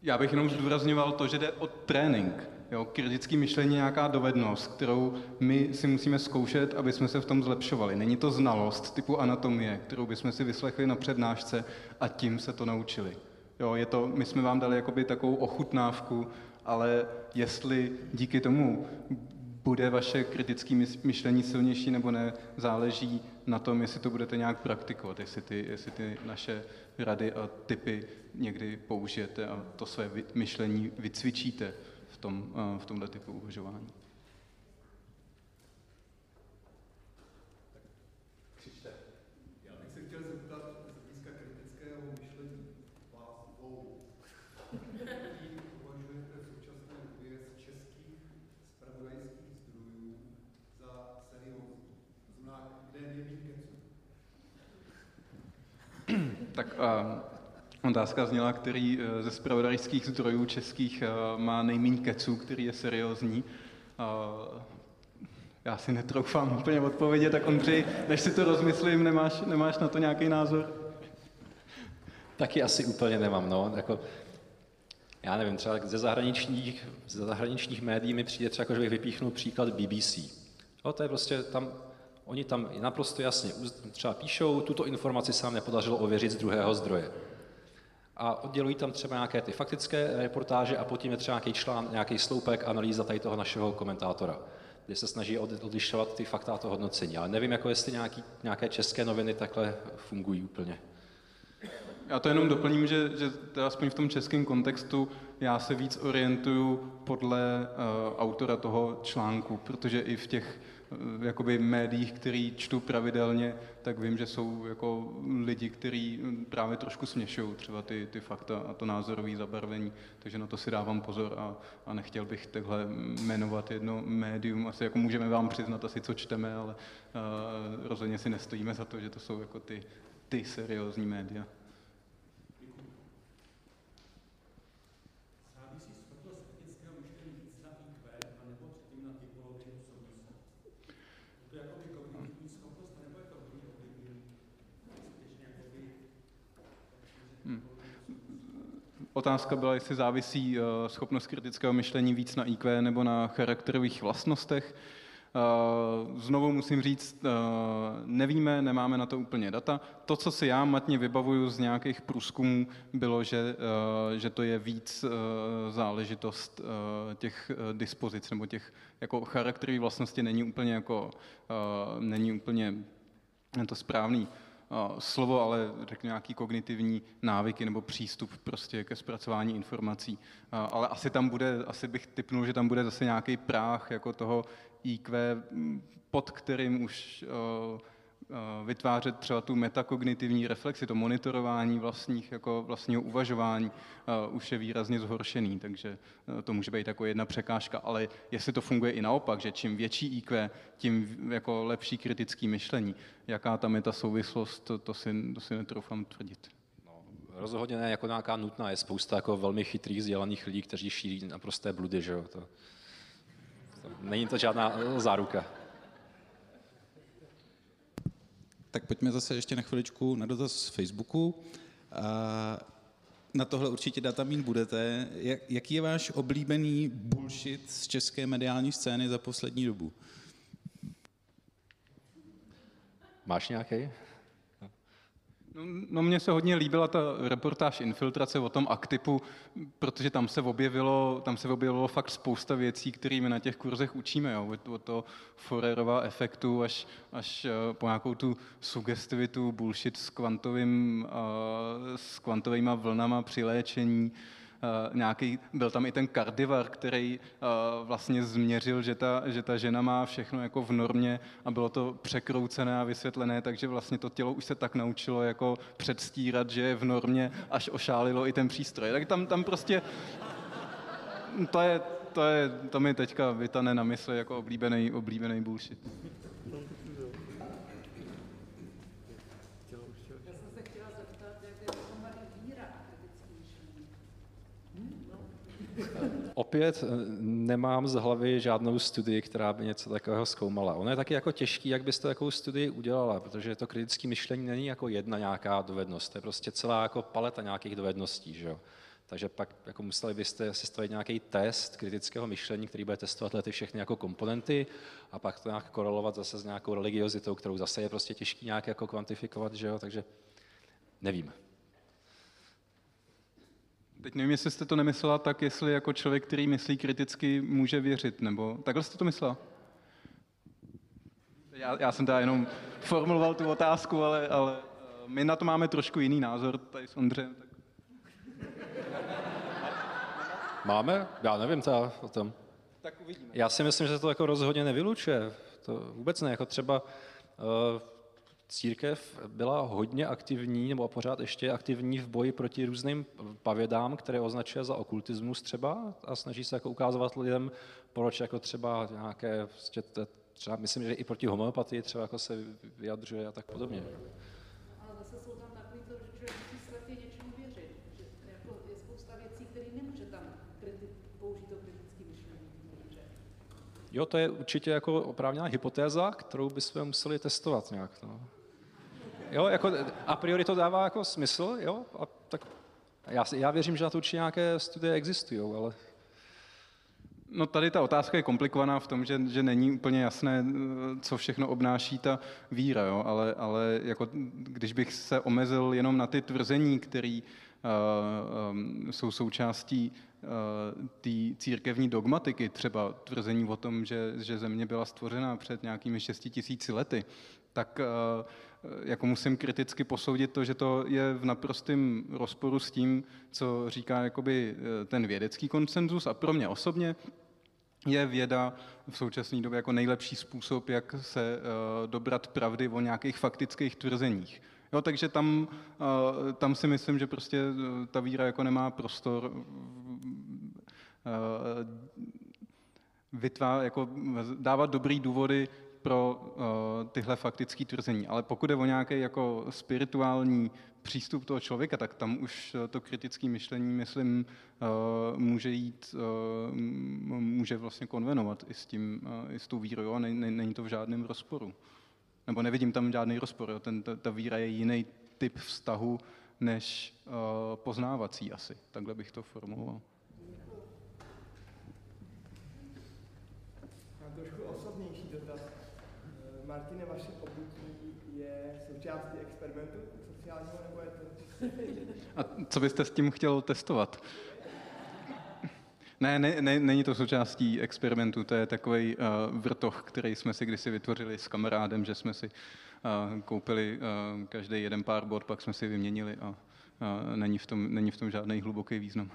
Já bych jenom zdůrazňoval to, že jde o trénink. Jo, kritické myšlení je nějaká dovednost, kterou my si musíme zkoušet, aby jsme se v tom zlepšovali. Není to znalost typu anatomie, kterou bychom si vyslechli na přednášce a tím se to naučili. Jo, je to, my jsme vám dali jakoby takovou ochutnávku, ale jestli díky tomu bude vaše kritické myšlení silnější nebo ne, záleží na tom, jestli to budete nějak praktikovat, jestli ty, jestli ty naše rady a typy někdy použijete a to své myšlení vycvičíte v, tom, v tomhle typu uvažování. Otázka zněla, který uh, ze spravodajských zdrojů českých uh, má nejméně keců, který je seriózní. Uh, já si netroufám úplně odpovědět, tak Ondřej, než si to rozmyslím, nemáš, nemáš na to nějaký názor? Taky asi úplně nemám, no. Jako, já nevím, třeba ze zahraničních, ze zahraničních médií mi přijde třeba, jako, že bych vypíchnul příklad BBC. No, to je prostě tam Oni tam naprosto jasně třeba píšou, tuto informaci se nám nepodařilo ověřit z druhého zdroje. A oddělují tam třeba nějaké ty faktické reportáže a potom je třeba nějaký člán, nějaký sloupek, analýza tady toho našeho komentátora, kde se snaží odlišovat ty fakta a to hodnocení. Ale nevím, jako jestli nějaký, nějaké české noviny takhle fungují úplně. Já to jenom doplním, že, že teda aspoň v tom českém kontextu já se víc orientuju podle uh, autora toho článku, protože i v těch jakoby médiích, který čtu pravidelně, tak vím, že jsou jako lidi, kteří právě trošku směšují třeba ty, ty fakta a to názorové zabarvení, takže na to si dávám pozor a, a nechtěl bych takhle jmenovat jedno médium. Asi jako můžeme vám přiznat asi, co čteme, ale uh, rozhodně si nestojíme za to, že to jsou jako ty, ty seriózní média. Otázka byla, jestli závisí eh, schopnost kritického myšlení víc na IQ nebo na charakterových vlastnostech. Eh, znovu musím říct, eh, nevíme, nemáme na to úplně data. To, co si já matně vybavuju z nějakých průzkumů, bylo, že, že to je víc záležitost těch dispozic nebo těch jako charakterových vlastností není úplně jako, není úplně to správný slovo, ale řeknu nějaký kognitivní návyky nebo přístup prostě ke zpracování informací. Ale asi tam bude, asi bych typnul, že tam bude zase nějaký práh jako toho IQ, pod kterým už vytvářet třeba tu metakognitivní reflexi, to monitorování vlastních, jako vlastního uvažování uh, už je výrazně zhoršený, takže uh, to může být jako jedna překážka, ale jestli to funguje i naopak, že čím větší IQ, tím jako lepší kritický myšlení, jaká tam je ta souvislost, to, to, si, to si netroufám tvrdit. No, rozhodně ne jako nějaká nutná, je spousta jako velmi chytrých, vzdělaných lidí, kteří šíří naprosté bludy, že jo, to, to, není to žádná záruka. Tak pojďme zase ještě na chviličku na dotaz z Facebooku. Na tohle určitě datamín budete. Jak, jaký je váš oblíbený bullshit z české mediální scény za poslední dobu? Máš nějaký? No, no mně se hodně líbila ta reportáž Infiltrace o tom aktipu, protože tam se objevilo, tam se objevilo fakt spousta věcí, kterými na těch kurzech učíme, jo, od, od toho Forerova efektu až, až eh, po nějakou tu sugestivitu, bullshit s, kvantovým, uh, s kvantovými vlnama při léčení, nějaký, byl tam i ten kardivar, který uh, vlastně změřil, že ta, že ta žena má všechno jako v normě a bylo to překroucené a vysvětlené, takže vlastně to tělo už se tak naučilo jako předstírat, že je v normě, až ošálilo i ten přístroj. Tak tam, tam prostě to je, to je, to mi teďka vytane na mysli jako oblíbený, oblíbený bullshit. Opět eh, nemám z hlavy žádnou studii, která by něco takového zkoumala. Ono je taky jako těžký, jak byste takovou studii udělala, protože to kritické myšlení není jako jedna nějaká dovednost, to je prostě celá jako paleta nějakých dovedností. Že jo? Takže pak jako museli byste sestavit nějaký test kritického myšlení, který bude testovat ty všechny jako komponenty a pak to nějak korelovat zase s nějakou religiozitou, kterou zase je prostě těžký nějak jako kvantifikovat, že jo? takže nevím. Teď nevím, jestli jste to nemyslela tak, jestli jako člověk, který myslí kriticky, může věřit, nebo takhle jste to myslela? Já, já jsem teda jenom formuloval tu otázku, ale, ale eh, my na to máme trošku jiný názor tady s Ondřejem. Tak... Máme? Já nevím teda o tom. Tak uvidíme. Já si myslím, že to jako rozhodně nevylučuje. To vůbec ne. Jako třeba uh, církev byla hodně aktivní, nebo pořád ještě aktivní v boji proti různým pavědám, které označuje za okultismus třeba a snaží se jako ukázovat lidem, proč jako třeba nějaké, prostě třeba myslím, že i proti homeopatii třeba jako se vyjadřuje a tak podobně. Ale zase jsou tam takový to, že člověk musí slepě něčemu věřit. Že jako je spousta věcí, které nemůže tam kriti- použít to kritické myšlení. Jo, to je určitě jako oprávněná hypotéza, kterou bychom museli testovat nějak. No. Jo, jako a priori to dává jako smysl, jo, a tak já, já věřím, že na to určitě nějaké studie existují, ale... No tady ta otázka je komplikovaná v tom, že, že není úplně jasné, co všechno obnáší ta víra, jo? Ale, ale jako, když bych se omezil jenom na ty tvrzení, které uh, um, jsou součástí uh, té církevní dogmatiky, třeba tvrzení o tom, že, že země byla stvořena před nějakými šesti tisíci lety, tak uh, jako musím kriticky posoudit to, že to je v naprostém rozporu s tím, co říká jakoby eh, ten vědecký konsenzus a pro mě osobně je věda v současné době jako nejlepší způsob, jak se uh, dobrat pravdy o nějakých faktických tvrzeních. Jo, takže tam, uh, tam si myslím, že prostě ta víra jako nemá prostor vytvá, jako dávat dobrý důvody pro uh, tyhle faktické tvrzení. Ale pokud je o nějaký jako spirituální přístup toho člověka, tak tam už eh, to kritické myšlení, myslím, uh, může jít, uh, může vlastně konvenovat i s, tím, uh, i s tou vírou a není, není to v žádném rozporu. Nebo nevidím tam žádný rozpor. Jo. Ten, ta, ta víra je jiný typ vztahu než uh, poznávací asi. Takhle bych to formuloval. Martine, vaše obutí je součástí experimentu sociálního, nebo je to... A co byste s tím chtěl testovat? Ne, ne, ne, není to součástí experimentu, to je takový uh, vrtoch, který jsme si kdysi vytvořili s kamarádem, že jsme si uh, koupili uh, každý jeden pár bod, pak jsme si vyměnili a uh, není, v tom, není v tom žádný hluboký význam.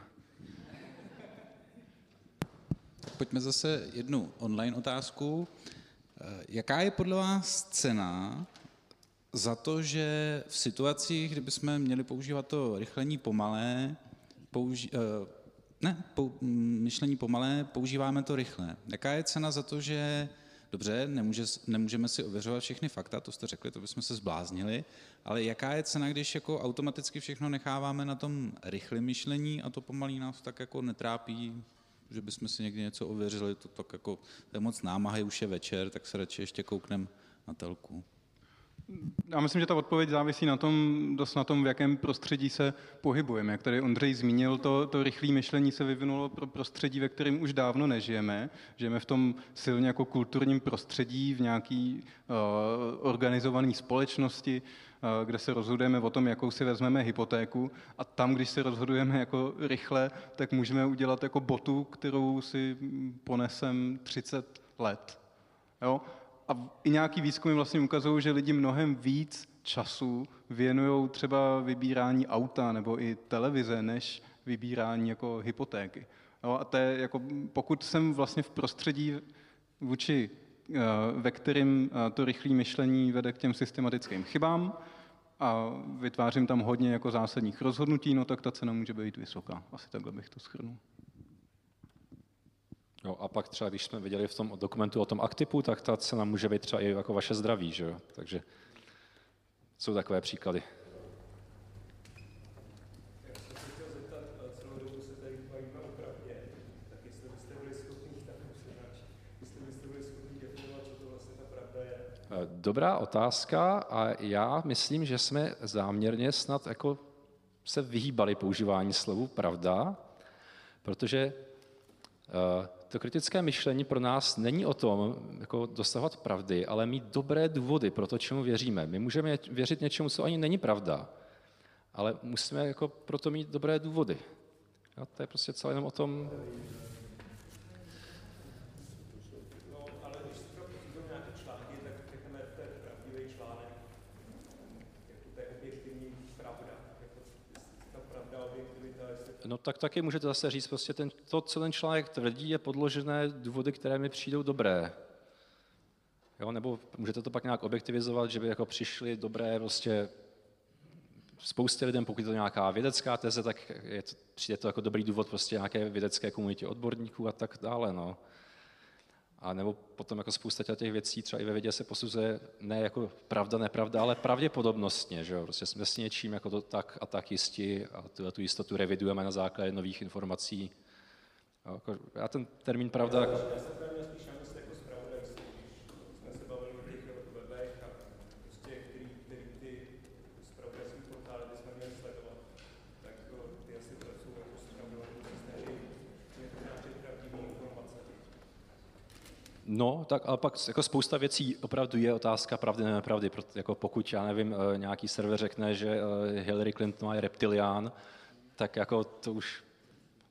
Pojďme zase jednu online otázku. Eh, jaká je podle vás cena za to, že v situacích, kdyby jsme měli používat to rychlení pomalé, použi- uh, ne, pou, myšlení pomalé, používáme to rychle. Jaká je cena za to, že dobře, nemůže, nemůžeme si ověřovat všechny fakta, to jste řekli, to bychom se zbláznili, ale jaká je cena, když jako automaticky všechno necháváme na tom rychlém myšlení a to pomalý nás tak jako netrápí že bychom si někdy něco ověřili, to tak jako, to je moc námahy, už je večer, tak se radši ještě koukneme na telku. Já myslím, že ta odpověď závisí na tom, dost na tom, v jakém prostředí se pohybujeme. Jak tady Ondřej zmínil, to, to rychlé myšlení se vyvinulo pro prostředí, ve kterém už dávno nežijeme. Žijeme v tom silně jako kulturním prostředí, v nějaký uh, organizované společnosti, eh, kde se rozhodujeme o tom, jakou si vezmeme hypotéku a tam, když se rozhodujeme jako rychle, tak můžeme udělat jako botu, kterou si ponesem 30 let. Jo? A i nějaký výzkumy vlastně ukazují, že lidi mnohem víc času věnují třeba vybírání auta nebo i televize, než vybírání jako hypotéky. Jo, a to je jako, pokud jsem vlastně v prostředí vůči, eh, ve kterým eh, to rychlé myšlení vede k těm systematickým chybám a vytvářím tam hodně jako zásadních rozhodnutí, no tak ta cena může být vysoká. Asi takhle bych to schrnul. Jo, a pak třeba, když jsme viděli v tom dokumentu o tom aktipu, tak ta cena může být třeba i jako vaše zdraví, že jo? Takže jsou takové příklady. Dobrá otázka a já myslím, že jsme záměrně snad jako se vyhýbali používání slovu pravda, protože eh, to kritické myšlení pro nás není o tom, jako dosahovat pravdy, ale mít dobré důvody pro to, čemu věříme. My můžeme věřit něčemu, co ani není pravda, ale musíme jako proto mít dobré důvody. A to je prostě celé jenom o tom, No tak taky můžete zase říct, prostě ten, to, co ten člověk tvrdí, je podložené důvody, které mi přijdou dobré. Jo, nebo můžete to pak nějak objektivizovat, že by jako přišly dobré prostě spoustě lidem, pokud je to nějaká vědecká teze, tak je to, přijde to jako dobrý důvod prostě nějaké vědecké komunitě odborníků a tak dále. No. A nebo potom jako spousta těch věcí třeba i ve vědě se posuzuje ne jako pravda, nepravda, ale pravděpodobnostně, že jo? Prostě jsme s něčím jako to tak a tak jistí a tu, tu jistotu revidujeme na základě nových informací. Jako, já ten termín pravda... Jako... No, tak ale pak jako spousta věcí opravdu je otázka pravdy, nepravdy. Jako pokud, já nevím, eh, nějaký server řekne, že eh, Hillary Clinton je reptilián, tak jako to už,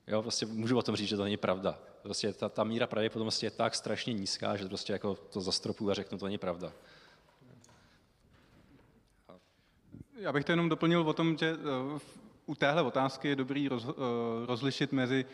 jo, prostě můžu o tom říct, že to není pravda. Prostě ta, ta míra pravděpodobnosti je tak strašně nízká, že prostě jako to zastropuju a řeknu, to není pravda. Já bych to jenom doplnil o tom, že eh, u téhle otázky je dobrý roz, rozlišit mezi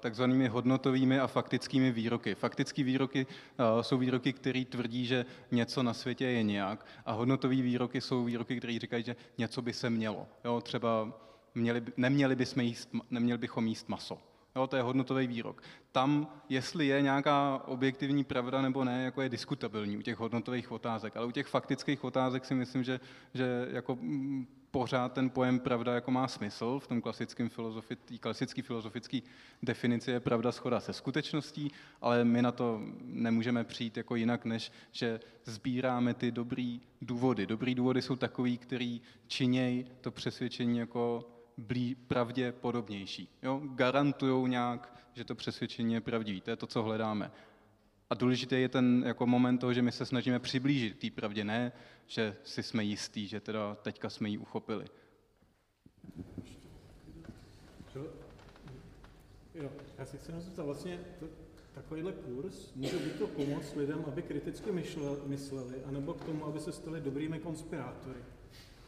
takzvanými hodnotovými a faktickými výroky. Faktické výroky eh, jsou výroky, které tvrdí, že něco na světě je nějak a hodnotové výroky jsou výroky, které říkají, že něco by se mělo. Jo, třeba měli, neměli, bychom jíst, neměli bychom jíst maso. Jo, to je hodnotový výrok. Tam, jestli je nějaká objektivní pravda nebo ne, jako je diskutabilní u těch hodnotových otázek, ale u těch faktických otázek si myslím, že, že jako mm, pořád ten pojem pravda jako má smysl. V tom klasickém filozofi, klasické filozofické definici je pravda schoda se skutečností, ale my na to nemůžeme přijít jako jinak, než že sbíráme ty dobrý důvody. Dobrý důvody jsou takový, který činějí to přesvědčení jako blí, pravděpodobnější. Jo? Garantují nějak, že to přesvědčení je pravdivý. To je to, co hledáme. A důležité je ten jako moment toho, že my se snažíme přiblížit té pravdě, ne, že si jsme jistí, že teda teďka jsme ji uchopili. Jo, já si chci zeptat, vlastně to, takovýhle kurz může být to pomoc lidem, aby kriticky myšleli, mysleli, anebo k tomu, aby se stali dobrými konspirátory.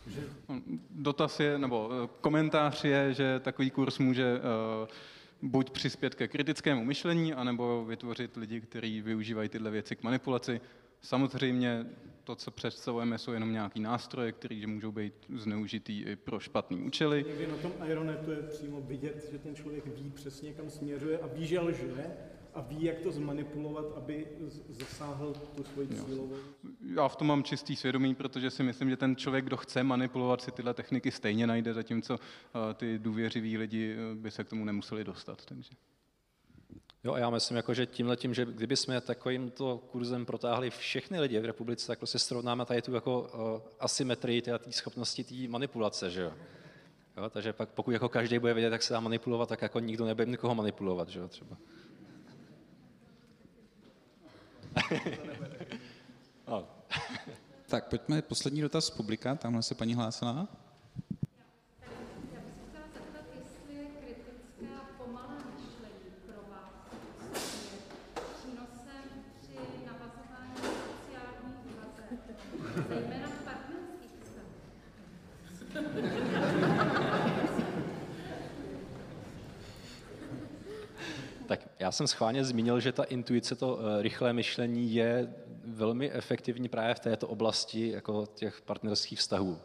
Že... Dotaz je, nebo eh, komentář je, že takový kurz může uh, buď přispět ke kritickému myšlení, anebo vytvořit lidi, kteří využívají tyhle věci k manipulaci. Samozřejmě to, co představujeme, jsou jenom nějaký nástroje, které můžou být zneužitý i pro špatný účely. Někdy na tom Ironetu je přímo vidět, že ten člověk ví přesně, kam směřuje a ví, že lže, a ví, jak to zmanipulovat, aby zasáhl tu svoji cílovou. Já v tom mám čistý svědomí, protože si myslím, že ten člověk, kdo chce manipulovat, si tyhle techniky stejně najde, zatímco eh, ty důvěřiví lidi eh, by se k tomu nemuseli dostat. Takže. Jo, a já myslím, jako, že tímhle tím, že kdyby jsme takovýmto kurzem protáhli všechny lidi v republice, tak prostě srovnáme tady tu jako uh, asymetrii té schopnosti té manipulace, že jo. jo. takže pak, pokud jako každý bude vědět, jak se dá manipulovat, tak jako nikdo nebude nikoho manipulovat, že jo, třeba. Tak pojďme, poslední dotaz z publika, tamhle se paní hlásila. Já bych se chtěla zeptat, jestli je kritické a pomalé myšlení pro vás osobně přínosem při navazování sociálních vazeb, zejména v partnerských vztazích. Tak já jsem schválně zmínil, že ta intuice, to eh, rychlé myšlení je velmi efektivní právě v této oblasti jako těch partnerských vztahů.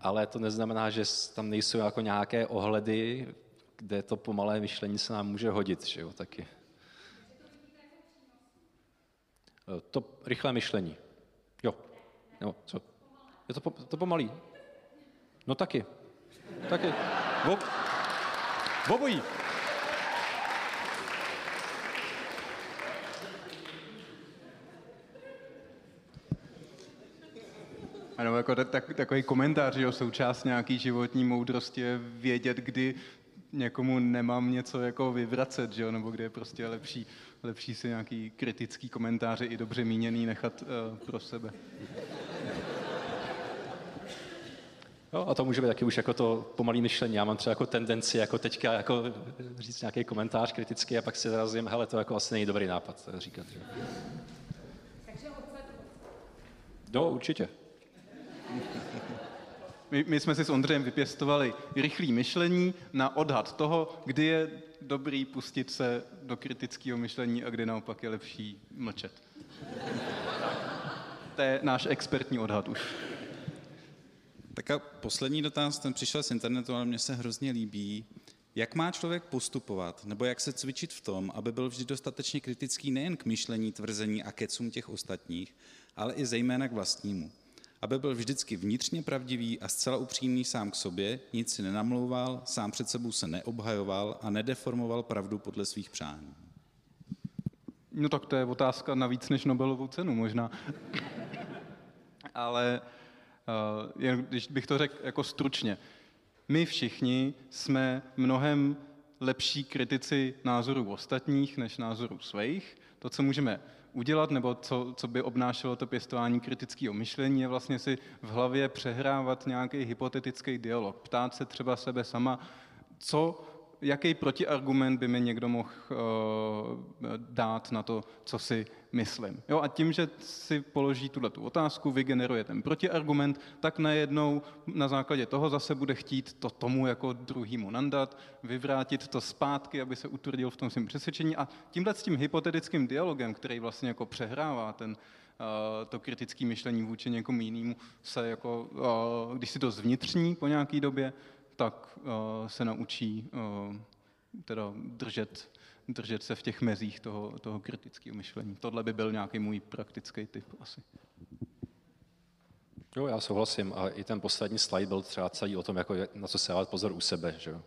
Ale to neznamená, že tam nejsou jako nějaké ohledy, kde to pomalé myšlení se nám může hodit, že jo, taky. Eh, To rychlé myšlení. Jo. Jo, co? Je to, po, to pomalý. No taky. Taky. Ob, obojí. Ano, jako ta- tak, takový komentář, jo, součást nějaký životní moudrosti je vědět, kdy někomu nemám něco jako vyvracet, že jo, nebo kde je prostě lepší, lepší si nějaký kritický komentáře i dobře míněný nechat uh, pro sebe. Jo, a to může být taky už jako to pomalý myšlení. Já mám třeba jako tendenci jako teďka jako říct nějaký komentář kritický a pak si zarazím, hele, to jako asi není dobrý nápad to říkat. Že? Takže. No, určitě. My, my jsme si s Ondřejem vypěstovali rychlý myšlení na odhad toho, kdy je dobrý pustit se do kritického myšlení a kdy naopak je lepší mlčet. To je náš expertní odhad už. Tak a poslední dotaz, ten přišel z internetu, ale mně se hrozně líbí. Jak má člověk postupovat, nebo jak se cvičit v tom, aby byl vždy dostatečně kritický nejen k myšlení, tvrzení a kecům těch ostatních, ale i zejména k vlastnímu? Aby byl vždycky vnitřně pravdivý a zcela upřímný sám k sobě, nic si nenamlouval, sám před sebou se neobhajoval a nedeformoval pravdu podle svých přání. No tak to je otázka na víc než Nobelovou cenu možná. Ale uh, jen když bych to řekl jako stručně. My všichni jsme mnohem lepší kritici názorů ostatních než názorů svých. To, co můžeme udělat, nebo co, co by obnášelo to pěstování kritického myšlení, je vlastně si v hlavě přehrávat nějaký hypotetický dialog. Ptát se třeba sebe sama, co jaký protiargument by mi někdo mohl uh, dát na to, co si myslím. Jo, a tím, že si položí tuhle tu otázku, vygeneruje ten protiargument, tak najednou na základě toho zase bude chtít to tomu jako druhýmu nandat, vyvrátit to zpátky, aby se utvrdil v tom svém přesvědčení a tímhle s tím hypotetickým dialogem, který vlastně jako přehrává ten, uh, to kritické myšlení vůči někomu jinému, se jako, uh, když si to zvnitřní po nějaké době, tak uh, se naučí uh, teda držet, držet se v těch mezích toho, toho kritického myšlení. Tohle by byl nějaký můj praktický tip asi. Jo, já souhlasím. A i ten poslední slide byl třeba celý o tom, jako je- na co se dávat pozor u sebe. Že? jo.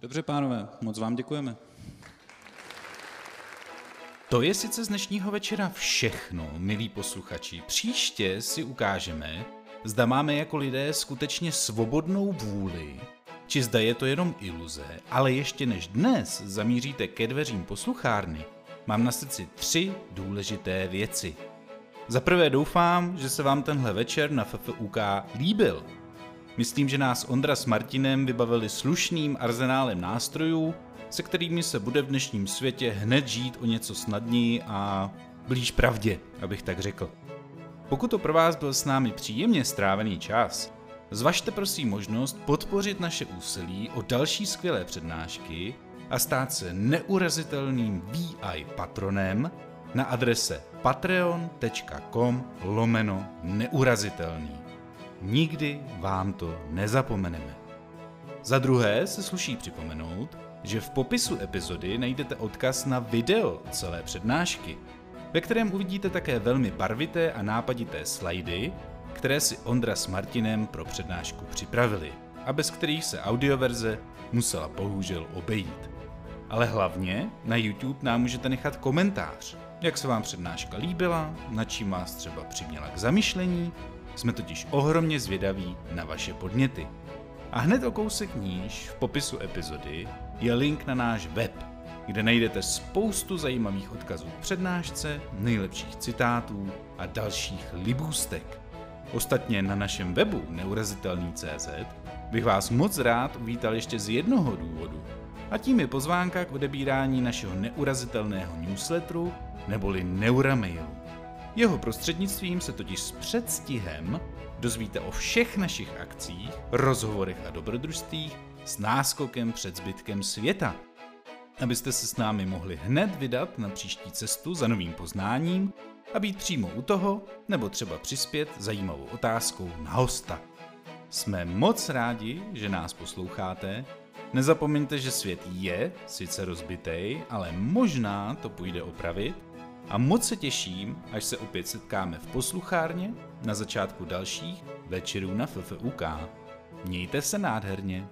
Dobře, pánové, moc vám děkujeme. To je sice z dnešního večera všechno, milí posluchači. Příště si ukážeme, zda máme jako lidé skutečně svobodnou vůli, či zda je to jenom iluze, ale ještě než dnes zamíříte ke dveřím posluchárny, mám na srdci tři důležité věci. Za prvé doufám, že se vám tenhle večer na FFUK líbil. Myslím, že nás Ondra s Martinem vybavili slušným arzenálem nástrojů, se kterými se bude v dnešním světě hned žít o něco snadněji a blíž pravdě, abych tak řekl. Pokud to pro vás byl s námi příjemně strávený čas, zvažte prosím možnost podpořit naše úsilí o další skvělé přednášky a stát se neurazitelným VI patronem na adrese patreon.com lomeno neurazitelný. Nikdy vám to nezapomeneme. Za druhé se sluší připomenout, že v popisu epizody najdete odkaz na video celé přednášky, ve kterém uvidíte také velmi barvité a nápadité slajdy, které si Ondra s Martinem pro přednášku připravili a bez kterých se audioverze musela bohužel obejít. Ale hlavně na YouTube nám můžete nechat komentář, jak se vám přednáška líbila, na čím vás třeba přiměla k zamyšlení, jsme totiž ohromně zvědaví na vaše podněty. A hned o kousek níž v popisu epizody je link na náš web kde najdete spoustu zajímavých odkazů k přednášce, nejlepších citátů a dalších libůstek. Ostatně na našem webu neurazitelný.cz bych vás moc rád uvítal ještě z jednoho důvodu. A tím je pozvánka k odebírání našeho neurazitelného newsletteru neboli Neuramailu. Jeho prostřednictvím se totiž s předstihem dozvíte o všech našich akcích, rozhovorech a dobrodružstvích s náskokem před zbytkem světa. Abyste se s námi mohli hned vydat na příští cestu za novým poznáním a být přímo u toho, nebo třeba přispět zajímavou otázkou na hosta. Jsme moc rádi, že nás posloucháte. Nezapomeňte, že svět je sice rozbitej, ale možná to půjde opravit. A moc se těším, až se opět setkáme v posluchárně na začátku dalších večerů na FFUK. Mějte se nádherně.